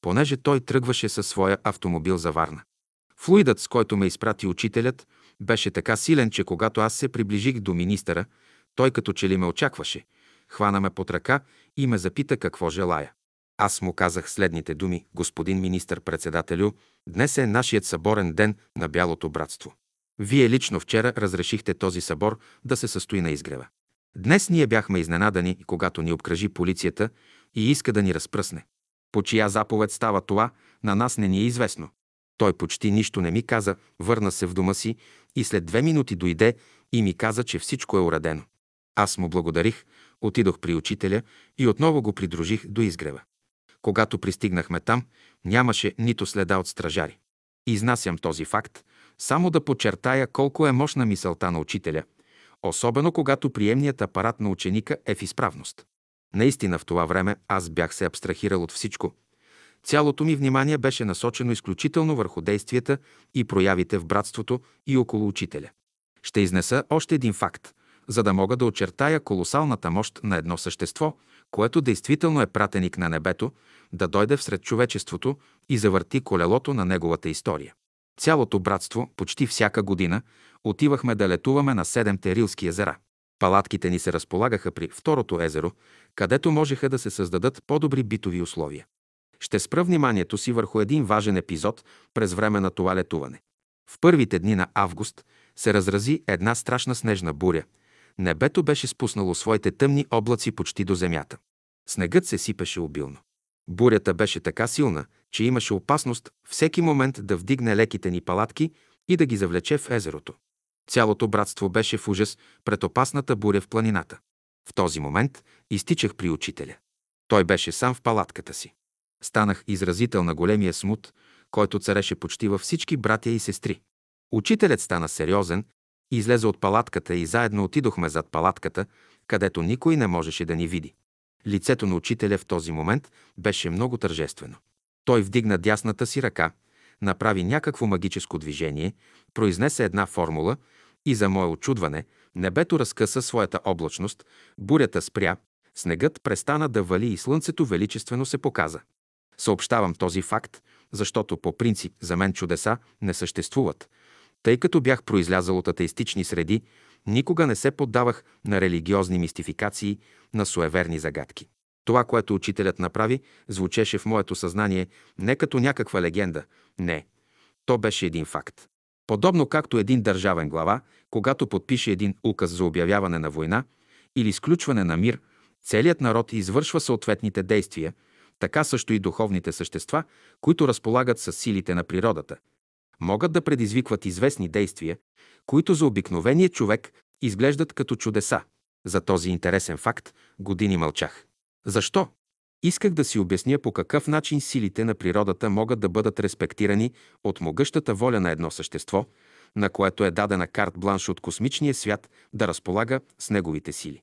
понеже той тръгваше със своя автомобил за Варна. Флуидът, с който ме изпрати учителят, беше така силен, че когато аз се приближих до министъра, той като че ли ме очакваше, хвана ме под ръка и ме запита какво желая. Аз му казах следните думи, господин министър-председателю, днес е нашият съборен ден на Бялото братство. Вие лично вчера разрешихте този събор да се състои на изгрева. Днес ние бяхме изненадани, когато ни обкръжи полицията и иска да ни разпръсне. По чия заповед става това, на нас не ни е известно. Той почти нищо не ми каза, върна се в дома си и след две минути дойде и ми каза, че всичко е уредено. Аз му благодарих, отидох при учителя и отново го придружих до изгрева. Когато пристигнахме там, нямаше нито следа от стражари. Изнасям този факт, само да подчертая колко е мощна мисълта на учителя, особено когато приемният апарат на ученика е в изправност. Наистина в това време аз бях се абстрахирал от всичко. Цялото ми внимание беше насочено изключително върху действията и проявите в братството и около учителя. Ще изнеса още един факт, за да мога да очертая колосалната мощ на едно същество, което действително е пратеник на небето, да дойде всред човечеството и завърти колелото на неговата история. Цялото братство, почти всяка година, отивахме да летуваме на седемте Рилски езера. Палатките ни се разполагаха при второто езеро, където можеха да се създадат по-добри битови условия. Ще спра вниманието си върху един важен епизод през време на това летуване. В първите дни на август се разрази една страшна снежна буря. Небето беше спуснало своите тъмни облаци почти до земята. Снегът се сипеше обилно. Бурята беше така силна, че имаше опасност всеки момент да вдигне леките ни палатки и да ги завлече в езерото. Цялото братство беше в ужас пред опасната буря в планината. В този момент изтичах при учителя. Той беше сам в палатката си. Станах изразител на големия смут, който цареше почти във всички братя и сестри. Учителят стана сериозен, излезе от палатката и заедно отидохме зад палатката, където никой не можеше да ни види. Лицето на учителя в този момент беше много тържествено. Той вдигна дясната си ръка, направи някакво магическо движение, произнесе една формула и за мое очудване небето разкъса своята облачност, бурята спря, снегът престана да вали и слънцето величествено се показа. Съобщавам този факт, защото по принцип за мен чудеса не съществуват. Тъй като бях произлязал от атеистични среди, никога не се поддавах на религиозни мистификации, на суеверни загадки. Това, което учителят направи, звучеше в моето съзнание не като някаква легенда. Не, то беше един факт. Подобно както един държавен глава, когато подпише един указ за обявяване на война или изключване на мир, целият народ извършва съответните действия, така също и духовните същества, които разполагат с силите на природата. могат да предизвикват известни действия, които за обикновения човек изглеждат като чудеса. За този интересен факт години мълчах. Защо? Исках да си обясня по какъв начин силите на природата могат да бъдат респектирани от могъщата воля на едно същество, на което е дадена карт бланш от космичния свят да разполага с неговите сили.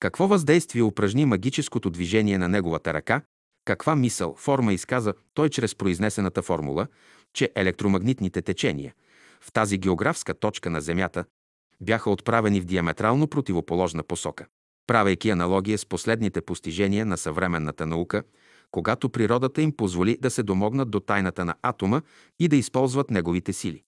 Какво въздействие упражни магическото движение на неговата ръка, каква мисъл, форма изказа той чрез произнесената формула, че електромагнитните течения в тази географска точка на Земята бяха отправени в диаметрално противоположна посока. Правейки аналогия с последните постижения на съвременната наука, когато природата им позволи да се домогнат до тайната на атома и да използват неговите сили.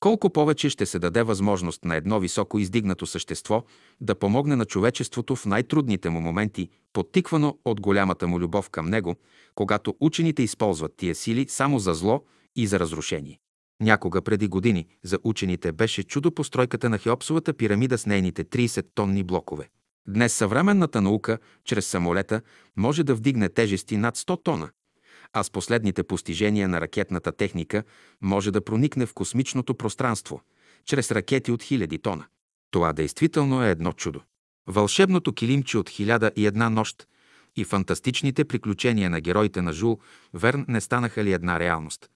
Колко повече ще се даде възможност на едно високо издигнато същество да помогне на човечеството в най-трудните му моменти, подтиквано от голямата му любов към него, когато учените използват тия сили само за зло и за разрушение. Някога преди години за учените беше чудо постройката на Хеопсовата пирамида с нейните 30 тонни блокове. Днес съвременната наука чрез самолета може да вдигне тежести над 100 тона, а с последните постижения на ракетната техника може да проникне в космичното пространство чрез ракети от хиляди тона. Това действително е едно чудо. Вълшебното килимче от хиляда и една нощ и фантастичните приключения на героите на Жул Верн не станаха ли една реалност?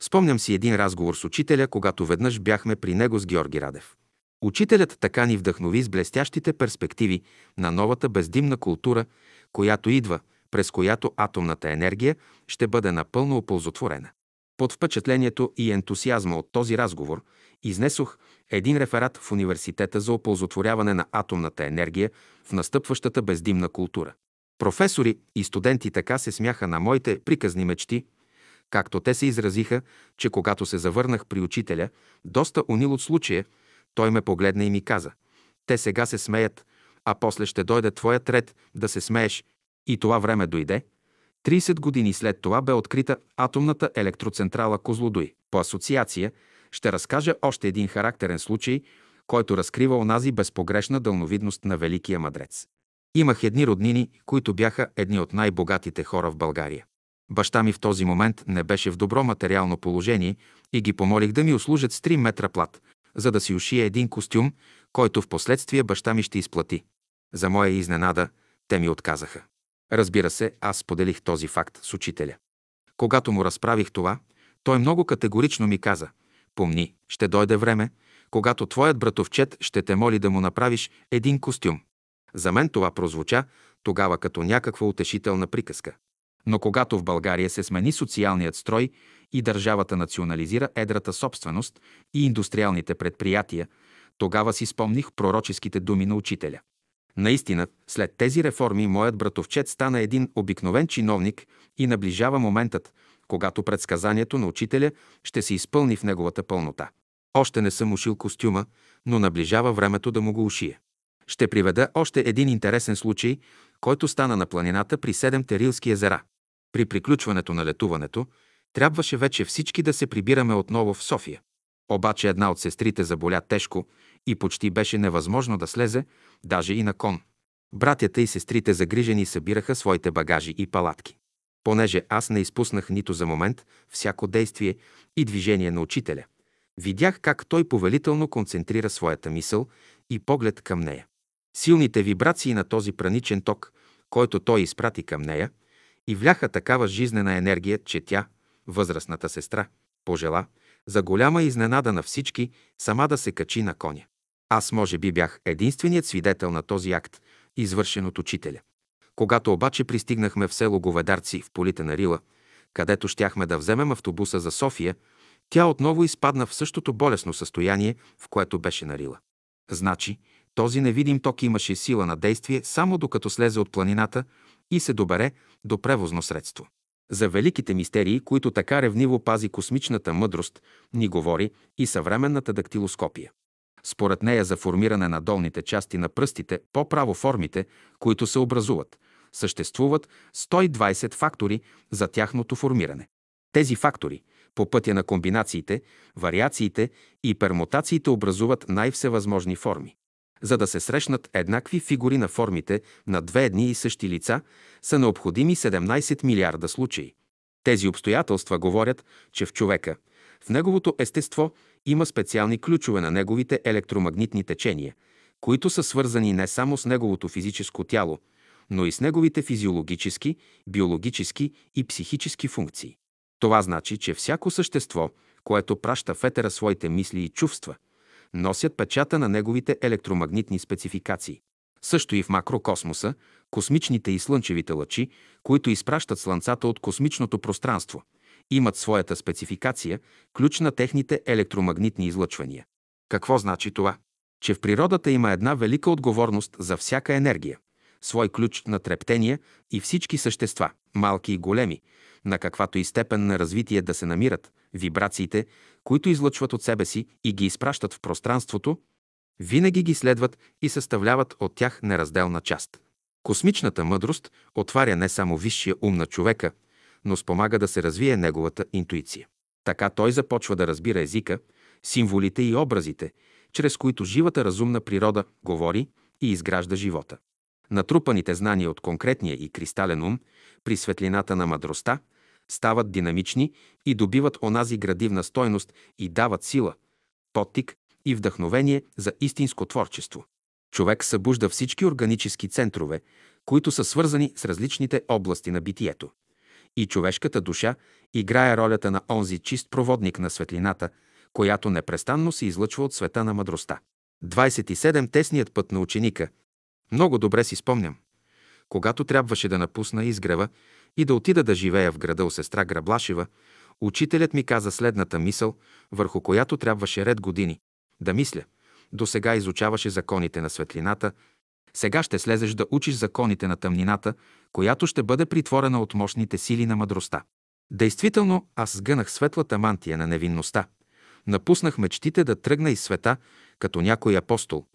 Спомням си един разговор с учителя, когато веднъж бяхме при него с Георги Радев. Учителят така ни вдъхнови с блестящите перспективи на новата бездимна култура, която идва, през която атомната енергия ще бъде напълно оползотворена. Под впечатлението и ентусиазма от този разговор изнесох един реферат в Университета за оползотворяване на атомната енергия в настъпващата бездимна култура. Професори и студенти така се смяха на моите приказни мечти, както те се изразиха, че когато се завърнах при учителя, доста унил от случая, той ме погледна и ми каза, те сега се смеят, а после ще дойде твоят ред да се смееш. И това време дойде. 30 години след това бе открита атомната електроцентрала Козлодуй. По асоциация ще разкажа още един характерен случай, който разкрива онази безпогрешна дълновидност на великия мадрец. Имах едни роднини, които бяха едни от най-богатите хора в България. Баща ми в този момент не беше в добро материално положение и ги помолих да ми услужат с 3 метра плат, за да си ушия един костюм, който в последствие баща ми ще изплати. За моя изненада, те ми отказаха. Разбира се, аз споделих този факт с учителя. Когато му разправих това, той много категорично ми каза «Помни, ще дойде време, когато твоят братовчет ще те моли да му направиш един костюм». За мен това прозвуча тогава като някаква утешителна приказка. Но когато в България се смени социалният строй и държавата национализира едрата собственост и индустриалните предприятия, тогава си спомних пророческите думи на учителя. Наистина, след тези реформи моят братовчет стана един обикновен чиновник и наближава моментът, когато предсказанието на учителя ще се изпълни в неговата пълнота. Още не съм ушил костюма, но наближава времето да му го ушия. Ще приведа още един интересен случай, който стана на планината при Седемте Рилски езера. При приключването на летуването трябваше вече всички да се прибираме отново в София. Обаче една от сестрите заболя тежко и почти беше невъзможно да слезе, даже и на кон. Братята и сестрите загрижени събираха своите багажи и палатки. Понеже аз не изпуснах нито за момент всяко действие и движение на учителя, видях как той повелително концентрира своята мисъл и поглед към нея. Силните вибрации на този праничен ток, който той изпрати към нея, и вляха такава жизнена енергия, че тя, възрастната сестра, пожела, за голяма изненада на всички, сама да се качи на коня. Аз може би бях единственият свидетел на този акт, извършен от учителя. Когато обаче пристигнахме в село Говедарци в полите на Рила, където щяхме да вземем автобуса за София, тя отново изпадна в същото болесно състояние, в което беше на Рила. Значи, този невидим ток имаше сила на действие само докато слезе от планината и се добере до превозно средство. За великите мистерии, които така ревниво пази космичната мъдрост, ни говори и съвременната дактилоскопия. Според нея за формиране на долните части на пръстите, по-право формите, които се образуват, съществуват 120 фактори за тяхното формиране. Тези фактори, по пътя на комбинациите, вариациите и пермутациите образуват най-всевъзможни форми. За да се срещнат еднакви фигури на формите на две едни и същи лица, са необходими 17 милиарда случаи. Тези обстоятелства говорят, че в човека, В неговото естество има специални ключове на неговите електромагнитни течения, които са свързани не само с неговото физическо тяло, но и с неговите физиологически, биологически и психически функции. Това значи, че всяко същество, което праща в етера своите мисли и чувства, носят печата на неговите електромагнитни спецификации. Също и в макрокосмоса, космичните и слънчевите лъчи, които изпращат слънцата от космичното пространство, имат своята спецификация, ключ на техните електромагнитни излъчвания. Какво значи това? Че в природата има една велика отговорност за всяка енергия, свой ключ на трептения и всички същества, малки и големи, на каквато и степен на развитие да се намират, вибрациите, които излъчват от себе си и ги изпращат в пространството, винаги ги следват и съставляват от тях неразделна част. Космичната мъдрост отваря не само висшия ум на човека, но спомага да се развие неговата интуиция. Така той започва да разбира езика, символите и образите, чрез които живата разумна природа говори и изгражда живота. Натрупаните знания от конкретния и кристален ум при светлината на мъдростта стават динамични и добиват онази градивна стойност и дават сила, подтик и вдъхновение за истинско творчество. Човек събужда всички органически центрове, които са свързани с различните области на битието. И човешката душа играе ролята на онзи чист проводник на светлината, която непрестанно се излъчва от света на мъдростта. 27. Тесният път на ученика. Много добре си спомням. Когато трябваше да напусна изгрева и да отида да живея в града у сестра Граблашева, учителят ми каза следната мисъл, върху която трябваше ред години. Да мисля. До сега изучаваше законите на светлината, сега ще слезеш да учиш законите на тъмнината, която ще бъде притворена от мощните сили на мъдростта. Действително, аз сгънах светлата мантия на невинността. Напуснах мечтите да тръгна из света, като някой апостол,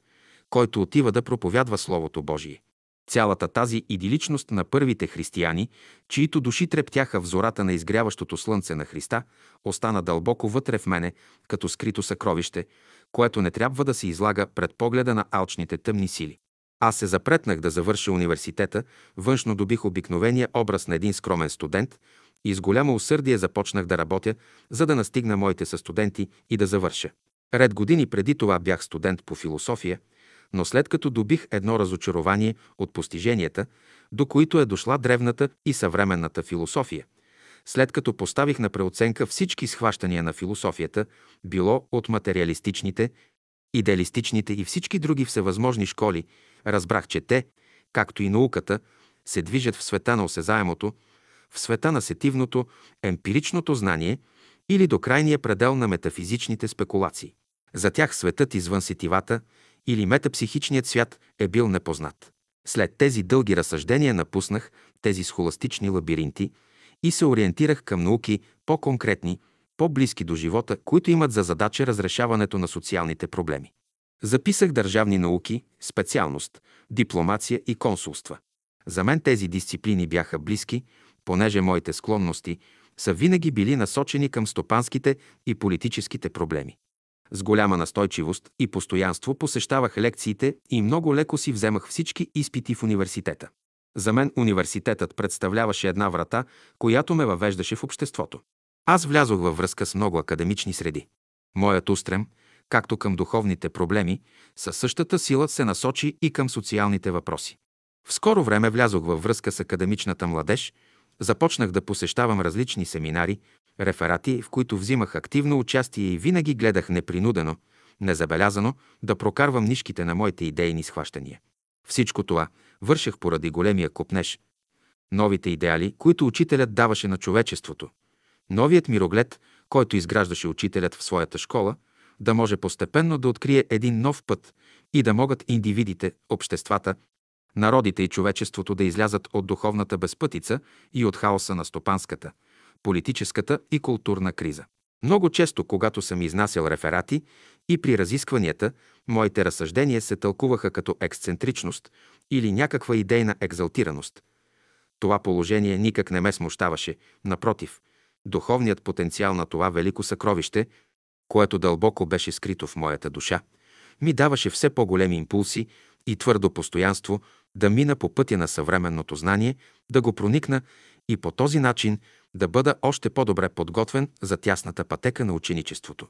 който отива да проповядва Словото Божие. Цялата тази идиличност на първите християни, чието души трептяха в зората на изгряващото слънце на Христа, остана дълбоко вътре в мене, като скрито съкровище, което не трябва да се излага пред погледа на алчните тъмни сили. Аз се запретнах да завърша университета, външно добих обикновения образ на един скромен студент и с голямо усърдие започнах да работя, за да настигна моите състуденти и да завърша. Ред години преди това бях студент по философия, но след като добих едно разочарование от постиженията, до които е дошла древната и съвременната философия, след като поставих на преоценка всички схващания на философията, било от материалистичните, идеалистичните и всички други всевъзможни школи, разбрах, че те, както и науката, се движат в света на осезаемото, в света на сетивното, емпиричното знание или до крайния предел на метафизичните спекулации. За тях светът извън сетивата или метапсихичният свят е бил непознат. След тези дълги разсъждения напуснах тези схоластични лабиринти и се ориентирах към науки по-конкретни, по-близки до живота, които имат за задача разрешаването на социалните проблеми. Записах държавни науки, специалност, дипломация и консулства. За мен тези дисциплини бяха близки, понеже моите склонности са винаги били насочени към стопанските и политическите проблеми. С голяма настойчивост и постоянство посещавах лекциите и много леко си вземах всички изпити в университета. За мен университетът представляваше една врата, която ме въвеждаше в обществото. Аз влязох във връзка с много академични среди. Моят устрем, както към духовните проблеми, със същата сила се насочи и към социалните въпроси. В скоро време влязох във връзка с академичната младеж, започнах да посещавам различни семинари, реферати, в които взимах активно участие и винаги гледах непринудено, незабелязано да прокарвам нишките на моите идейни схващания. Всичко това върших поради големия купнеж, новите идеали, които учителят даваше на човечеството, новият мироглед, който изграждаше учителят в своята школа, да може постепенно да открие един нов път и да могат индивидите, обществата, народите и човечеството да излязат от духовната безпътица и от хаоса на стопанската, политическата и културна криза. Много често, когато съм изнасял реферати и при разискванията, моите разсъждения се тълкуваха като ексцентричност или някаква идейна екзалтираност. Това положение никак не ме смущаваше, напротив, духовният потенциал на това велико съкровище, което дълбоко беше скрито в моята душа, ми даваше все по-големи импулси и твърдо постоянство да мина по пътя на съвременното знание, да го проникна и по този начин да бъда още по-добре подготвен за тясната пътека на ученичеството.